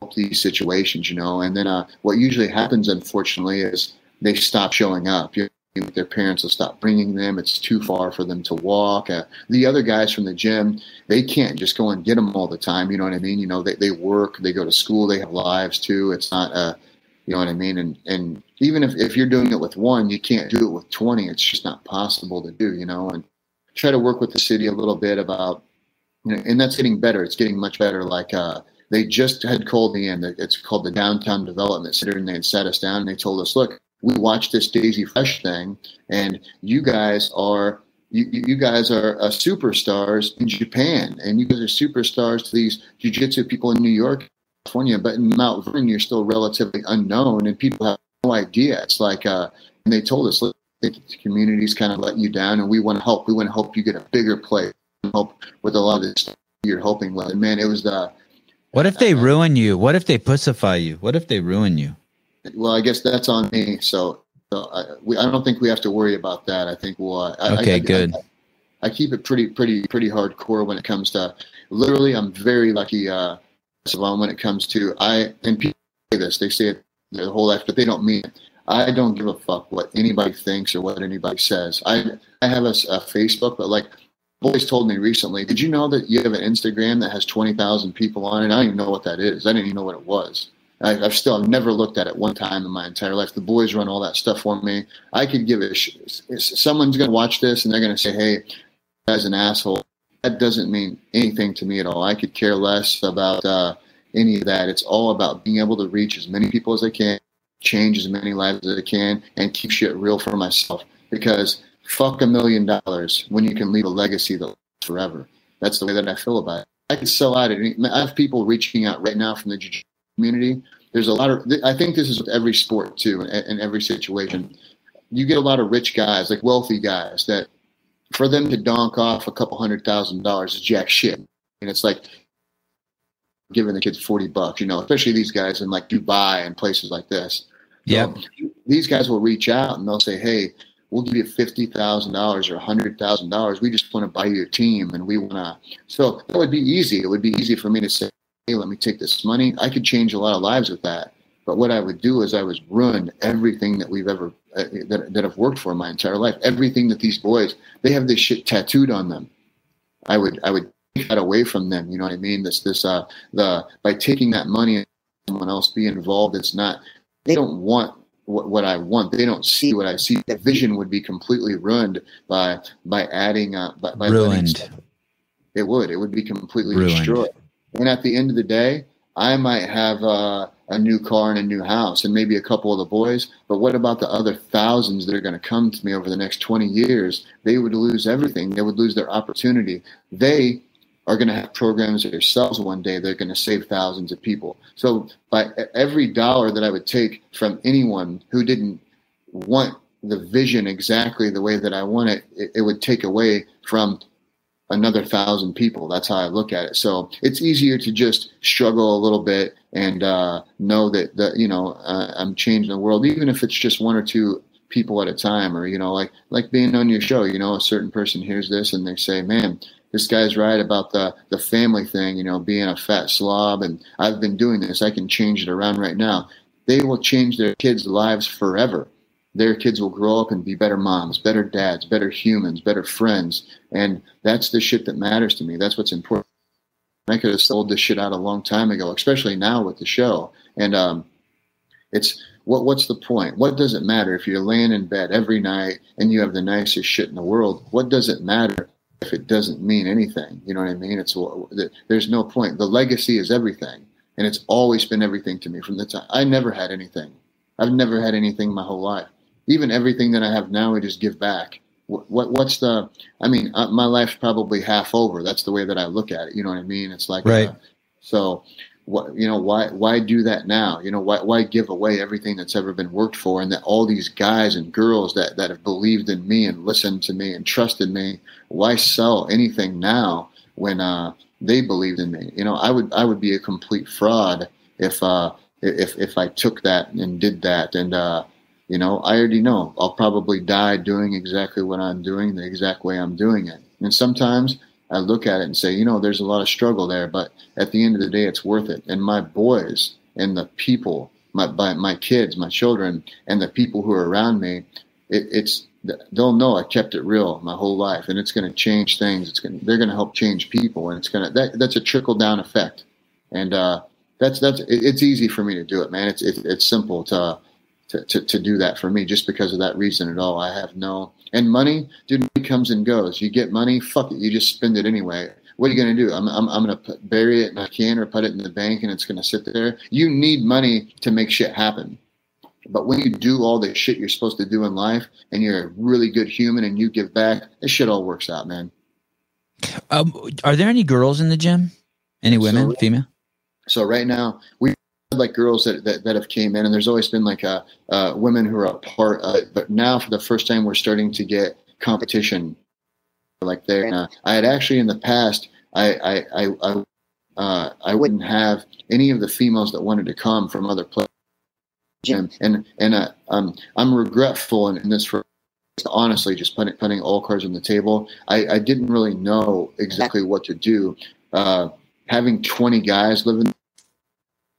help these situations, you know? And then uh, what usually happens, unfortunately, is they stop showing up. You know, their parents will stop bringing them. It's too far for them to walk. Uh, the other guys from the gym, they can't just go and get them all the time. You know what I mean? You know, they, they work, they go to school, they have lives too. It's not, uh, you know what I mean? And, and even if, if you're doing it with one, you can't do it with 20. It's just not possible to do, you know, and try to work with the city a little bit about, you know, and that's getting better. It's getting much better. Like, uh, they just had called me in. It's called the Downtown Development Center, and they had sat us down and they told us, "Look, we watched this Daisy Fresh thing, and you guys are you, you guys are uh, superstars in Japan, and you guys are superstars to these jujitsu people in New York, California. But in Mount Vernon, you're still relatively unknown, and people have no idea. It's like, uh, and they told us, look, the community's kind of letting you down, and we want to help. We want to help you get a bigger place, help with a lot of this you're helping with. And man, it was the, What if they ruin you? What if they pussify you? What if they ruin you? Well, I guess that's on me. So, so I, we, I don't think we have to worry about that. I think we'll. Uh, I, Okay, I, good. I, I keep it pretty, pretty, pretty hardcore when it comes to. Literally, I'm very lucky. Uh, Sevan, when it comes to I and people say this, they say it their whole life, but they don't mean it. I don't give a fuck what anybody thinks or what anybody says. I I have a Facebook, but like boys told me recently, did you know that you have an Instagram that has twenty thousand people on it? I don't even know what that is. I didn't even know what it was. I, I've still I've never looked at it one time in my entire life. The boys run all that stuff for me. I could give a sh- someone's to watch this and they're to say, "Hey, as an asshole." That doesn't mean anything to me at all. I could care less about uh, any of that. It's all about being able to reach as many people as I can, change as many lives as I can, and keep shit real for myself. Because fuck a million dollars when you can leave a legacy that lasts forever. That's the way that I feel about it. I could sell out. Any, I have people reaching out right now from the jiu-jitsu community. There's a lot of. I think this is with every sport too, in every situation. You get a lot of rich guys, like wealthy guys, that for them to donk off a couple hundred thousand dollars is jack shit. And it's like giving the kids 40 bucks, you know, especially these guys in like Dubai and places like this. Yeah. So these guys will reach out and they'll say, Hey, we'll give you $50,000 or $100,000. We just want to buy you a team and we want to. So that would be easy. It would be easy for me to say, Hey, let me take this money. I could change a lot of lives with that. But what I would do is I would ruin everything that we've ever uh, that that have worked for my entire life. Everything that these boys they have this shit tattooed on them. I would I would take that away from them. You know what I mean? This this uh the by taking that money and someone else be involved. It's not they don't want what, what I want. They don't see what I see. That vision would be completely ruined by by adding uh by, by Ruined. It would. It would be completely Ruined. destroyed. And at the end of the day, I might have uh, a new car and a new house and maybe a couple of the boys. But what about the other thousands that are going to come to me over the next 20 years? They would lose everything. They would lose their opportunity. They are going to have programs themselves one day. They're going to save thousands of people. So by every dollar that I would take from anyone who didn't want the vision exactly the way that I want it, it, it would take away from another thousand people. That's how I look at it. So it's easier to just struggle a little bit and uh, know that that you know uh, I'm changing the world, even if it's just one or two people at a time, or you know, like like being on your show. You know, a certain person hears this and they say, "Man, this guy's right about the the family thing." You know, being a fat slob, and I've been doing this. I can change it around right now. They will change their kids' lives forever their kids will grow up and be better moms, better dads, better humans, better friends. And that's the shit that matters to me. That's what's important. I could have sold this shit out a long time ago, especially now with the show. And um, it's what what's the point? What does it matter if you're laying in bed every night and you have the nicest shit in the world? What does it matter if it doesn't mean anything? You know what I mean? It's there's no point. The legacy is everything, and it's always been everything to me from the time I never had anything. I've never had anything my whole life even everything that I have now, I just give back. What, what what's the? I mean, uh, my life's probably half over. That's the way that I look at it. You know what I mean? It's like, Right. uh, so, what you know? Why why do that now? You know, why why give away everything that's ever been worked for, and that all these guys and girls that that have believed in me and listened to me and trusted me? Why sell anything now when uh, they believed in me? You know, I would I would be a complete fraud if uh, if if I took that and did that and. uh you know, I already know I'll probably die doing exactly what I'm doing the exact way I'm doing it. And sometimes I look at it and say, you know, there's a lot of struggle there, but at the end of the day, it's worth it. And my boys and the people, my my, kids, my children, and the people who are around me, it, it's they'll know I kept it real my whole life, and it's going to change things. It's going they're going to help change people, and it's going to that that's a trickle down effect. And uh, that's that's it, it's easy for me to do it, man. It's it, it's simple to to, to, to do that for me just because of that reason at all. I have no and money, dude, money comes and goes. You get money, fuck it, you just spend it anyway. What are you going to do? I'm, I'm, I'm going to bury it in a can or put it in the bank and it's going to sit there. You need money to make shit happen. But when you do all the shit you're supposed to do in life and you're a really good human and you give back, this shit all works out, man. Um, are there any girls in the gym? Any women, So- female? So right now we like girls that, that, that have came in and there's always been like a, uh, women who are a part of it. But now for the first time, we're starting to get competition like there. And, uh, I had actually in the past, I, I, I, I uh, I wouldn't have any of the females that wanted to come from other places. Gym and and uh, um, I'm regretful in, in this for honestly just putting putting all cards on the table. I, I didn't really know exactly what to do. Uh, having 20 guys living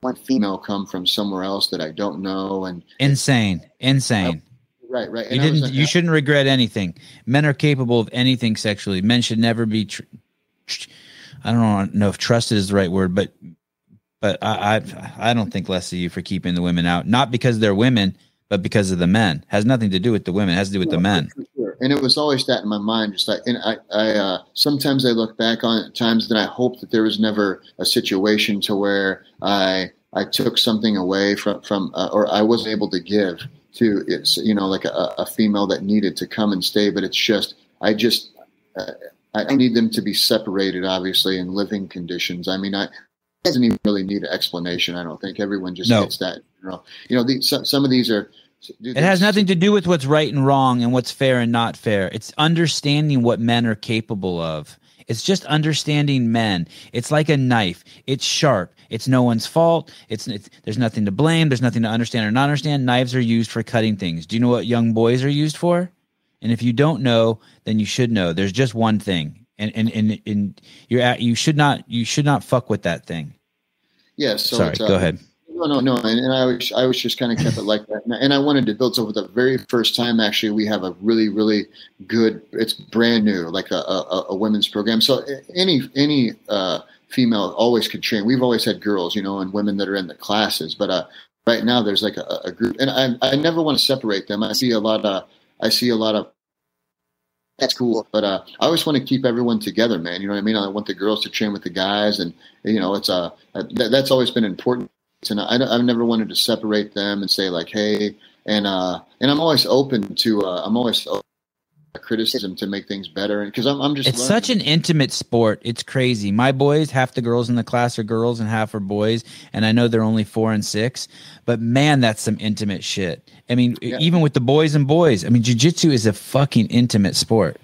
one female come from somewhere else that I don't know and insane, insane. right, right. you didn't. you shouldn't regret anything. Men are capable of anything sexually. Men should never be. Tr- tr- I don't know if trusted is the right word, but but I, I I don't think less of you for keeping the women out. Not because they're women, but because of the men. Has nothing to do with the women. It has to do with the men. And it was always that in my mind. Just like, and I, I uh, sometimes I look back on times that I hope that there was never a situation to where I I took something away from from uh, or I wasn't able to give to it's you know like a, a, female that needed to come and stay, but it's just I just. Uh, I need them to be separated, obviously, in living conditions. I mean, I doesn't even really need an explanation. I don't think everyone just no. gets that. You know, you know these, some, some of these are. Dude, it has nothing to do with what's right and wrong and what's fair and not fair. It's understanding what men are capable of. It's just understanding men. It's like a knife. It's sharp. It's no one's fault. It's, it's, there's nothing to blame. There's nothing to understand or not understand. Knives are used for cutting things. Do you know what young boys are used for? And if you don't know, then you should know. There's just one thing, and and and, and you're at you should not you should not fuck with that thing. Yeah. So sorry. Uh, go ahead. No, no, no. And, and I was, I just kind of kept it like that. And I wanted to build. So for the very first time, actually, we have a really, really good. It's brand new, like a, a, a women's program. So any, any uh, female always could train. We've always had girls, you know, and women that are in the classes. But uh, right now, there's like a, a group, and I, I never want to separate them. I see a lot of, I see a lot of that's cool. But uh, I always want to keep everyone together, man. You know what I mean? I want the girls to train with the guys, and you know, it's uh, that, that's always been important. And I, I've never wanted to separate them and say like, hey, and uh, and I'm always open to, uh, I'm always open criticism to make things better. And because I'm, I'm just it's learning. such an intimate sport. It's crazy. My boys half the girls in the class are girls and half are boys and i know they're only four and six but man that's some intimate shit. I mean yeah. even with the boys and boys i mean jiu-jitsu is a fucking intimate sport.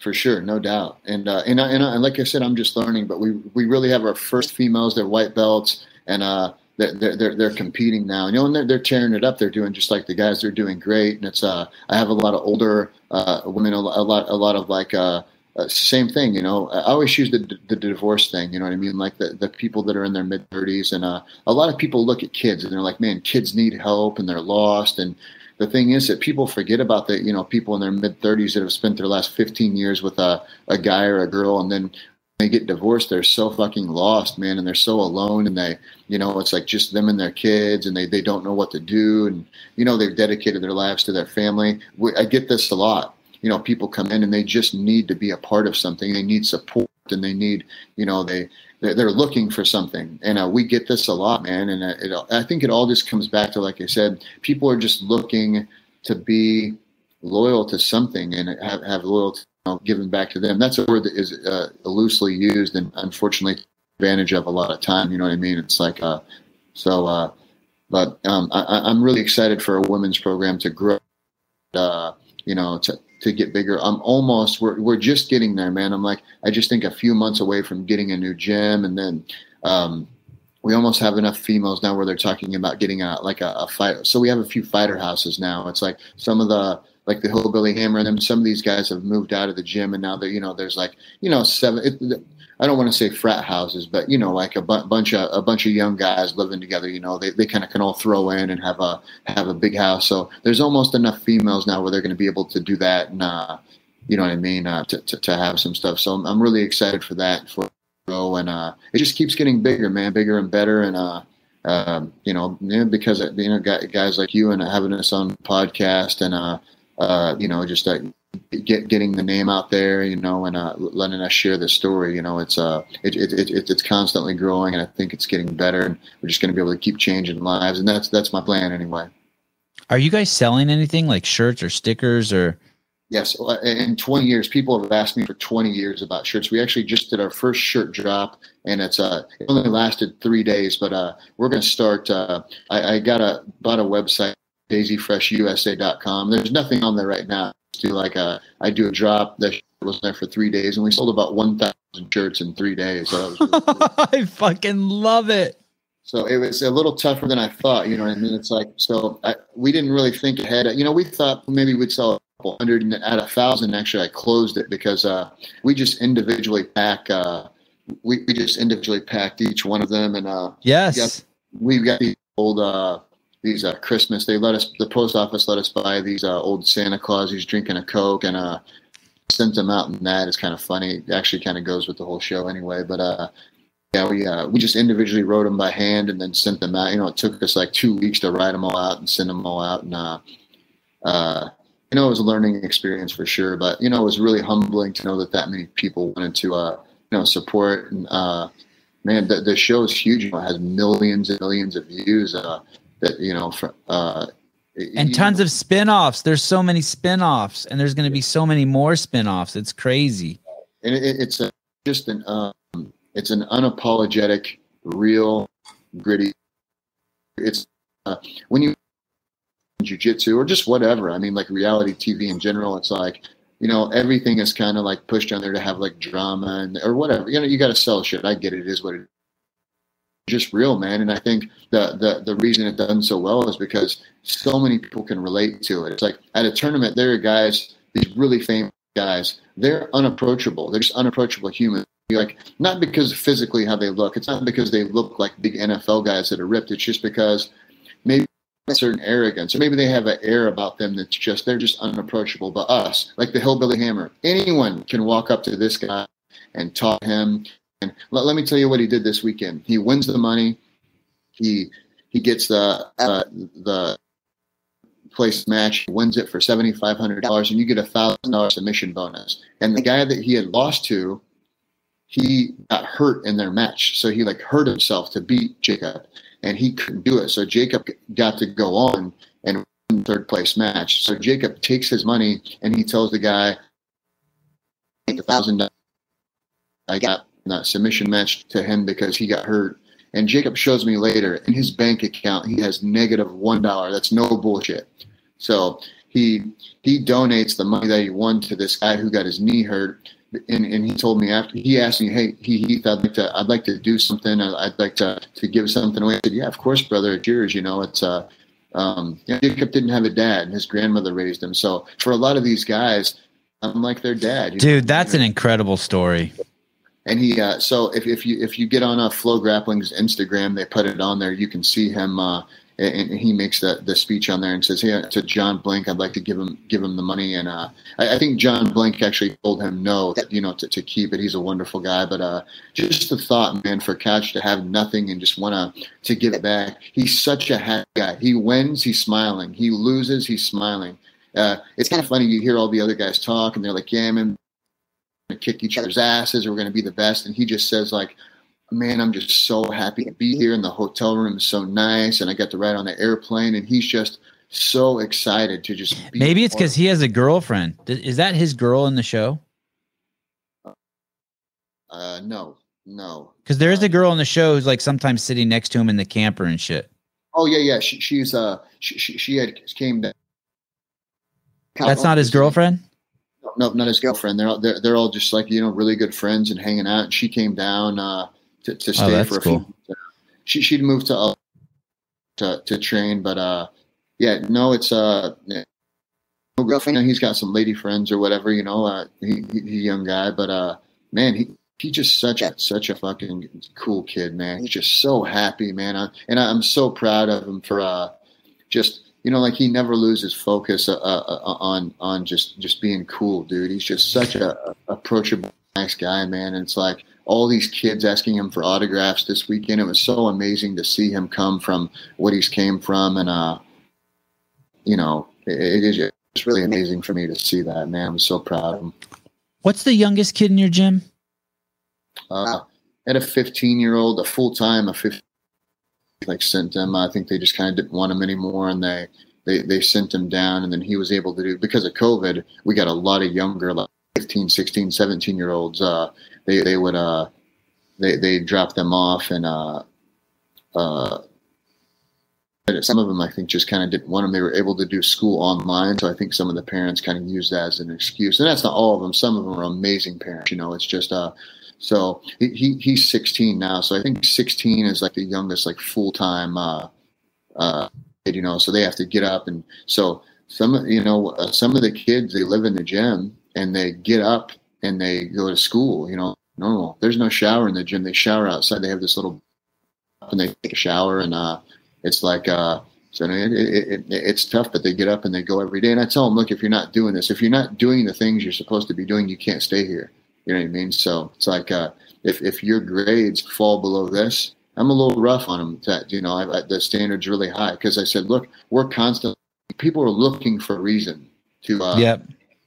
For sure no doubt. And uh and, I, and, and like i said i'm just learning but we we really have our first females they're white belts and uh they're, they're, they're competing now. You know, and they're, they're tearing it up. They're doing just like the guys. They're doing great. And it's uh, I have a lot of older uh, women, a, lot, a lot of like uh, uh, same thing. You know, I always use the the divorce thing. You know what I mean? Like the the people that are in their mid thirties, and uh, a lot of people look at kids and they're like, man, kids need help and they're lost. And the thing is that people forget about the you know people in their mid 30s that have spent their last 15 years with a, a guy or a girl and then they get divorced, they're so fucking lost, man, and they're so alone, and they, you know, it's like just them and their kids, and they they don't know what to do, and you know, they've dedicated their lives to their family. I get this a lot. You know, people come in and they just need to be a part of something. They need support, and they need, you know, they they're looking for something, and uh, we get this a lot, man. And it, I think it all just comes back to, like I said, people are just looking to be loyal to something and have, have loyalty know, given back to them. That's a word that is uh, loosely used and unfortunately advantage of a lot of time. You know what I mean? It's like, uh, so, uh, but um, I, am really excited for a women's program to grow, uh, you know, to, to get bigger. I'm almost, we're, we're just getting there, man. I'm like, I just think a few months away from getting a new gym and then, um, we almost have enough females now where they're talking about getting a like a, a fight. So we have a few fighter houses now. It's like some of the like the Hillbilly Hammer and them. Some of these guys have moved out of the gym, and now they're you know there's like you know seven. It, I don't want to say frat houses, but you know, like a bu- bunch of a bunch of young guys living together. You know, they, they kind of can all throw in and have a have a big house. So there's almost enough females now where they're going to be able to do that, and uh, you know what I mean, uh, to, to, to have some stuff. So I'm, I'm really excited for that for and uh, it just keeps getting bigger, man, bigger and better, and uh, um, you know, because you know, guys like you and having us on podcast and uh, uh, you know, just uh, get getting the name out there, you know, and uh, letting us share the story. You know, it's uh, it, it, it, it's constantly growing, and I think it's getting better, and we're just going to be able to keep changing lives, and that's that's my plan anyway. Are you guys selling anything like shirts or stickers or? Yes, uh, in 20 years, people have asked me for 20 years about shirts. We actually just did our first shirt drop, and it's uh, it only lasted three days, but uh, we're going to start. Uh, I, I got a bought a website daisyfreshusa.com. There's nothing on there right now. Do like a, I do a drop that was there for three days, and we sold about 1,000 shirts in three days. So, really cool. I fucking love it. so it was a little tougher than I thought. You know what I mean? It's like so I, we didn't really think ahead. You know, we thought maybe we'd sell a couple hundred and at a thousand. Actually, I closed it because uh, we just individually pack. Uh, we, we just individually packed each one of them, and uh, Yes. Yep. we got these old uh these uh christmas they let us the post office let us buy these uh old santa claus he's drinking a coke and uh sent them out and that is kind of funny it actually kind of goes with the whole show anyway but uh yeah we uh we just individually wrote them by hand and then sent them out you know it took us like two weeks to write them all out and send them all out and uh uh you know it was a learning experience for sure but you know it was really humbling to know that that many people wanted to uh you know support and uh man, the, the show is huge. It has millions and millions of views. Uh, that you know, for, uh, and tons of spin-offs. There's so many spin-offs and there's going to be so many more spin-offs. It's crazy. and it, it's a, just an um, it's an unapologetic, real, gritty. It's uh, when you jujitsu or just whatever. I mean, like reality TV in general. It's like you know everything is kind of like pushed on there to have like drama and or whatever. You know, you got to sell shit. I get it. It is what it is. Just real, man. And I think the the the reason it done so well is because so many people can relate to it. It's like at a tournament, there are guys, these really famous guys. They're unapproachable. They're just unapproachable humans. Like not because physically how they look. It's not because they look like big NFL guys that are ripped. It's just because maybe a certain arrogance, or maybe they have an air about them that's just they're just unapproachable. But us, like the hillbilly hammer, anyone can walk up to this guy and talk to him. And let, let me tell you what he did this weekend. He wins the money. He he gets the uh, the place match, he wins it for seventy five hundred dollars, and you get a thousand dollar submission bonus. And the guy that he had lost to, he got hurt in their match, so he like hurt himself to beat Jacob, and he couldn't do it. So Jacob got to go on and win third place match. So Jacob takes his money and he tells the guy, "Take a thousand. I got that submission match to him because he got hurt." And Jacob shows me later in his bank account he has negative one dollar. That's no bullshit. So he he donates the money that he won to this guy who got his knee hurt. And, and he told me after he asked me, hey, he, Heath, I'd like to I'd like to do something. I'd like to to give something away. I said, yeah, of course, brother. It's yours. You know, it's uh, um, Jacob didn't have a dad, his grandmother raised him. So for a lot of these guys, I'm like their dad. you know? Dude, that's an incredible story. And he, uh, so if, if you if you get on uh, FloGrappling's Instagram, they put it on there. You can see him, uh, and, he makes the, the speech on there and says, "Hey, to John Blank, I'd like to give him give him the money." And uh, I, I think John Blank actually told him no, you know, to, to keep it. He's a wonderful guy, but uh, just the thought, man, for Couch to have nothing and just want to to give it back. He's such a happy guy. He wins, he's smiling. He loses, he's smiling. Uh, it's kind of funny. You hear all the other guys talk, and they're like, "Yeah, man." To kick each other's asses. We're going to be the best. And he just says like, man, I'm just so happy to be here. And the hotel room is so nice. And I got to ride on the airplane. And he's just so excited to just be Maybe it's because he has a girlfriend. Is that his girl in the show? Uh, no, no. Because there is a girl in the show who's like sometimes sitting next to him in the camper and shit. Oh yeah, yeah. She, she's uh, she, she, she had came down. That's not his girlfriend. No, not his girlfriend. They're all, they're they're all just like you know really good friends and hanging out. And she came down uh, to to stay Oh, for a cool. few. She she'd moved to uh, to to train, but uh, yeah, no, it's uh, no girlfriend. He's got some lady friends or whatever. You know, uh, he, he he's a young guy, but uh, man, he. He's just such a such a fucking cool kid, man. He's just so happy, man, I, and I'm so proud of him for uh, just you know, like he never loses focus uh, uh, on on just just being cool, dude. He's just such a approachable, nice guy, man. And it's like all these kids asking him for autographs this weekend. It was so amazing to see him come from what he's came from, and uh, you know, it, it is it's really amazing for me to see that, man. I'm so proud of him. What's the youngest kid in your gym? Uh, at a 15 year old, a full time, a 15 like sent him. I think they just kind of didn't want him anymore, and they they they sent him down. And then he was able to do because of COVID. We got a lot of younger, like 15, 16, 17 year olds. Uh, they they would uh they they drop them off and uh uh. Some of them, I think, just kind of didn't want them. They were able to do school online, so I think some of the parents kind of used that as an excuse. And that's not all of them. Some of them are amazing parents. You know, it's just uh, So he, he he's 16 now. So I think 16 is like the youngest like full time uh, uh, you know. So they have to get up and so some you know uh, some of the kids they live in the gym and they get up and they go to school. You know, normal. There's no shower in the gym. They shower outside. They have this little and they take a shower and uh, it's like uh, so it, it, it, it's tough, but they get up and they go every day. And I tell them, look, if you're not doing this, if you're not doing the things you're supposed to be doing, you can't stay here. You know what I mean? So it's like uh, if if your grades fall below this, I'm a little rough on them. That you know, I, I, the standard's really high because I said, look, we're constantly people are looking for a reason to uh, yep.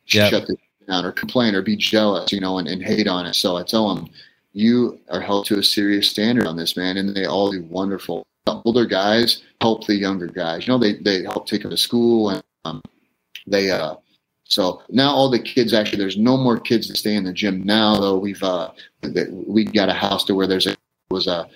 Yep. shut this down or complain or be jealous, you know, and, and hate on it. So I tell them, you are held to a serious standard on this, man, and they all do wonderful. The older guys help the younger guys. You know, they they help take them to school and um, they uh so now all the kids actually there's no more kids that stay in the gym. Now though we've uh we got a house to where there's a was a,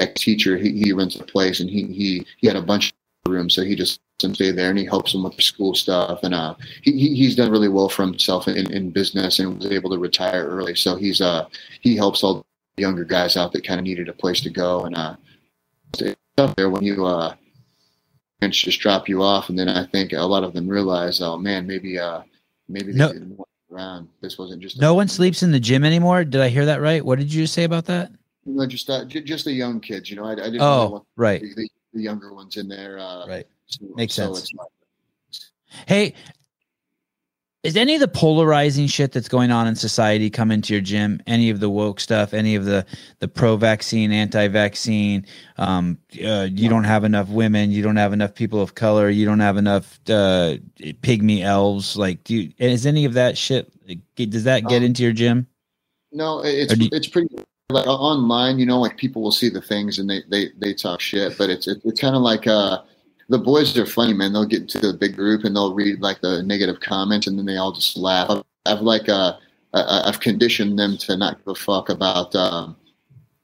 a teacher. He, he runs a place and he he he had a bunch of rooms so he just them stay there and he helps them with the school stuff. And uh he, he's done really well for himself in, in business and was able to retire early. So he's uh he helps all the younger guys out that kind of needed a place to go. And uh up there when you uh just drop you off. And then i think a lot of them realize oh man maybe uh maybe they No. didn't want around this wasn't just No one sleeps in the gym anymore. Did I hear that right? What did you say about that? no, just uh, ju- just the young kids you know i, I didn't Oh, want right, the, the, younger ones in there uh right. so- Makes so sense. Hey, is any of the polarizing shit that's going on in society come into your gym? Any of the woke stuff? Any of the the pro-vaccine, anti-vaccine? Um, uh, you don't have enough women. You don't have enough people of color. You don't have enough uh, pygmy elves. Like, do you, is any of that shit? Does that get Um, into your gym? No, it's you- it's pretty like online. You know, like people will see the things and they they they talk shit, but it's it, it's kind of like uh the boys are funny, man. They'll get into the big group and they'll read like the negative comments and then they all just laugh. I've like uh I've conditioned them to not give a fuck about um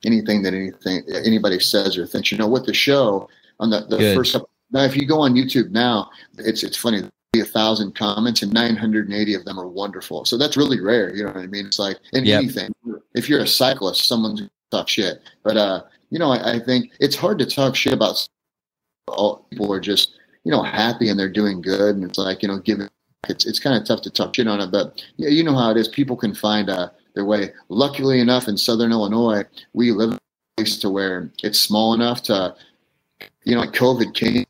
anything that anything anybody says or thinks. You know, with the show on the the Good. first now, if you go on YouTube now, it's it's funny. A thousand comments and 980 of them are wonderful. So that's really rare. You know what I mean? It's like in Yep. anything. If you're a cyclist, someone's talk shit. But uh, you know, I, I think it's hard to talk shit about. All people are just you know happy and they're doing good, and it's like you know giving. It's it's kind of tough to touch in on it, but yeah, you know how it is. People can find uh, their way. Luckily enough, in Southern Illinois, we live in a place to where it's small enough to, you know, like COVID came,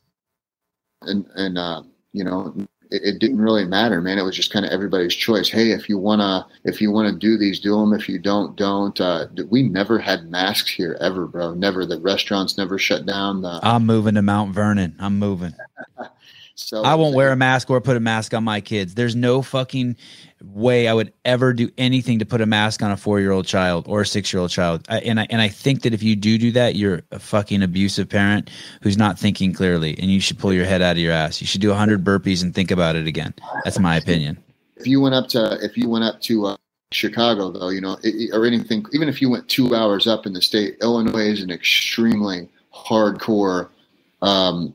and and uh, you know it, it didn't really matter, man. It was just kind of everybody's choice. Hey, if you wanna, if you wanna do these, do them. If you don't, don't. Uh, we never had masks here ever, bro. Never. The restaurants never shut down. The, I'm moving to Mount Vernon. I'm moving. so I won't wear a mask or put a mask on my kids. There's no fucking way I would ever do anything to put a mask on a four year old child or a six year old child. I, and I and I think that if you do do that, you're a fucking abusive parent who's not thinking clearly, and you should pull your head out of your ass. You should do hundred burpees and think about it again. That's my opinion. if you went up to if you went up to uh, Chicago though, you know, it, or anything, even if you went two hours up in the state, Illinois is an extremely hardcore. Um,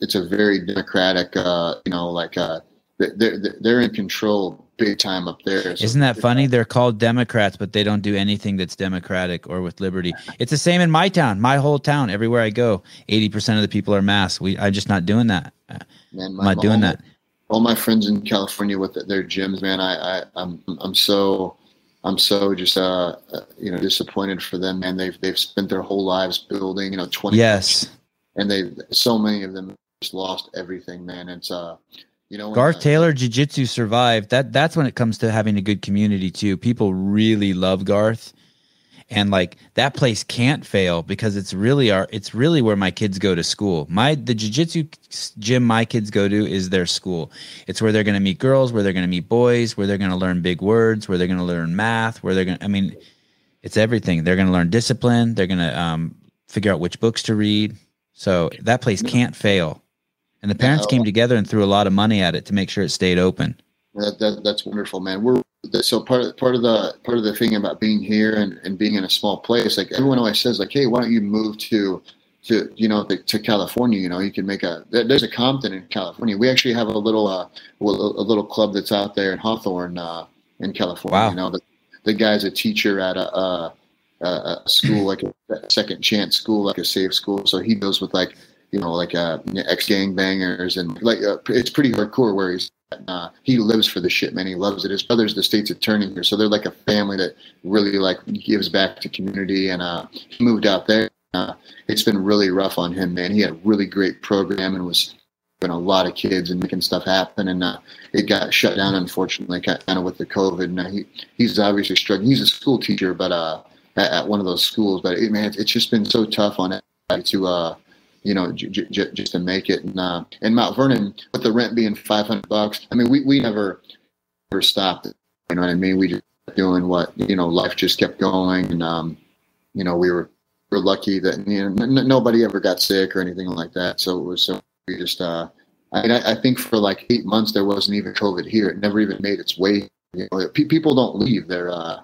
it's a very democratic, uh, you know, like uh, they're they're- they're in control big time up there. So- Isn't that funny? They're called Democrats, but they don't do anything that's democratic or with liberty. It's the same in my town, my whole town. Everywhere I go, eighty percent of the people are masked. We, I'm just not doing that. man I'm Man, not doing that. My, all my friends in California with their gyms, man, I, I I'm I'm so I'm so just uh uh, you know disappointed for them, man. They've they've spent their whole lives building, you know, twenty Yes. And they so many of them just lost everything, man. It's uh, you know, when, Garth Taylor Jiu Jitsu survived. That that's when it comes to having a good community too. People really love Garth. And like that place can't fail because it's really our it's really where my kids go to school. My the jiu-jitsu gym my kids go to is their school. It's where they're going to meet girls, where they're going to meet boys, where they're going to learn big words, where they're going to learn math, where they're going to I mean it's everything. They're going to learn discipline, they're going to um figure out which books to read. So that place can't fail. And the parents Yeah. came together and threw a lot of money at it to make sure it stayed open. That, that that's wonderful, man. We're so part of part of the part of the thing about being here and, and being in a small place. Like everyone always says, like, hey, why don't you move to to you know to, to California? You know, you can make a there's a Compton in California. We actually have a little uh a, a little club that's out there in Hawthorne uh, in California. Wow. You know, that, the guy's a teacher at a, a, a school like a second chance school, like a safe school. So he deals with like you know like uh, ex gang bangers and like uh, it's pretty hardcore where he's uh, he lives for the shit, man. He loves it. His brother's the state's attorney here, so they're like a family that really like gives back to community. And uh, he moved out there. Uh, it's been really rough on him, man. He had a really great program and was a lot of kids and making stuff happen. And uh, it got shut down, unfortunately, kind of with the COVID. Now he he's obviously struggling. He's a school teacher, but uh, at, at one of those schools. But it, man, it's, it's just been so tough on it to uh, you know, j- j- just to make it. And uh, in Mount Vernon, with the rent being five hundred bucks, I mean, we we never never stopped. You know what I mean? We just doing what you know, life just kept going, and um, you know, we were we're lucky that you know n- nobody ever got sick or anything like that. So it was so we just uh, I mean, I, I, think for like eight months there wasn't even COVID here. It never even made its way. You know, pe- people don't leave. They're uh,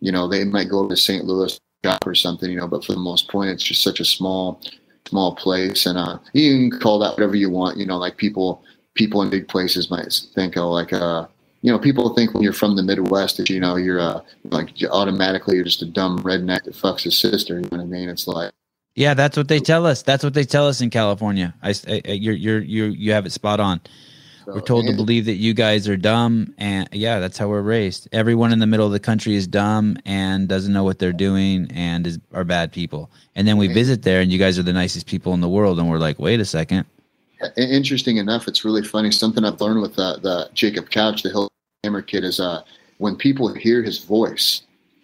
you know, they might go to St. Louis shop or something, you know, but for the most point, it's just such a small small place, and uh, you can call that whatever you want. You know, like people people in big places might think, oh, like uh, you know, people think when you're from the Midwest that you know you're uh, like automatically you're just a dumb redneck that fucks his sister. You know what I mean? It's like. Yeah, that's what they tell us. That's what they tell us in California. I, I you're you're you you have it spot on. So, we're told to believe that you guys are dumb, and yeah, that's how we're raised. Everyone in the middle of the country is dumb and doesn't know what they're doing and is are bad people. And then we visit there, and you guys are the nicest people in the world, and we're like, wait a second. Interesting enough, it's really funny. Something I've learned with the, the Jacob Couch, the Hill Hammer kid, is uh, when people hear his voice,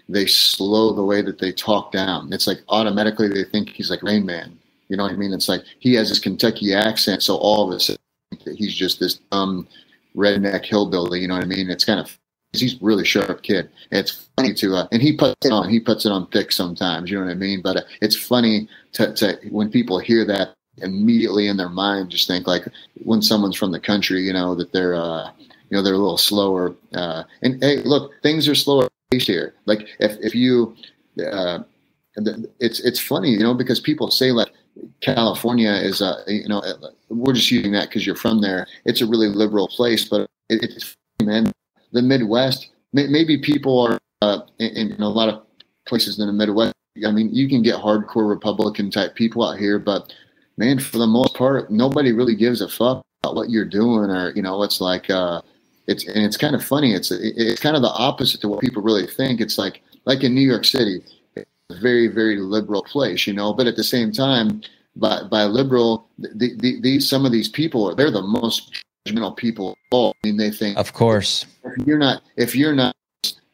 they slow the way that they talk down. It's like automatically they think he's like Rain Man. You know what I mean? It's like he has his Kentucky accent, so all of a sudden he's just this dumb redneck hillbilly. You know what I mean? It's kind of he's really sharp kid. It's funny to uh, and he puts it on. He puts it on thick sometimes. You know what I mean? But uh, it's funny to, to when people hear that immediately in their mind, just think like when someone's from the country, you know, that they're uh, you know they're a little slower. Uh, and hey, look, things are slower here. Like if if you uh, it's it's funny, you know, because people say like California is a you know we're just using that because you're from there. It's a really liberal place, but it's man the Midwest. Maybe people are uh, in, in, a lot of places in the Midwest. I mean, you can get hardcore Republican type people out here, but man, for the most part, nobody really gives a fuck about what you're doing, or you know, it's like uh, it's and it's kind of funny. It's it's kind of the opposite to what people really think. It's like like in New York City very very liberal place you know but at the same time by by liberal the, the, these some of these people are they're the most judgmental people All. I mean they think of course. if you're not if you're not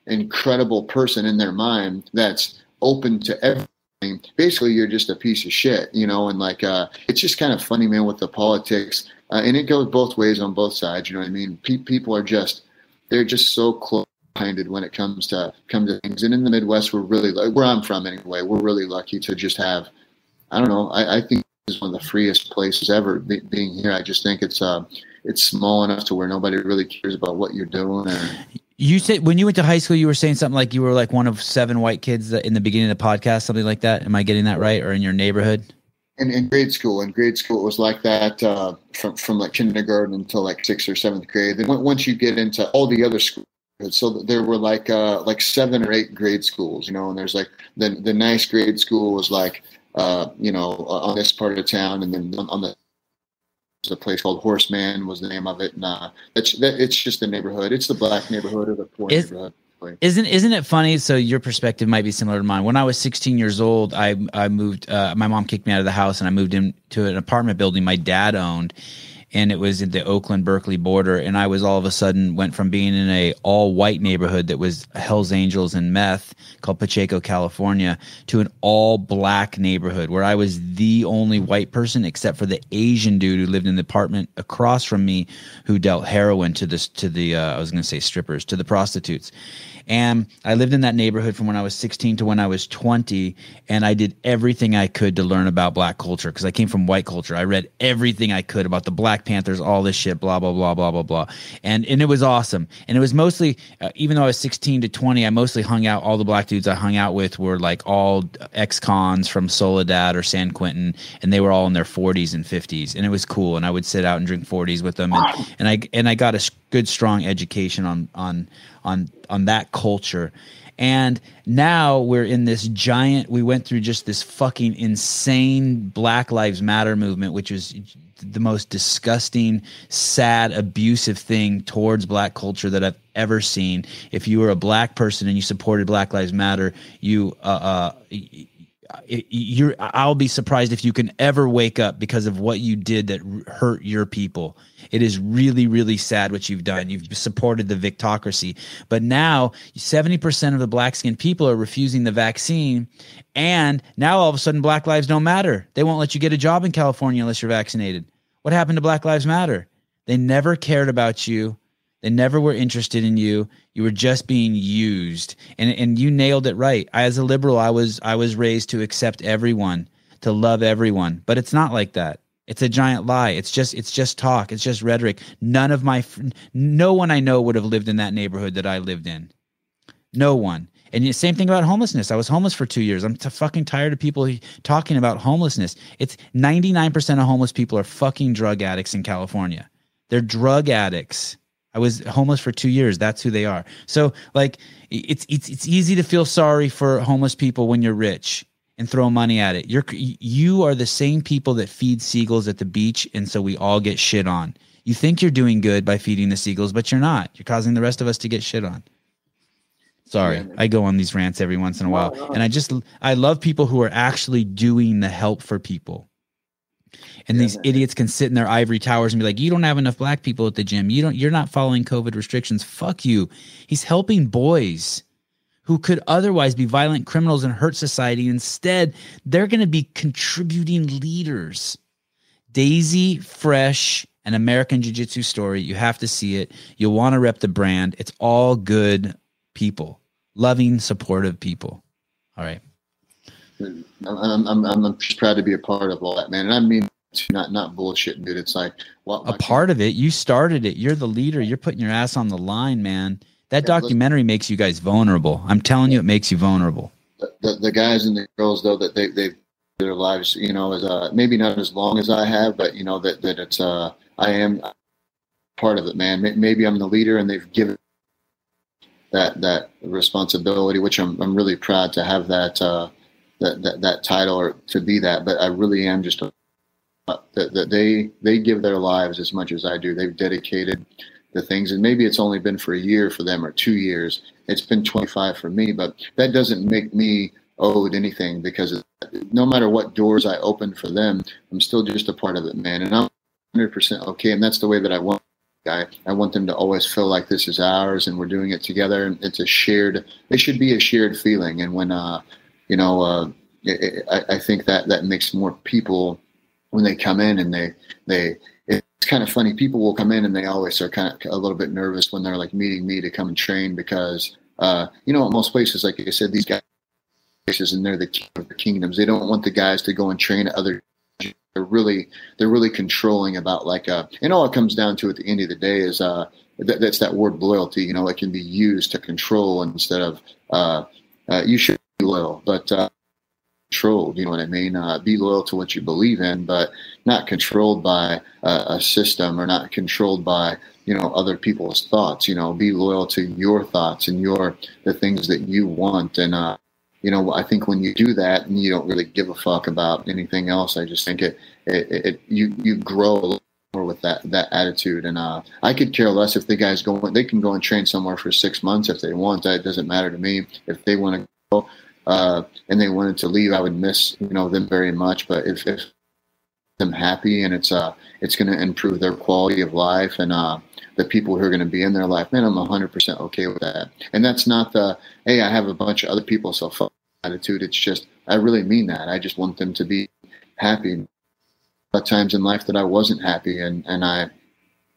incredible person in their mind that's open to everything basically you're just a piece of shit you know and like uh it's just kind of funny man with the politics uh, and it goes both ways on both sides you know what i mean? Pe- people are just they're just so close minded when it comes to come to things. And in the Midwest, we're really where I'm from anyway. We're really lucky to just have. I don't know. I, I think this is one of the freest places ever. Be, being here, I just think it's uh, it's small enough to where nobody really cares about what you're doing. You said when you went to high school, you were saying something like you were like one of seven white kids that in the beginning of the podcast, something like that. Am I getting that right? Or in your neighborhood? In, in grade school, in grade school, it was like that uh, from from like kindergarten until like sixth or seventh grade. Then once you get into all the other schools so there were like uh, like seven or eight grade schools, you know, and there's like the the nice grade school was like uh, you know on this part of town, and then on the a place called Horseman was the name of it, and uh, it's that, it's just the neighborhood. It's the black neighborhood or the poor Is, neighborhood. Isn't isn't it funny? So your perspective might be similar to mine. When I was 16 years old, I I moved. Uh, my mom kicked me out of the house, and I moved into an apartment building my dad owned and it was in the Oakland Berkeley border and I was all of a sudden went from being in a all white neighborhood that was Hells Angels and meth called Pacheco, California to an all black neighborhood where I was the only white person except for the Asian dude who lived in the apartment across from me who dealt heroin to this to the uh, I was going to say strippers to the prostitutes and I lived in that neighborhood from when I was 16 to when I was 20. And I did everything I could to learn about black culture because I came from white culture. I read everything I could about the Black Panthers, all this shit, blah, blah, blah, blah, blah, blah. And, and it was awesome. And it was mostly, uh, even though I was 16 to 20, I mostly hung out, all the black dudes I hung out with were like all ex cons from Soledad or San Quentin. And they were all in their 40s and 50s. And it was cool. And I would sit out and drink 40s with them. And, and I, and I got a good strong education on on on on that culture and now we're in this giant we went through just this fucking insane black lives matter movement which was the most disgusting sad abusive thing towards black culture that i've ever seen if you were a black person and you supported black lives matter you uh, uh you're I'll be surprised if you can ever wake up because of what you did that hurt your people. It is really really sad what you've done. You've supported the victocracy. But now 70% of the black skinned people are refusing the vaccine and now all of a sudden black lives don't matter. They won't let you get a job in California unless you're vaccinated. What happened to Black Lives Matter? They never cared about you. They never were interested in you. You were just being used. And and you nailed it right. I, as a liberal, I was I was raised to accept everyone, to love everyone. But it's not like that. It's a giant lie. It's just it's just talk. It's just rhetoric. None of my no one I know would have lived in that neighborhood that I lived in. No one. And the same thing about homelessness. I was homeless for two years. I'm t- fucking tired of people talking about homelessness. It's 99% of homeless people are fucking drug addicts in California. They're drug addicts. I was homeless for two years. That's who they are. So like it's it's it's easy to feel sorry for homeless people when you're rich and throw money at it. You're you are the same people that feed seagulls at the beach, and so we all get shit on. You think you're doing good by feeding the seagulls, but you're not. You're causing the rest of us to get shit on. Sorry, I go on these rants every once in a while, and I just I love people who are actually doing the help for people. And yeah, these man. idiots can sit in their ivory towers and be like, "You don't have enough black people at the gym. You don't. You're not following COVID restrictions. Fuck you." He's helping boys who could otherwise be violent criminals and hurt society. Instead, they're going to be contributing leaders. Daisy Fresh, an American Jiu Jitsu story. You have to see it. You'll want to rep the brand. It's all good people, loving, supportive people. All right. I'm, I'm, I'm just proud to be a part of all that, man. And I mean, not not bullshit, dude. It's like what a part of it. You started it. You're the leader. You're putting your ass on the line, man. That yeah, documentary makes you guys vulnerable. I'm telling you, it makes you vulnerable. The, the, the guys and the girls, though, that they they their lives, you know, is uh, maybe not as long as I have, but you know that that it's uh, I am part of it, man. Maybe I'm the leader, and they've given that that responsibility, which I'm I'm really proud to have that uh, that, that that title or to be that. But I really am just a that, that they they give their lives as much as I do. They've dedicated the things, and maybe it's only been for a year for them or two years. It's been 25 for me, but that doesn't make me owed anything because no matter what doors I open for them, I'm still just a part of it, man. And I'm 100% okay, and that's the way that I want. I, I want them to always feel like this is ours and we're doing it together. And it's a shared. It should be a shared feeling. And when, uh, you know, uh, it, I, I think that that makes more people when they come in and they they it's kind of funny. People will come in and they always are kind of a little bit nervous when they're like meeting me to come and train because uh, you know at most places, like I said, these guys and they're the king of the kingdoms. They don't want the guys to go and train other. They're really they're really controlling about like uh, and all it comes down to at the end of the day is uh, th- that's that word loyalty. You know, it can be used to control instead of uh, uh, you should be loyal, but uh, controlled. You know what I mean? Uh, be loyal to what you believe in, but not controlled by uh, a system or not controlled by you know other people's thoughts. You know, be loyal to your thoughts and your the things that you want. And uh, you know, I think when you do that and you don't really give a fuck about anything else, I just think it it, it you you grow more with that that attitude. And uh, I could care less if the guys go. They can go and train somewhere for six months if they want. That doesn't matter to me. If they want to go uh, and they wanted to leave, I would miss you know them very much. But if, if them happy and it's uh it's going to improve their quality of life and uh the people who are going to be in their life, man, I'm 100% okay with that. And that's not the hey, I have a bunch of other people so fuck attitude. It's just I really mean that. I just want them to be happy. At times in life that I wasn't happy and and I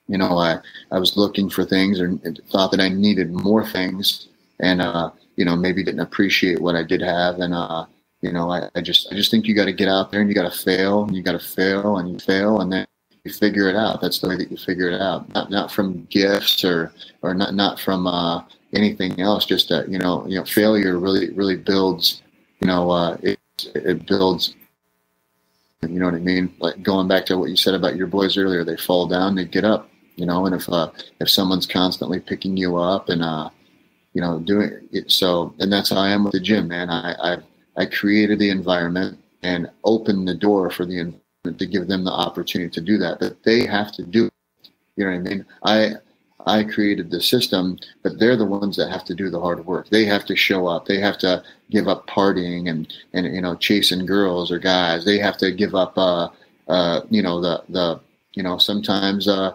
you know I I was looking for things or thought that I needed more things and uh you know, maybe didn't appreciate what I did have. And, uh, you know, I, I just, I just think you got to get out there and you got to fail and you got to fail and you fail and then you figure it out. That's the way that you figure it out. Not, not from gifts or, or not, not from, uh, anything else. Just that, you know, you know, failure really, really builds, you know, uh, it, it builds, you know what I mean? Like going back to what you said about your boys earlier, they fall down, they get up. you know, and if uh, if someone's constantly picking you up and uh, you know, doing it, so, and that's how I am with the gym, man. I I, I created the environment and opened the door for the environment to give them the opportunity to do that, but they have to do. It. You know what I mean? I I created the system, but they're the ones that have to do the hard work. They have to show up. They have to give up partying and and you know chasing girls or guys. They have to give up uh uh you know the the you know sometimes uh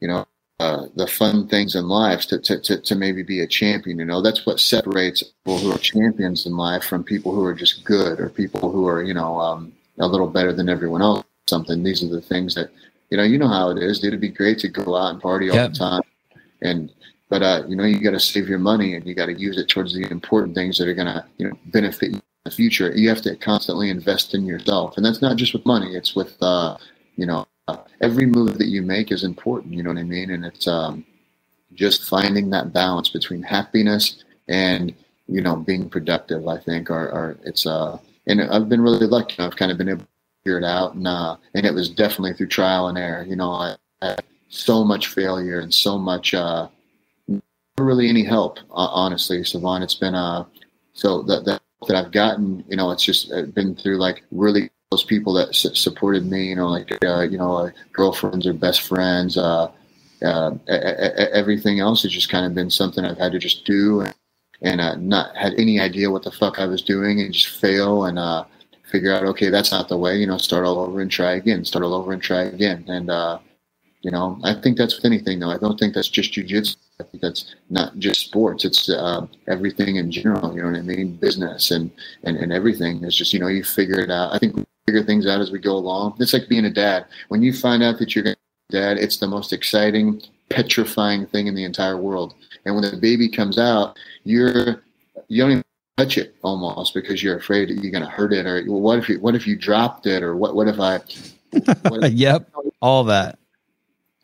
you know uh, the fun things in life to, to, to, to maybe be a champion. You know, that's what separates people who are champions in life from people who are just good or people who are, you know, um, a little better than everyone else. Something. These are the things that, you know, you know how it is. It'd be great to go out and party all Yep. the time, and but uh, you know, you got to save your money and you got to use it towards the important things that are gonna, you know, benefit you in the future. You have to constantly invest in yourself, and that's not just with money. It's with, uh, you know, every move that you make is important. You know what I mean? And it's um, just finding that balance between happiness and you know being productive. I think are, are it's uh, and I've been really lucky. I've kind of been able to figure it out, and uh, and it was definitely through trial and error. You know, I had so much failure and so much uh, really any help. Uh, honestly, Sevan, it's been uh, so that that that I've gotten. You know, it's just uh, been through like really those people that su- supported me, you know, like uh, you know, uh, girlfriends or best friends. Uh, uh, everything else has just kind of been something I've had to just do and, and uh, not had any idea what the fuck I was doing and just fail and uh, figure out, okay, that's not the way. You know, start all over and try again. Start all over and try again. And uh, you know, I think that's with anything though. I don't think that's just jujitsu. I think that's not just sports. It's uh, everything in general. You know what I mean? Business and, and and everything. It's just you know you figure it out. I think we figure things out as we go along. It's like being a dad. When you find out that you're going to dad, it's the most exciting, petrifying thing in the entire world. And when the baby comes out, you're you don't even touch it almost because you're afraid that you're going to hurt it or well, what if you what if you dropped it or what what if I what if, yep. All that.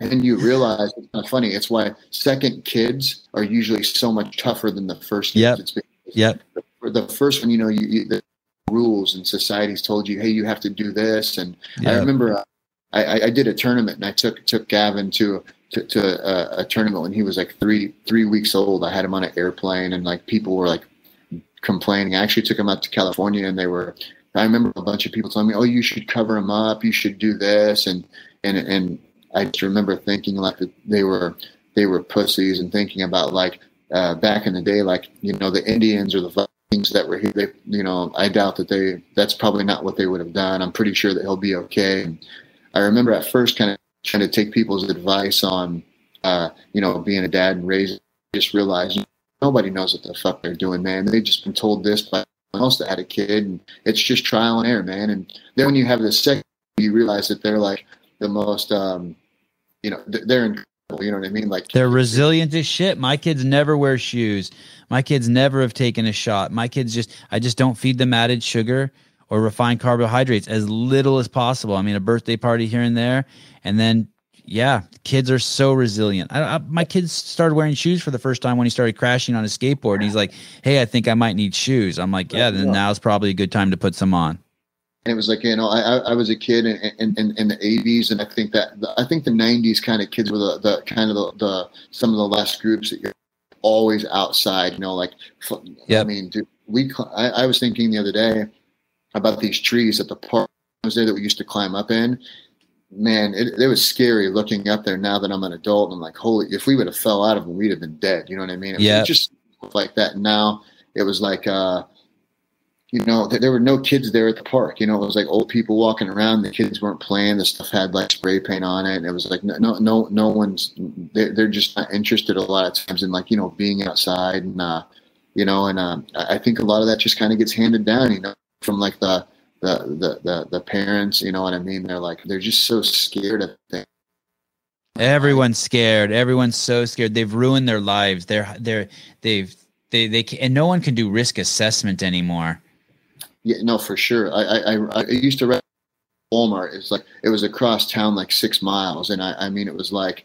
and then you realize it's not funny. It's why second kids are usually so much tougher than the first kids. Yep. It's because Yep. for the first one, you know, you, you the rules and society's told you, hey, you have to do this. And I remember uh, I, I, I did a tournament and I took took Gavin to to, to a, a tournament when he was like three three weeks old. I had him on an airplane and like people were like complaining. I actually took him out to California and they were. I remember a bunch of people telling me, "Oh, you should cover him up. You should do this." And and and I just remember thinking like they were they were pussies and thinking about like uh, back in the day, like you know the Indians or the Vikings that were here. They, you know, I doubt that they. That's probably not what they would have done. I'm pretty sure that he'll be okay. And I remember at first kind of trying to take people's advice on, uh, you know, being a dad and raising. Just realized nobody knows what the fuck they're doing, man. They've just been told this by someone else that had a kid, and it's just trial and error, man. And then when you have the second, you realize that they're like the most, um, you know, they're incredible. You know what I mean? Like They're resilient as shit. My kids never wear shoes. My kids never have taken a shot. My kids just, I just don't feed them added sugar or refined carbohydrates as little as possible. I mean, a birthday party here and there. And then, yeah, kids are so resilient. I, I, my kids started wearing shoes for the first time when he started crashing on his skateboard. And he's like, hey, I think I might need shoes. I'm like, yeah, then now's probably a good time to put some on. and it was like you know I, I was a kid in, in, in, the 80s and I think that I think the 90s kind of kids were the, the kind of the, the some of the last groups that you're always outside you know like f- I mean dude, we I, I was thinking the other day about these trees at the park I was there that we used to climb up in man it, it was scary looking up there now that I'm an adult I'm like holy if we would have fell out of them we'd have been dead you know what I mean Yep. just like that now it was like uh you know, th- there were no kids there at the park. You know, it was like old people walking around. The kids weren't playing. The stuff had like spray paint on it. And it was like no, no, no, no one's. They're, they're just not interested a lot of times in like you know being outside and uh, you know, and um, I think a lot of that just kind of gets handed down. You know, from like the the the the, the parents. You know what I mean? They're like they're just so scared of things. Everyone's scared. Everyone's so scared. They've ruined their lives. They're they're they've they they can, and no one can do risk assessment anymore. Yeah, no, for sure. I I, I, used to rent Walmart. It's like it was across town, like six miles, and I I mean it was like,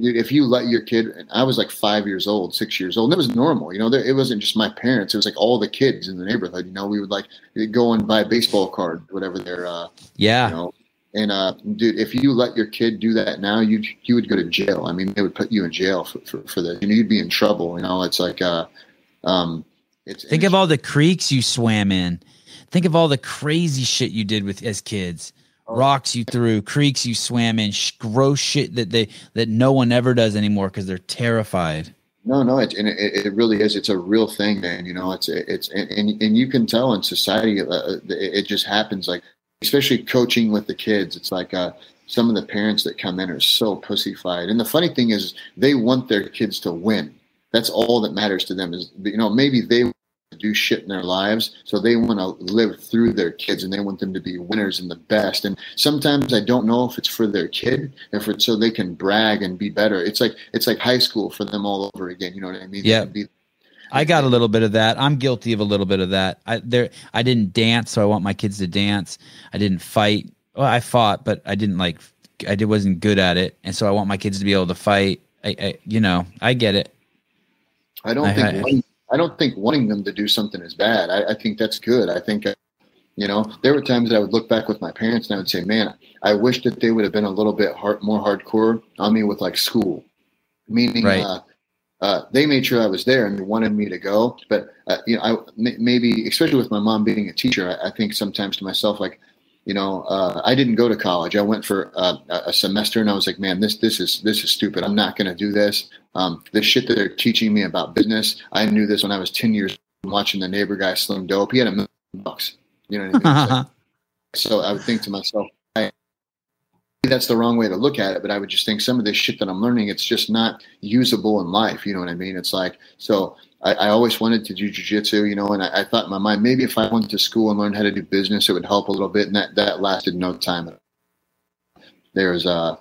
dude, if you let your kid, and I was like five years old, six years old, and it was normal. You know, there, it wasn't just my parents. It was like all the kids in the neighborhood. You know, we would like go and buy a baseball cards, whatever they're, uh, Yeah. you know, And uh, dude, if you let your kid do that now, you you would go to jail. I mean, they would put you in jail for for, for that. You know, you'd be in trouble. You know, it's like uh, um, it's Think of all the creeks you swam in. Think of all the crazy shit you did with as kids. Oh. Rocks you threw, creeks you swam in, sh- gross shit that they that no one ever does anymore because they're terrified. No, no, it, and it, it really is. It's a real thing, man. You know, it's it's and and, you can tell in society, uh, it, it just happens. Like especially coaching with the kids, it's like uh, some of the parents that come in are so pussyfied. And the funny thing is, they want their kids to win. That's all that matters to them. Is you know maybe they do shit in their lives, so they want to live through their kids and they want them to be winners and the best. And sometimes I don't know if it's for their kid, if it's so they can brag and be better. It's like it's like high school for them all over again. You know what I mean? Yeah. I got a little bit of that. I'm guilty of a little bit of that. I there I didn't dance, so I want my kids to dance. I didn't fight. Well, I fought, but I didn't like I did wasn't good at it, and so I want my kids to be able to fight. I, I you know, I get it. I don't I- think I- wanting, I don't think wanting them to do something is bad. I, I think that's good. I think, you know, there were times that I would look back with my parents and I would say, man, I wish that they would have been a little bit hard, more hardcore on me with like school, meaning, Right. uh, uh, they made sure I was there and they wanted me to go. But, uh, you know, I maybe, especially with my mom being a teacher, I, I think sometimes to myself, like, you know, uh, I didn't go to college. I went for uh, a semester, and I was like, "Man, this this is this is stupid. I'm not going to do this. Um, the shit that they're teaching me about business, I knew this when I was 10 years old, watching the neighbor guy slim dope. He had a million bucks. You know what I mean? So, so I would think to myself, I, that's the wrong way to look at it. But I would just think some of this shit that I'm learning, it's just not usable in life. You know what I mean? It's like so. I, I always wanted to do jujitsu, you know, and I, I thought in my mind maybe if I went to school and learned how to do business, it would help a little bit. And that that lasted no time. There's uh,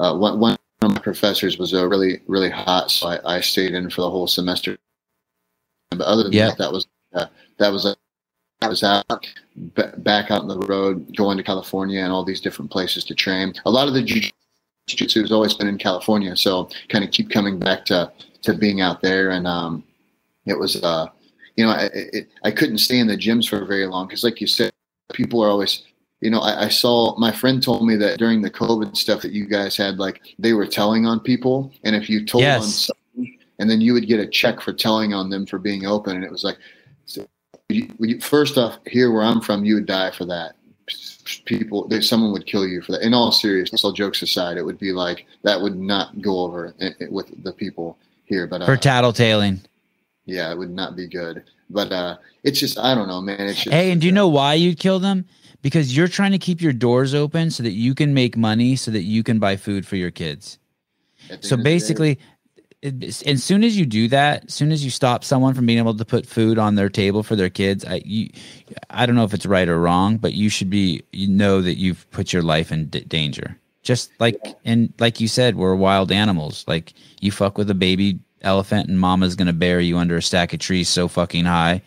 uh one one of my professors was uh, really really hot, so I, I stayed in for the whole semester. But other than Yeah. that, that was uh, that was uh, I was out b- back out on the road, going to California and all these different places to train. A lot of the jiu-jitsu has always been in California, so kind of keep coming back to to being out there. And um, it was, uh, you know, I, it, I couldn't stay in the gyms for very long because, like you said, people are always. You know, I, I saw my friend told me that during the COVID stuff that you guys had, like they were telling on people, and if you told on Yes. someone, and then you would get a check for telling on them for being open, and it was like, so you, you, first off, here where I'm from, you would die for that. People, there, someone would kill you for that. In all seriousness, all jokes aside, it would be like that would not go over i- i- with the people here. But For uh, tattletaling. Yeah, it would not be good. But uh, it's just, I don't know, man. It's just, Hey, and do you know why you'd kill them? Because you're trying to keep your doors open so that you can make money so that you can buy food for your kids. So end of the day, basically, it, as soon as you do that, as soon as you stop someone from being able to put food on their table for their kids, I you, I don't know if it's right or wrong, but you should be you know that you've put your life in d- danger. Just like and like you said, we're wild animals. Like you fuck with a baby elephant, and mama's gonna bury you under a stack of trees so fucking high.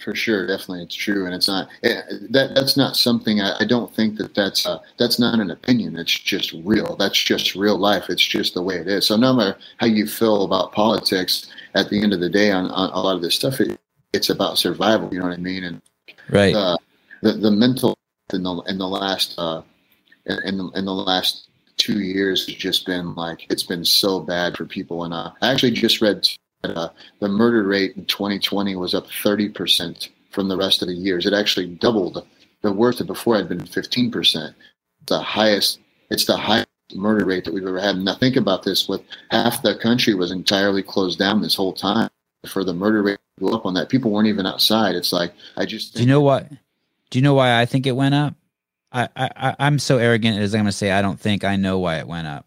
for sure, definitely, it's true, and it's not eh, that. That's not something. I, I don't think that that's uh, that's not an opinion. It's just real. That's just real life. It's just the way it is. So no matter how you feel about politics, at the end of the day, on, on a lot of this stuff, it, it's about survival. You know what I mean? And Right. the the, the mental in the in the last uh, in in the, in the last two years has just been like it's been so bad for people. And uh, I actually just read that uh, the murder rate in 2020 was up 30 percent from the rest of the years. It actually doubled. The worst of before had been 15 percent. The highest. It's the highest murder rate that we've ever had. Now think about this: with half the country was entirely closed down this whole time. For the murder rate to go up on that, people weren't even outside. It's like I just Do you know what? Do you know why I think it went up? I, I I'm so arrogant as I'm going to say I don't think I know why it went up.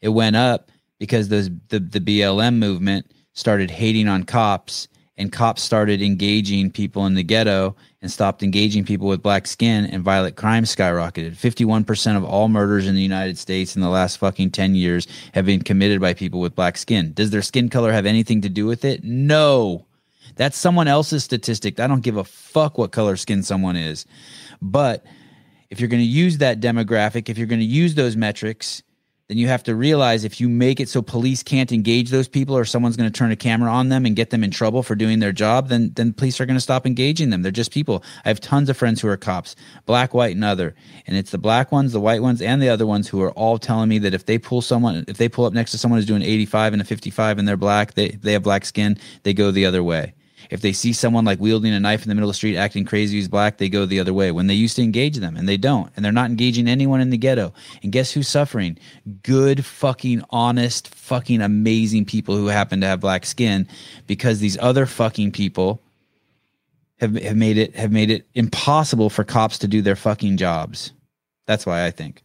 It went up because those the the BLM movement started hating on cops, and cops started engaging people in the ghetto and stopped engaging people with black skin, and violent crime skyrocketed. Fifty one percent of all murders in the United States in the last fucking ten years have been committed by people with black skin. Does their skin color have anything to do with it? No. That's someone else's statistic. I don't give a fuck what color skin someone is. But if you're going to use that demographic, if you're going to use those metrics, then you have to realize if you make it so police can't engage those people or someone's going to turn a camera on them and get them in trouble for doing their job, then then police are going to stop engaging them. They're just people. I have tons of friends who are cops, black, white, and other. And it's the black ones, the white ones, and the other ones who are all telling me that if they pull someone, if they pull up next to someone who's doing 85 and a 55 and they're black, they, they have black skin, they go the other way. If they see someone like wielding a knife in the middle of the street acting crazy who's black, they go the other way when they used to engage them and they don't. And they're not engaging anyone in the ghetto. And guess who's suffering? Good, fucking, honest, fucking amazing people who happen to have black skin because these other fucking people have, have made it have made it impossible for cops to do their fucking jobs. That's why I think.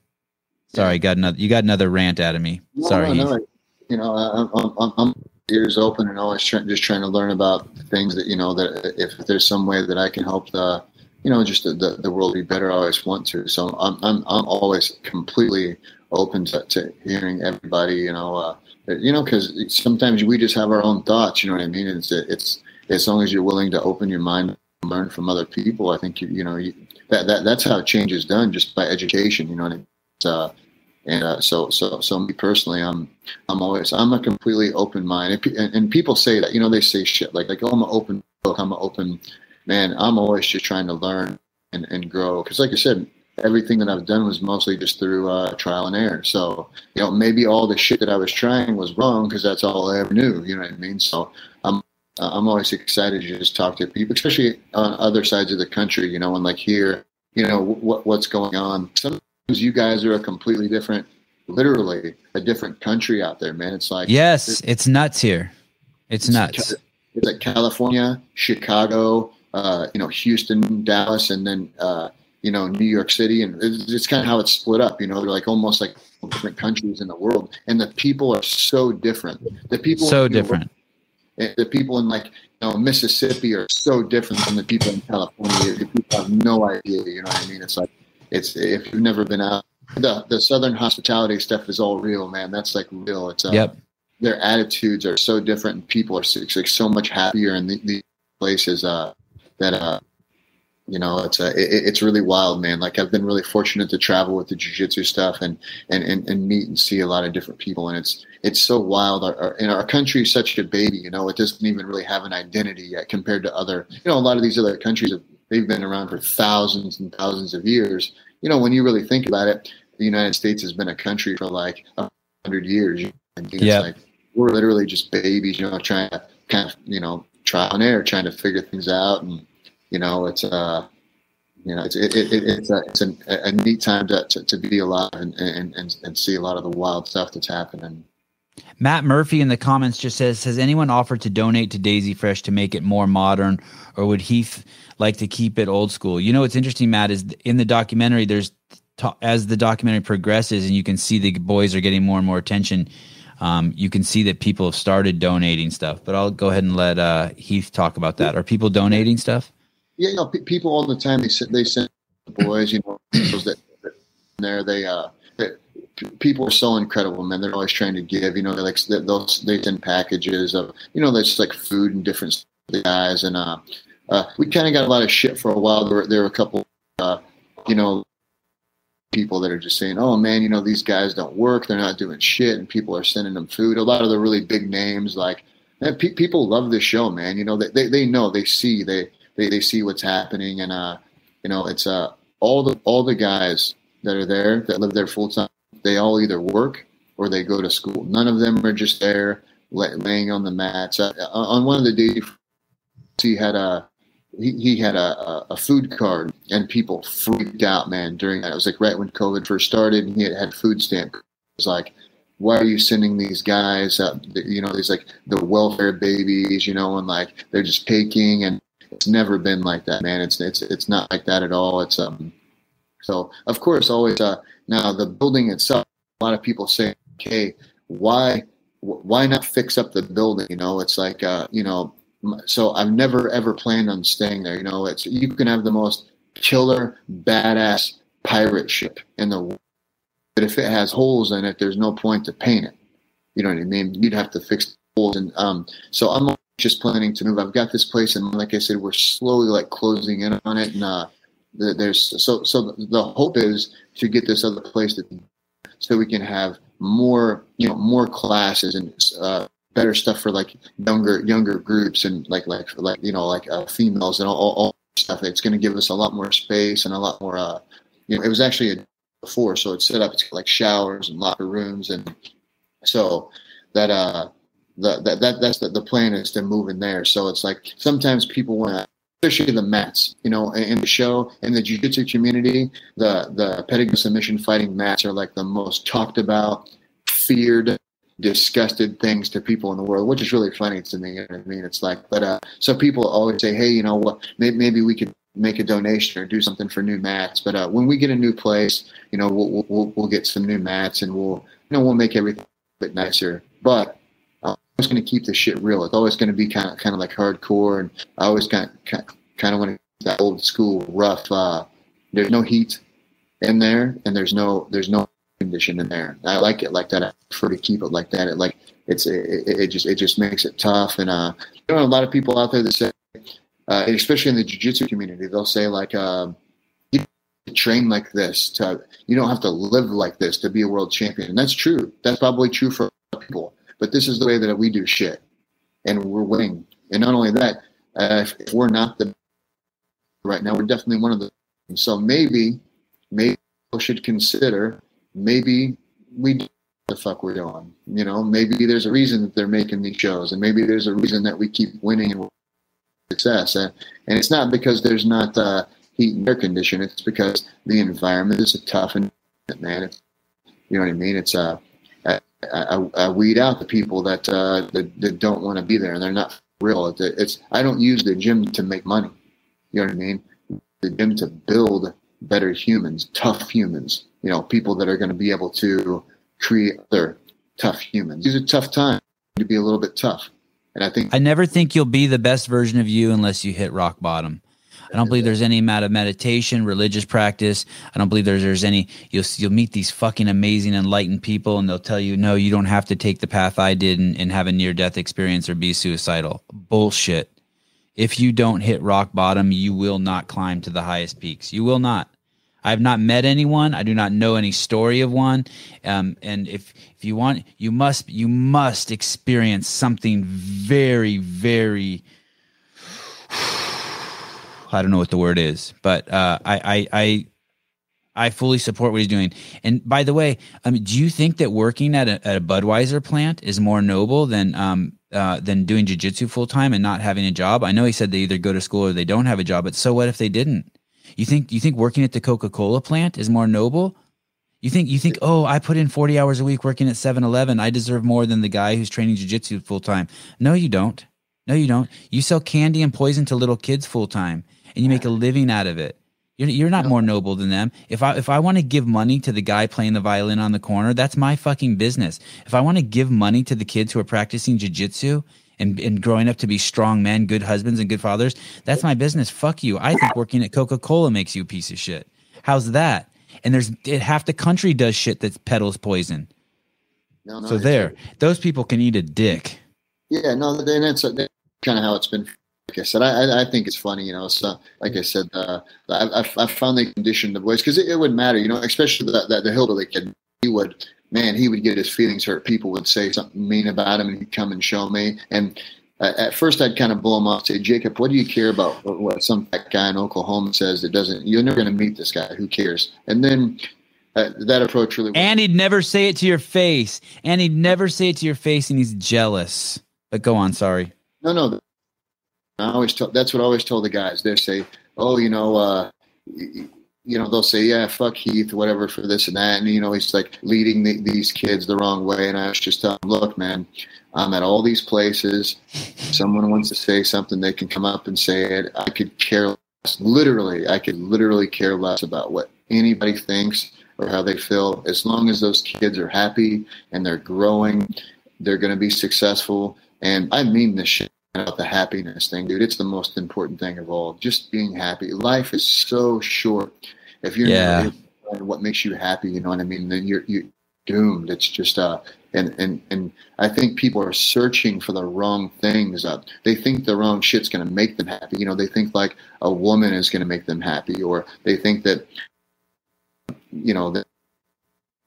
Sorry, got another you got another rant out of me. No, Sorry. no, no, you know, I- I'm, I'm, I'm ears open and always trying, just trying to learn about things that you know that if there's some way that I can help the, you know, just the, the, the world be better, I always want to. So I'm I'm, I'm always completely open to, to hearing everybody. You know, uh, you know, because sometimes we just have our own thoughts. You know what I mean? It's it's as long as you're willing to open your mind, and learn from other people. I think you you know you, that that that's how change is done, just by education. You know what I mean? Uh, and uh, so, so, so me personally, I'm, I'm always, I'm a completely open mind. And, and, people say that, you know, they say shit like, like, oh, I'm an open book. I'm an open man. I'm always just trying to learn and, and grow. Cause like I said, everything that I've done was mostly just through uh, trial and error. So, you know, maybe all the shit that I was trying was wrong because that's all I ever knew. You know what I mean? So I'm, I'm always excited to just talk to people, especially on other sides of the country, you know, and like here, you know, what, what's going on. Some you guys are a completely different literally a different country out there man it's like Yes, it's nuts here. It's nuts. it's like california chicago uh, you know houston dallas and then uh, you know new york city and it's, it's kind of how it's split up you know they're like almost like different countries in the world and the people are so different the people So you know, different. the people in like you know Mississippi are so different from the people in California. The people have no idea. You know what I mean? It's like it's if you've never been out. The the Southern hospitality stuff is all real, man. That's like real. It's uh, Yep. Their attitudes are so different, and people are so, like so much happier in the, these places. Uh, that uh, you know, it's uh, it, it's really wild, man. Like I've been really fortunate to travel with the jujitsu stuff and, and and and meet and see a lot of different people, and it's it's so wild. Our, our, and our country is such a baby, you know. It doesn't even really have an identity yet compared to other, you know, a lot of these other countries. Have, they've been around for thousands and thousands of years. You know, when you really think about it, the United States has been a country for like a hundred years. You know, what I mean? It's Yeah. like we're literally just babies, you know, trying to kind of, you know, trial and error, trying to figure things out, and you know, it's uh, you know, it's it, it, it's a it's an, a neat time to, to, to be alive and, and and and see a lot of the wild stuff that's happening. Matt Murphy in the comments just says, "Has anyone offered to donate to Daisy Fresh to make it more modern, or would Heath like to keep it old school?" You know, what's interesting, Matt, is in the documentary. There's ta- as the documentary progresses, and you can see the boys are getting more and more attention. Um, you can see that people have started donating stuff. But I'll go ahead and let uh, Heath talk about that. Are people donating stuff? Yeah, you know, pe- people all the time they send they send the boys, you know, that that there they uh. People are so incredible, man. They're always trying to give. You know, they like those they send packages of you know, there's like food and different guys, and uh, uh, we kind of got a lot of shit for a while. There, were- there were a couple, uh, you know, people that are just saying, "Oh man, you know these guys don't work. They're not doing shit," and people are sending them food. A lot of the really big names, like man, pe- people love this show, man. You know, they, they they know, they see, they they they see what's happening, and uh, you know, it's uh all the all the guys that are there that live there full time. They all either work or they go to school. None of them are just there lay, laying on the mats. Uh, on one of the days, he had a he, he had a, a, food card and people freaked out, man, during that. It was like right when COVID first started. He had, had food stamp. It was like, why are you sending these guys up? You know, these like the welfare babies, you know, and like they're just taking and it's never been like that, man. It's, it's, it's not like that at all. It's, um, so of course, always, uh, now the building itself, a lot of people say, okay, why, why not fix up the building? You know, it's like, uh, you know, so I've never ever planned on staying there. You know, it's you can have the most killer, badass pirate ship in the world, but if it has holes in it, there's no point to paint it. You know what I mean? You'd have to fix the holes, and um, so I'm just planning to move. I've got this place, and like I said, we're slowly like closing in on it, and uh, there's so so the hope is to get this other place that so we can have more you know more classes and uh, better stuff for like younger younger groups and like like like you know like uh, females and all, all, stuff. It's going to give us a lot more space and a lot more. Uh, you know, it was actually a before, so it's set up. It's like showers and locker rooms, and so that uh the, that, that that's the, the plan is to move in there. So it's like sometimes people want to especially the mats, you know, in the show, in the jiu-jitsu community, the, the Pedigo submission fighting mats are like the most talked about, feared, disgusted things to people in the world, which is really funny to me. You know I mean, it's like, but, uh, so people always say, Hey, you know what, maybe, maybe we could make a donation or do something for new mats. But, uh, when we get a new place, you know, we'll, we'll, we'll get some new mats and we'll, you know, we'll make everything a bit nicer, but always going to keep the shit real. It's always going to be kind of kind of like hardcore, and I always kind of, kind of want to that old school rough. Uh, there's no heat in there, and there's no there's no condition in there. I like it like that. I prefer to keep it like that. It like it's it, it just it just makes it tough. And uh, you know, a lot of people out there that say, uh, especially in the jiu-jitsu community, they'll say like. Uh, train like this to you don't have to live like this to be a world champion and that's true that's probably true for people but this is the way that we do shit, and we're winning. And not only that, uh, if, if, we're not the right now, we're definitely one of the. So maybe, maybe should consider maybe we the fuck we're doing. You know, maybe there's a reason that they're making these shows, and maybe there's a reason that we keep winning and success. And, and it's not because there's not uh, heat and air condition. It's because the environment is a tough and man. It's, you know what I mean? It's uh, I, I, weed out the people that, uh, that, that don't want to be there and they're not real. It's, it's I don't use the gym to make money. You know what I mean? The gym to build better humans, tough humans. You know, people that are going to be able to create other tough humans. These are tough times to be a little bit tough. And I think I never think you'll be the best version of you unless you hit rock bottom. I don't believe there's any amount of meditation, religious practice. I don't believe there's there's any. You'll you'll meet these fucking amazing enlightened people, and they'll tell you, no, you don't have to take the path I did and, and have a near death experience or be suicidal. Bullshit. If you don't hit rock bottom, you will not climb to the highest peaks. You will not. I have not met anyone. I do not know any story of one. Um, and if if you want, you must you must experience something very very I don't know what the word is, but uh, I, I, I I fully support what he's doing. And by the way, I mean, do you think that working at a, at a Budweiser plant is more noble than um, uh, than doing jujitsu full time and not having a job? I know he said they either go to school or they don't have a job, but so what if they didn't? You think you think working at the Coca Cola plant is more noble? You think you think oh I put in forty hours a week working at 7-Eleven I deserve more than the guy who's training jujitsu full time? No, you don't. No, you don't. You sell candy and poison to little kids full time and you make a living out of it. You're, you're not more noble than them. If I if I want to give money to the guy playing the violin on the corner, that's my fucking business. If I want to give money to the kids who are practicing jujitsu and and growing up to be strong men, good husbands, and good fathers, that's my business. Fuck you. I think working at Coca Cola makes you a piece of shit. How's that? And there's it, half the country does shit that peddles poison. No, no, so there, those people can eat a dick. Yeah, no, then that's, that's kind of how it's been like I said, I, I think it's funny, you know. So, like I said, uh, I, I finally conditioned the voice because it, it, wouldn't matter, you know. Especially that, that the hillbilly kid, he would, man, he would get his feelings hurt. People would say something mean about him, and he'd come and show me. And uh, at first, I'd kind of blow him off, say, Jacob, what do you care about what, what some guy in Oklahoma says that doesn't? You're never going to meet this guy. Who cares? And then uh, that approach really. And he'd never say it to your face, and he'd never say it to your face, and he's jealous. But go on, sorry. No, no, I always tell that's what I always told the guys. They say, "Oh, you know, uh, you know," they'll say, "Yeah, fuck Heath, whatever for this and that," and you know, he's like leading the, these kids the wrong way. And I was just telling, "Look, man, I'm at all these places. Someone wants to say something, they can come up and say it. I could care less. Literally, I could literally care less about what anybody thinks or how they feel. As long as those kids are happy and they're growing, they're going to be successful." And I mean this shit about the happiness thing, dude. It's the most important thing of all. Just being happy. Life is so short. If you're yeah. what makes you happy, you know what I mean, then you're you doomed. It's just uh and and and I think people are searching for the wrong things. Uh, they think the wrong shit's going to make them happy. You know, they think like a woman is going to make them happy, or they think that you know that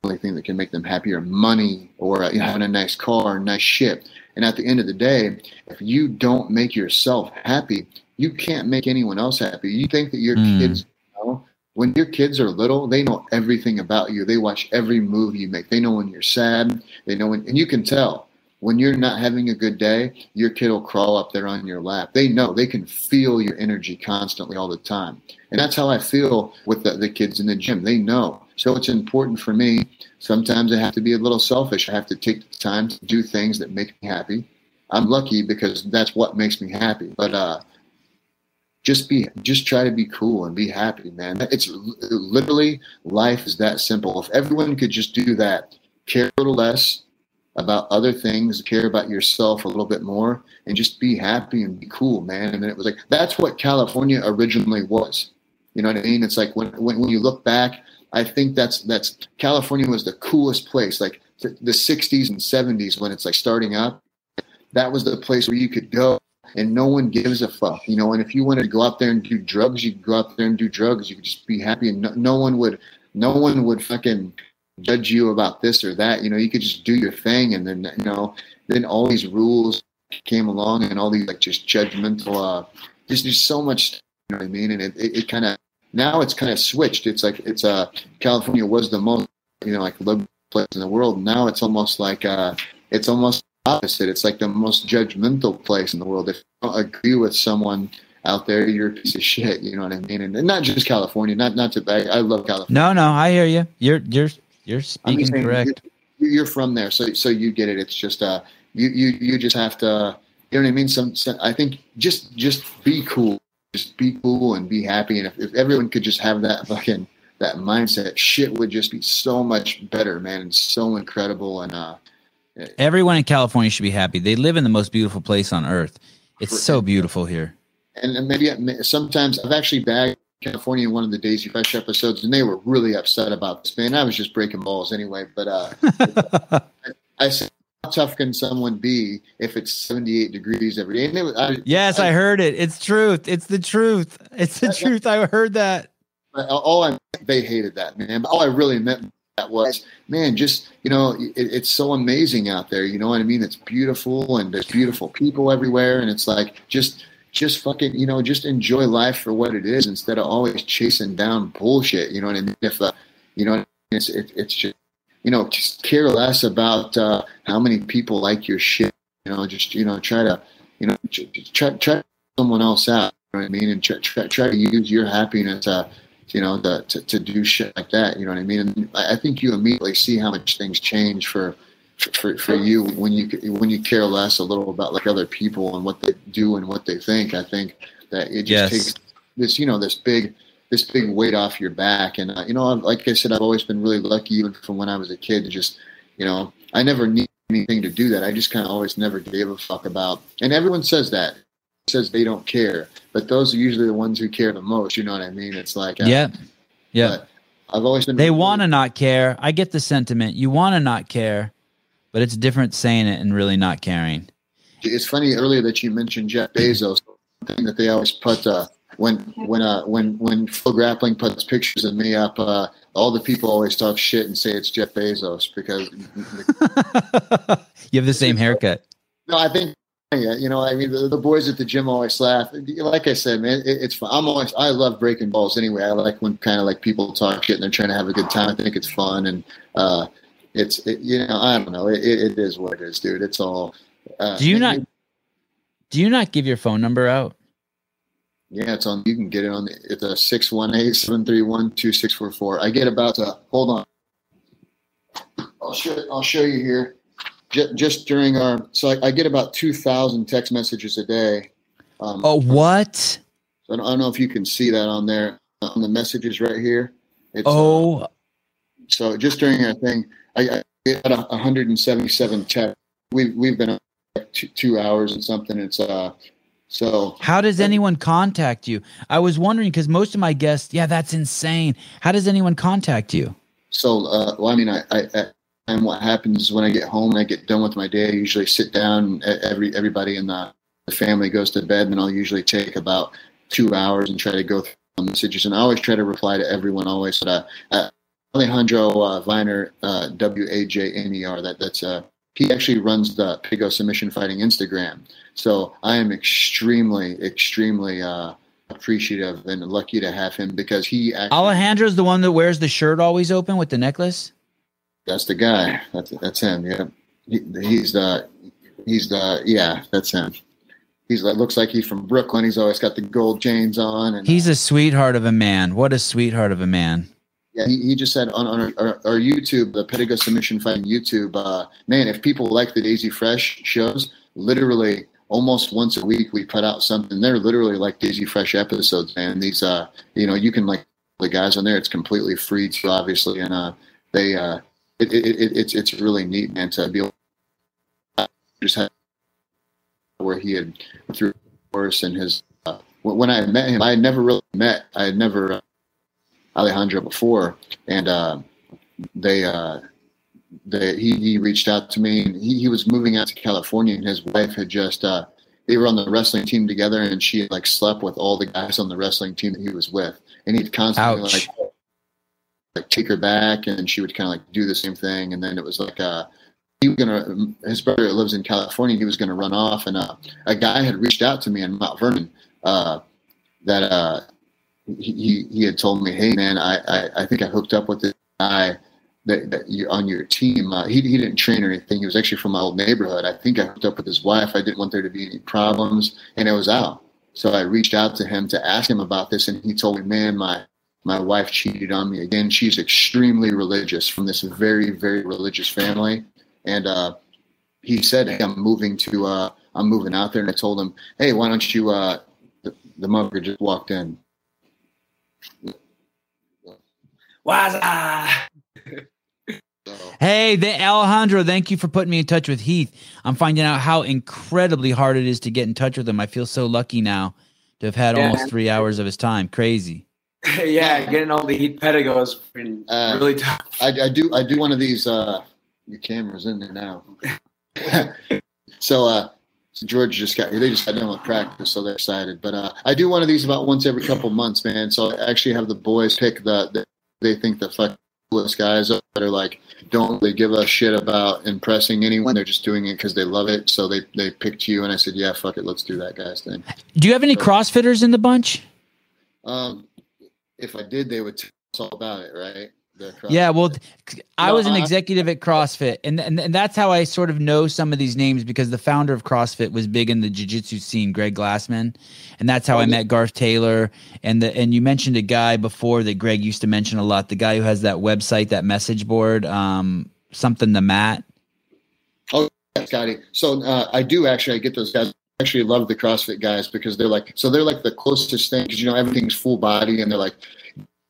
only thing that can make them happy or money or uh, you know, having a nice car, a nice ship. And at the end of the day, if you don't make yourself happy, you can't make anyone else happy. You think that your Mm. kids, you know, when your kids are little, they know everything about you. They watch every move you make. They know when you're sad. They know when, and you can tell when you're not having a good day, your kid will crawl up there on your lap. They know they can feel your energy constantly all the time. And that's how I feel with the, the kids in the gym. They know. So it's important for me. Sometimes I have to be a little selfish. I have to take the time to do things that make me happy. I'm lucky because that's what makes me happy. But uh, just be, just try to be cool and be happy, man. It's literally life is that simple. If everyone could just do that, care a little less, about other things, care about yourself a little bit more, and just be happy and be cool, man. And then it was like that's what California originally was. You know what I mean? It's like when when, when you look back, I think that's that's California was the coolest place. Like the, the '60s and '70s when it's like starting up, that was the place where you could go and no one gives a fuck. You know, and if you wanted to go out there and do drugs, you could go out there and do drugs. You could just be happy, and no, no one would no one would fucking judge you about this or that. You know, you could just do your thing, and then you know, then all these rules came along, and all these like just judgmental. Uh, there's just so much. You know what I mean? And it, it, it kind of now it's kind of switched. It's like it's uh California was the most you know like liberal place in the world. Now it's almost like uh it's almost opposite. It's like the most judgmental place in the world. If you don't agree with someone out there, you're a piece of shit. You know what I mean? And, and not just California. Not not to bag. I love California. No, no, I hear you. You're you're you're speaking correct. you- You're from there, so so you get it. It's just uh, you you you just have to. You know what I mean? Some, some I think just just be cool, just be cool and be happy. And if, if everyone could just have that fucking that mindset, shit would just be so much better, man, and so incredible. And uh, Everyone in California should be happy. They live in the most beautiful place on earth. It's so beautiful here. and, and maybe sometimes I've actually bagged California in one of the Daisy Fresh episodes, and they were really upset about this. Man, I was just breaking balls anyway. But uh, I said, how tough can someone be if it's 78 degrees every day? And it was, I, yes, I heard it. It's truth. It's the truth. It's the truth. I heard that. all I they hated that man. But all I really meant that was, man, just you know, it, it's so amazing out there. You know what I mean? It's beautiful, and there's beautiful people everywhere, and it's like just just fucking you know just enjoy life for what it is instead of always chasing down bullshit. You know what I mean? If uh, you know, it's it, it's just you know just care less about uh, how many people like your shit. You know, just you know try to you know try try someone else out. You know what I mean? And try try, try to use your happiness. Uh, you know, the, to, to do shit like that. You know what I mean? And I think you immediately see how much things change for, for, for you when you, when you care less a little about like other people and what they do and what they think. I think that it just Yes. takes this, you know, this big, this big weight off your back. And, uh, you know, like I said, I've always been really lucky even from when I was a kid to just, you know, I never need anything to do that. I just kind of always never gave a fuck about, and everyone says that says they don't care, but those are usually the ones who care the most. You know what I mean? It's like, uh, Yeah. Yeah. but I've always been. They want to not care. I get the sentiment. You want to not care, but it's different saying it and really not caring. It's funny earlier that you mentioned Jeff Bezos. Thing that they always put uh, when when uh, when when FloGrappling puts pictures of me up, uh, all the people always talk shit and say it's Jeff Bezos because you have the same haircut. no, I think. Yeah, you know, I mean, the, the boys at the gym always laugh. Like I said, man, it, it's fun. I'm always, I love breaking balls anyway. I like when kind of like people talk shit and they're trying to have a good time. I think it's fun and uh, it's, it, you know, I don't know. It, it is what it is, dude. It's all. Uh, Do you not? Do you not give your phone number out? Yeah, it's on. You can get it on. The, it's a six one eight seven three one two six four four. I get about to hold on. I'll show. I'll show you here. Just, just during our, so I, I get about two thousand text messages a day. Um, Oh, what? so I don't, I don't know if you can see that on there on the messages right here. It's, uh, Oh, so just during our thing, I, I get about 177 texts. We've we've been two, two hours and something. It's uh, so how does anyone contact you? I was wondering because most of my guests, yeah, that's insane. How does anyone contact you? So, uh, well, I mean, I, I, I, and what happens is when I get home and I get done with my day, I usually sit down. Every everybody in the, the family goes to bed, and I'll usually take about two hours and try to go through the messages. And I always try to reply to everyone. Always, but uh, uh, Alejandro uh, Viner, uh, W A J N E R. That that's uh, he actually runs the Pedigo Submission Fighting Instagram. So I am extremely, extremely uh, appreciative and lucky to have him because he actually, Alejandro's the one that wears the shirt always open with the necklace. that's the guy. That's that's him. Yeah, he, he's the he's the yeah. That's him. He's like looks like he's from Brooklyn. He's always got the gold chains on, and He's a sweetheart of a man. What a sweetheart of a man. Yeah, he, he just said on, on our, our, our YouTube, the Pedigo Submission Fighting YouTube, uh, man, if people like the Daisy Fresh shows, literally almost once a week we put out something. They're literally like Daisy Fresh episodes, man. These, uh, you know, you can like the guys on there. It's completely free to obviously, and uh, they, uh, it, it, it, it's it's really neat, man, to be able to just have where he had through course and his. Uh, when I met him, I had never really met. I had never. Uh, Alejandro before, and uh, they, uh, they he, he reached out to me. And he, he was moving out to California, and his wife had just uh, they were on the wrestling team together, and she had, like slept with all the guys on the wrestling team that he was with, and he'd constantly Ouch. like like take her back, and she would kind of like do the same thing, and then it was like uh he was gonna his brother lives in California. He was gonna run off, and uh, a guy had reached out to me in Mount Vernon uh, that uh, he, he he had told me, "Hey man, I, I, I think I hooked up with this guy that, that you on your team. Uh, he he didn't train or anything. He was actually from my old neighborhood. I think I hooked up with his wife. I didn't want there to be any problems, and it was out. So I reached out to him to ask him about this, and he told me, "Man, my my wife cheated on me again. She's extremely religious from this very very religious family, and uh, he said, "Hey, I'm moving to uh, I'm moving out there." And I told him, "Hey, why don't you?" Uh, the, the mother just walked in. Waza. So, Hey, the Alejandro, thank you for putting me in touch with Heath. I'm finding out how incredibly hard it is to get in touch with him. I feel so lucky now to have had Yeah. almost three hours of his time. Crazy. yeah, getting all the Heath Pedigo's been Uh, really tough. I, I do I do one of these. Uh, your camera's in there now. so uh, so George just got they just got done with practice, so they're excited. But uh, I do one of these about once every couple months, man. So I actually have the boys pick the, the they think the fuck coolest guys that are like don't really give a shit about impressing anyone. They're just doing it because they love it. So they they picked you, and I said, yeah, fuck it, let's do that guy's thing. Do you have any CrossFitters in the bunch? Um, if I did, they would tell us all about it, right? The. Yeah, well, I was an executive at CrossFit, and, and and that's how I sort of know some of these names because the founder of CrossFit was big in the jiu-jitsu scene, Greg Glassman, and that's how I met Garth Taylor. And the and you mentioned a guy before that Greg used to mention a lot, the guy who has that website, that message board, um, something the mat. Oh, Scotty. So uh, I do actually I get those guys. Actually love the CrossFit guys because they're like so they're like the closest thing because you know everything's full body and they're like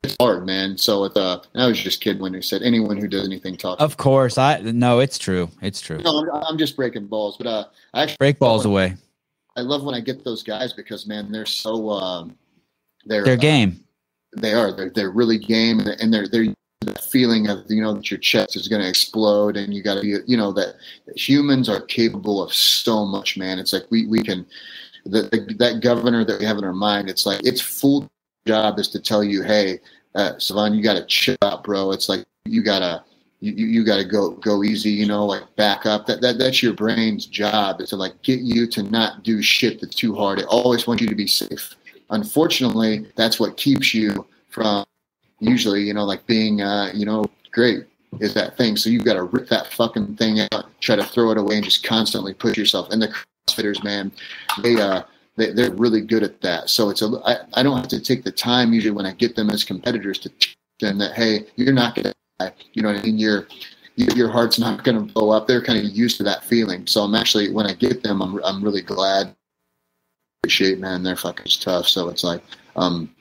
it's hard, man. So with uh, and I was just kidding when I said anyone who does anything talks. Of course, I no, it's true, it's true. no, I'm, I'm just breaking balls, but uh, I actually Break balls away. I love when I get those guys because man, they're so um, they're Their uh, game. they are they're, they're really game and they're they're that feeling of you know that your chest is going to explode and you got to be you know that humans are capable of so much man it's like we we can the, the, that governor that we have in our mind it's like its full job is to tell you hey uh, Sevan you got to chill out bro it's like you gotta you, you, gotta go go easy you know like back up that, that that's your brain's job is to like get you to not do shit that's too hard it always wants you to be safe unfortunately that's what keeps you from usually, you know, like being, uh, you know, great is that thing. So you've got to rip that fucking thing out, try to throw it away, and just constantly push yourself. And the CrossFitters, man, they uh, they they're really good at that. So it's a I, I don't have to take the time usually when I get them as competitors to teach them that hey, you're not gonna, die. you know what I mean? Your your heart's not going to blow up. They're kind of used to that feeling. So I'm actually, when I get them, I'm, I'm really glad. Appreciate, man. They're fucking tough. So it's like, um,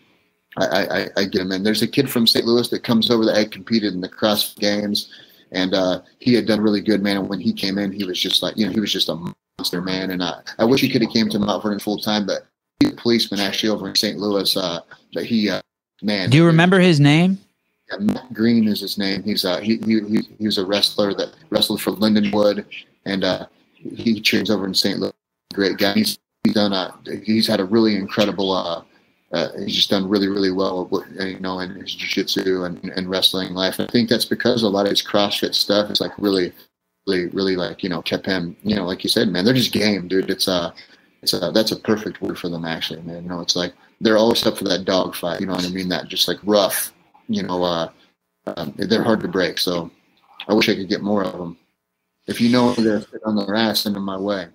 I, I, I get him in. There's a kid from St. Louis that comes over that had competed in the CrossFit Games, and uh, he had done really good, man. And when he came in, he was just like, you know, he was just a monster, man. And uh, I wish he could have came to Mount Vernon full time, but he's a policeman actually over in St. Louis. Uh, but he, uh, man, Do you remember his name? yeah, Matt Green is his name. He's uh, he, he he he was a wrestler that wrestled for Lindenwood, and uh, he trains over in St. Louis. Great guy. He's, he's done a he's had a really incredible uh, uh, he's just done really, really well, with, you know, in his jiu-jitsu and, and wrestling life. And I think that's because a lot of his CrossFit stuff is like really, really, really like, you know, kept him, you know, like you said, man, they're just game, dude. It's a, it's a, that's a perfect word for them actually, man. You know, it's like, they're always up for that dog fight. You know what I mean? That just like rough, you know, uh, um, they're hard to break. So I wish I could get more of them. If you know they're on their ass, send them my way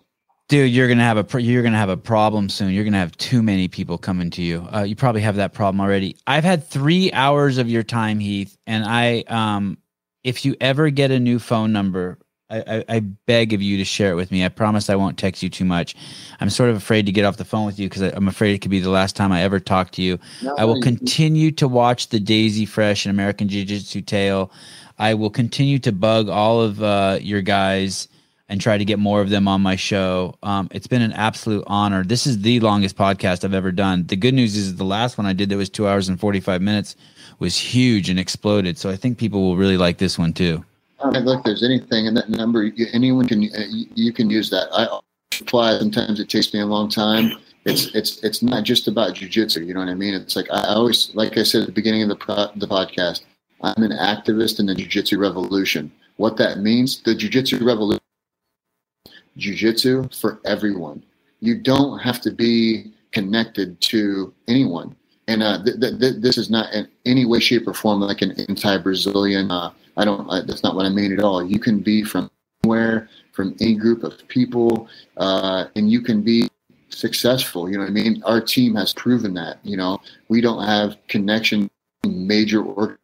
dude you're gonna have a you're gonna have a problem soon you're gonna have too many people coming to you uh, you probably have that problem already i've had three hours of your time heath and i um if you ever get a new phone number I, I, beg of you to share it with me. I promise I won't text you too much. I'm sort of afraid to get off the phone with you because I'm afraid it could be the last time I ever talk to you. No, I will continue to watch the Daisy Fresh and American Jiu Jitsu Tale. I will continue to bug all of uh, your guys and try to get more of them on my show. Um, it's been an absolute honor. This is the longest podcast I've ever done. The good news is the last one I did that was two hours and 45 minutes was huge and exploded. So I think people will really like this one too. Look, there's anything in that number, anyone can, you can use that. I apply. Sometimes it takes me a long time. It's, it's, it's not just about jujitsu. You know what I mean? It's like, I always, like I said at the beginning of the, pro, the podcast, I'm an activist in the jujitsu revolution. What that means, the jujitsu revolution jujitsu for everyone. You don't have to be connected to anyone. And uh, th- th- th- this is not in any way, shape, or form like an anti-Brazilian. Uh, I don't. Uh, that's not what I mean at all. You can be from anywhere, from any group of people, uh, and you can be successful. You know what I mean? Our team has proven that. You know, we don't have connection major or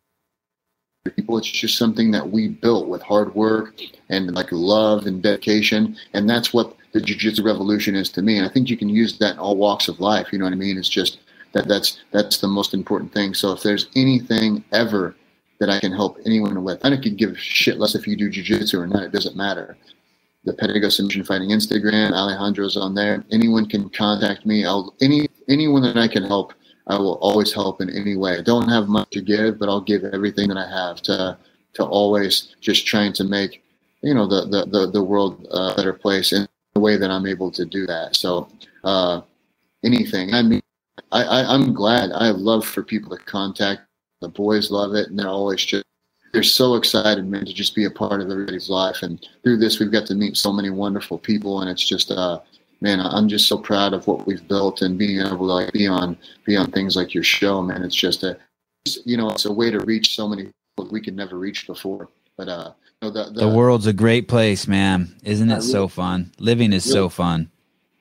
people. It's just something that we built with hard work and like love and dedication. And that's what the jiu-jitsu revolution is to me. And I think you can use that in all walks of life. You know what I mean? It's just that that's that's the most important thing. So if there's anything ever that I can help anyone with, I don't could give shit less if you do jiu-jitsu or not. It doesn't matter. The Pedigo Submission Fighting Instagram, Alejandro's on there. Anyone can contact me. I'll any anyone that I can help I will always help in any way. I don't have much to give, but I'll give everything that I have to to always just trying to make you know the the the, the world a better place in the way that I'm able to do that. So uh, anything. I mean, I, I I'm glad. I love for people to contact. The boys love it, and they're always just they're so excited, man, to just be a part of everybody's life. And through this, we've got to meet so many wonderful people, and it's just uh, man, I'm just so proud of what we've built and being able to like be on be on things like your show, man. It's just a you know, it's a way to reach so many people we could never reach before. But uh you know, the, the, the, world's a great place, man. Isn't it so fun? Living is really, so fun.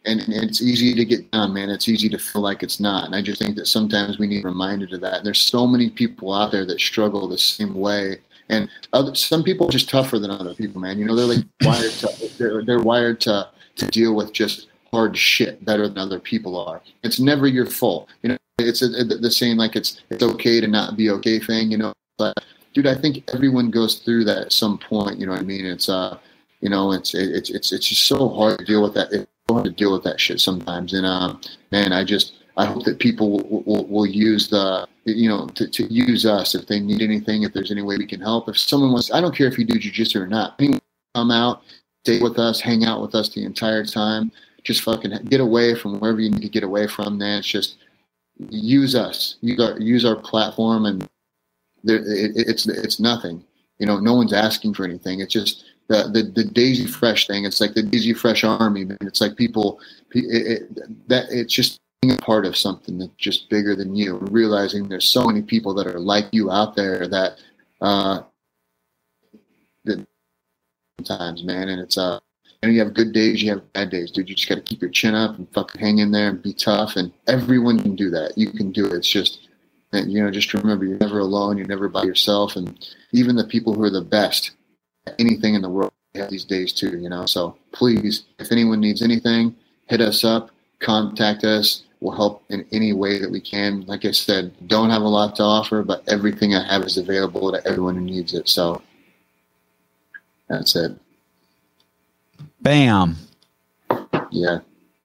And, and it's easy to get down, man. It's easy to feel like it's not. And I just think that sometimes we need reminded of that. And there's so many people out there that struggle the same way. And other, some people are just tougher than other people, man. You know, they're like wired to, they're, they're wired to to deal with just hard shit better than other people are. It's never your fault. You know, it's a, a, the saying like it's it's okay to not be okay thing. You know, but dude, I think everyone goes through that at some point. You know what I mean? It's uh, you know, it's it's it's it's just so hard to deal with that. It's hard to deal with that shit sometimes. And um, man, I just I hope that people will, will, will use the you know to, to use us if they need anything. If there's any way we can help. If someone wants, I don't care if you do jujitsu or not. Come out stay with us, hang out with us the entire time. Just fucking get away from wherever you need to get away from. Then it's just use us, use our use our platform, and there, it, it's it's nothing. You know, no one's asking for anything. It's just the the, the Daisy Fresh thing. It's like the Daisy Fresh Army. Man. It's like people it, it, that it's just being a part of something that's just bigger than you. Realizing there's so many people that are like you out there that uh, that sometimes, man. And it's uh, and you have good days, you have bad days, dude. You just got to keep your chin up and fucking hang in there and be tough. And everyone can do that. You can do it. It's just, and you know, just remember you're never alone. You're never by yourself. And even the people who are the best anything in the world these days too. You know, so please, if anyone needs anything, hit us up, contact us. We'll help in any way that we can. Like I said, don't have a lot to offer, but everything I have is available to everyone who needs it. So that's it. Bam. Yeah.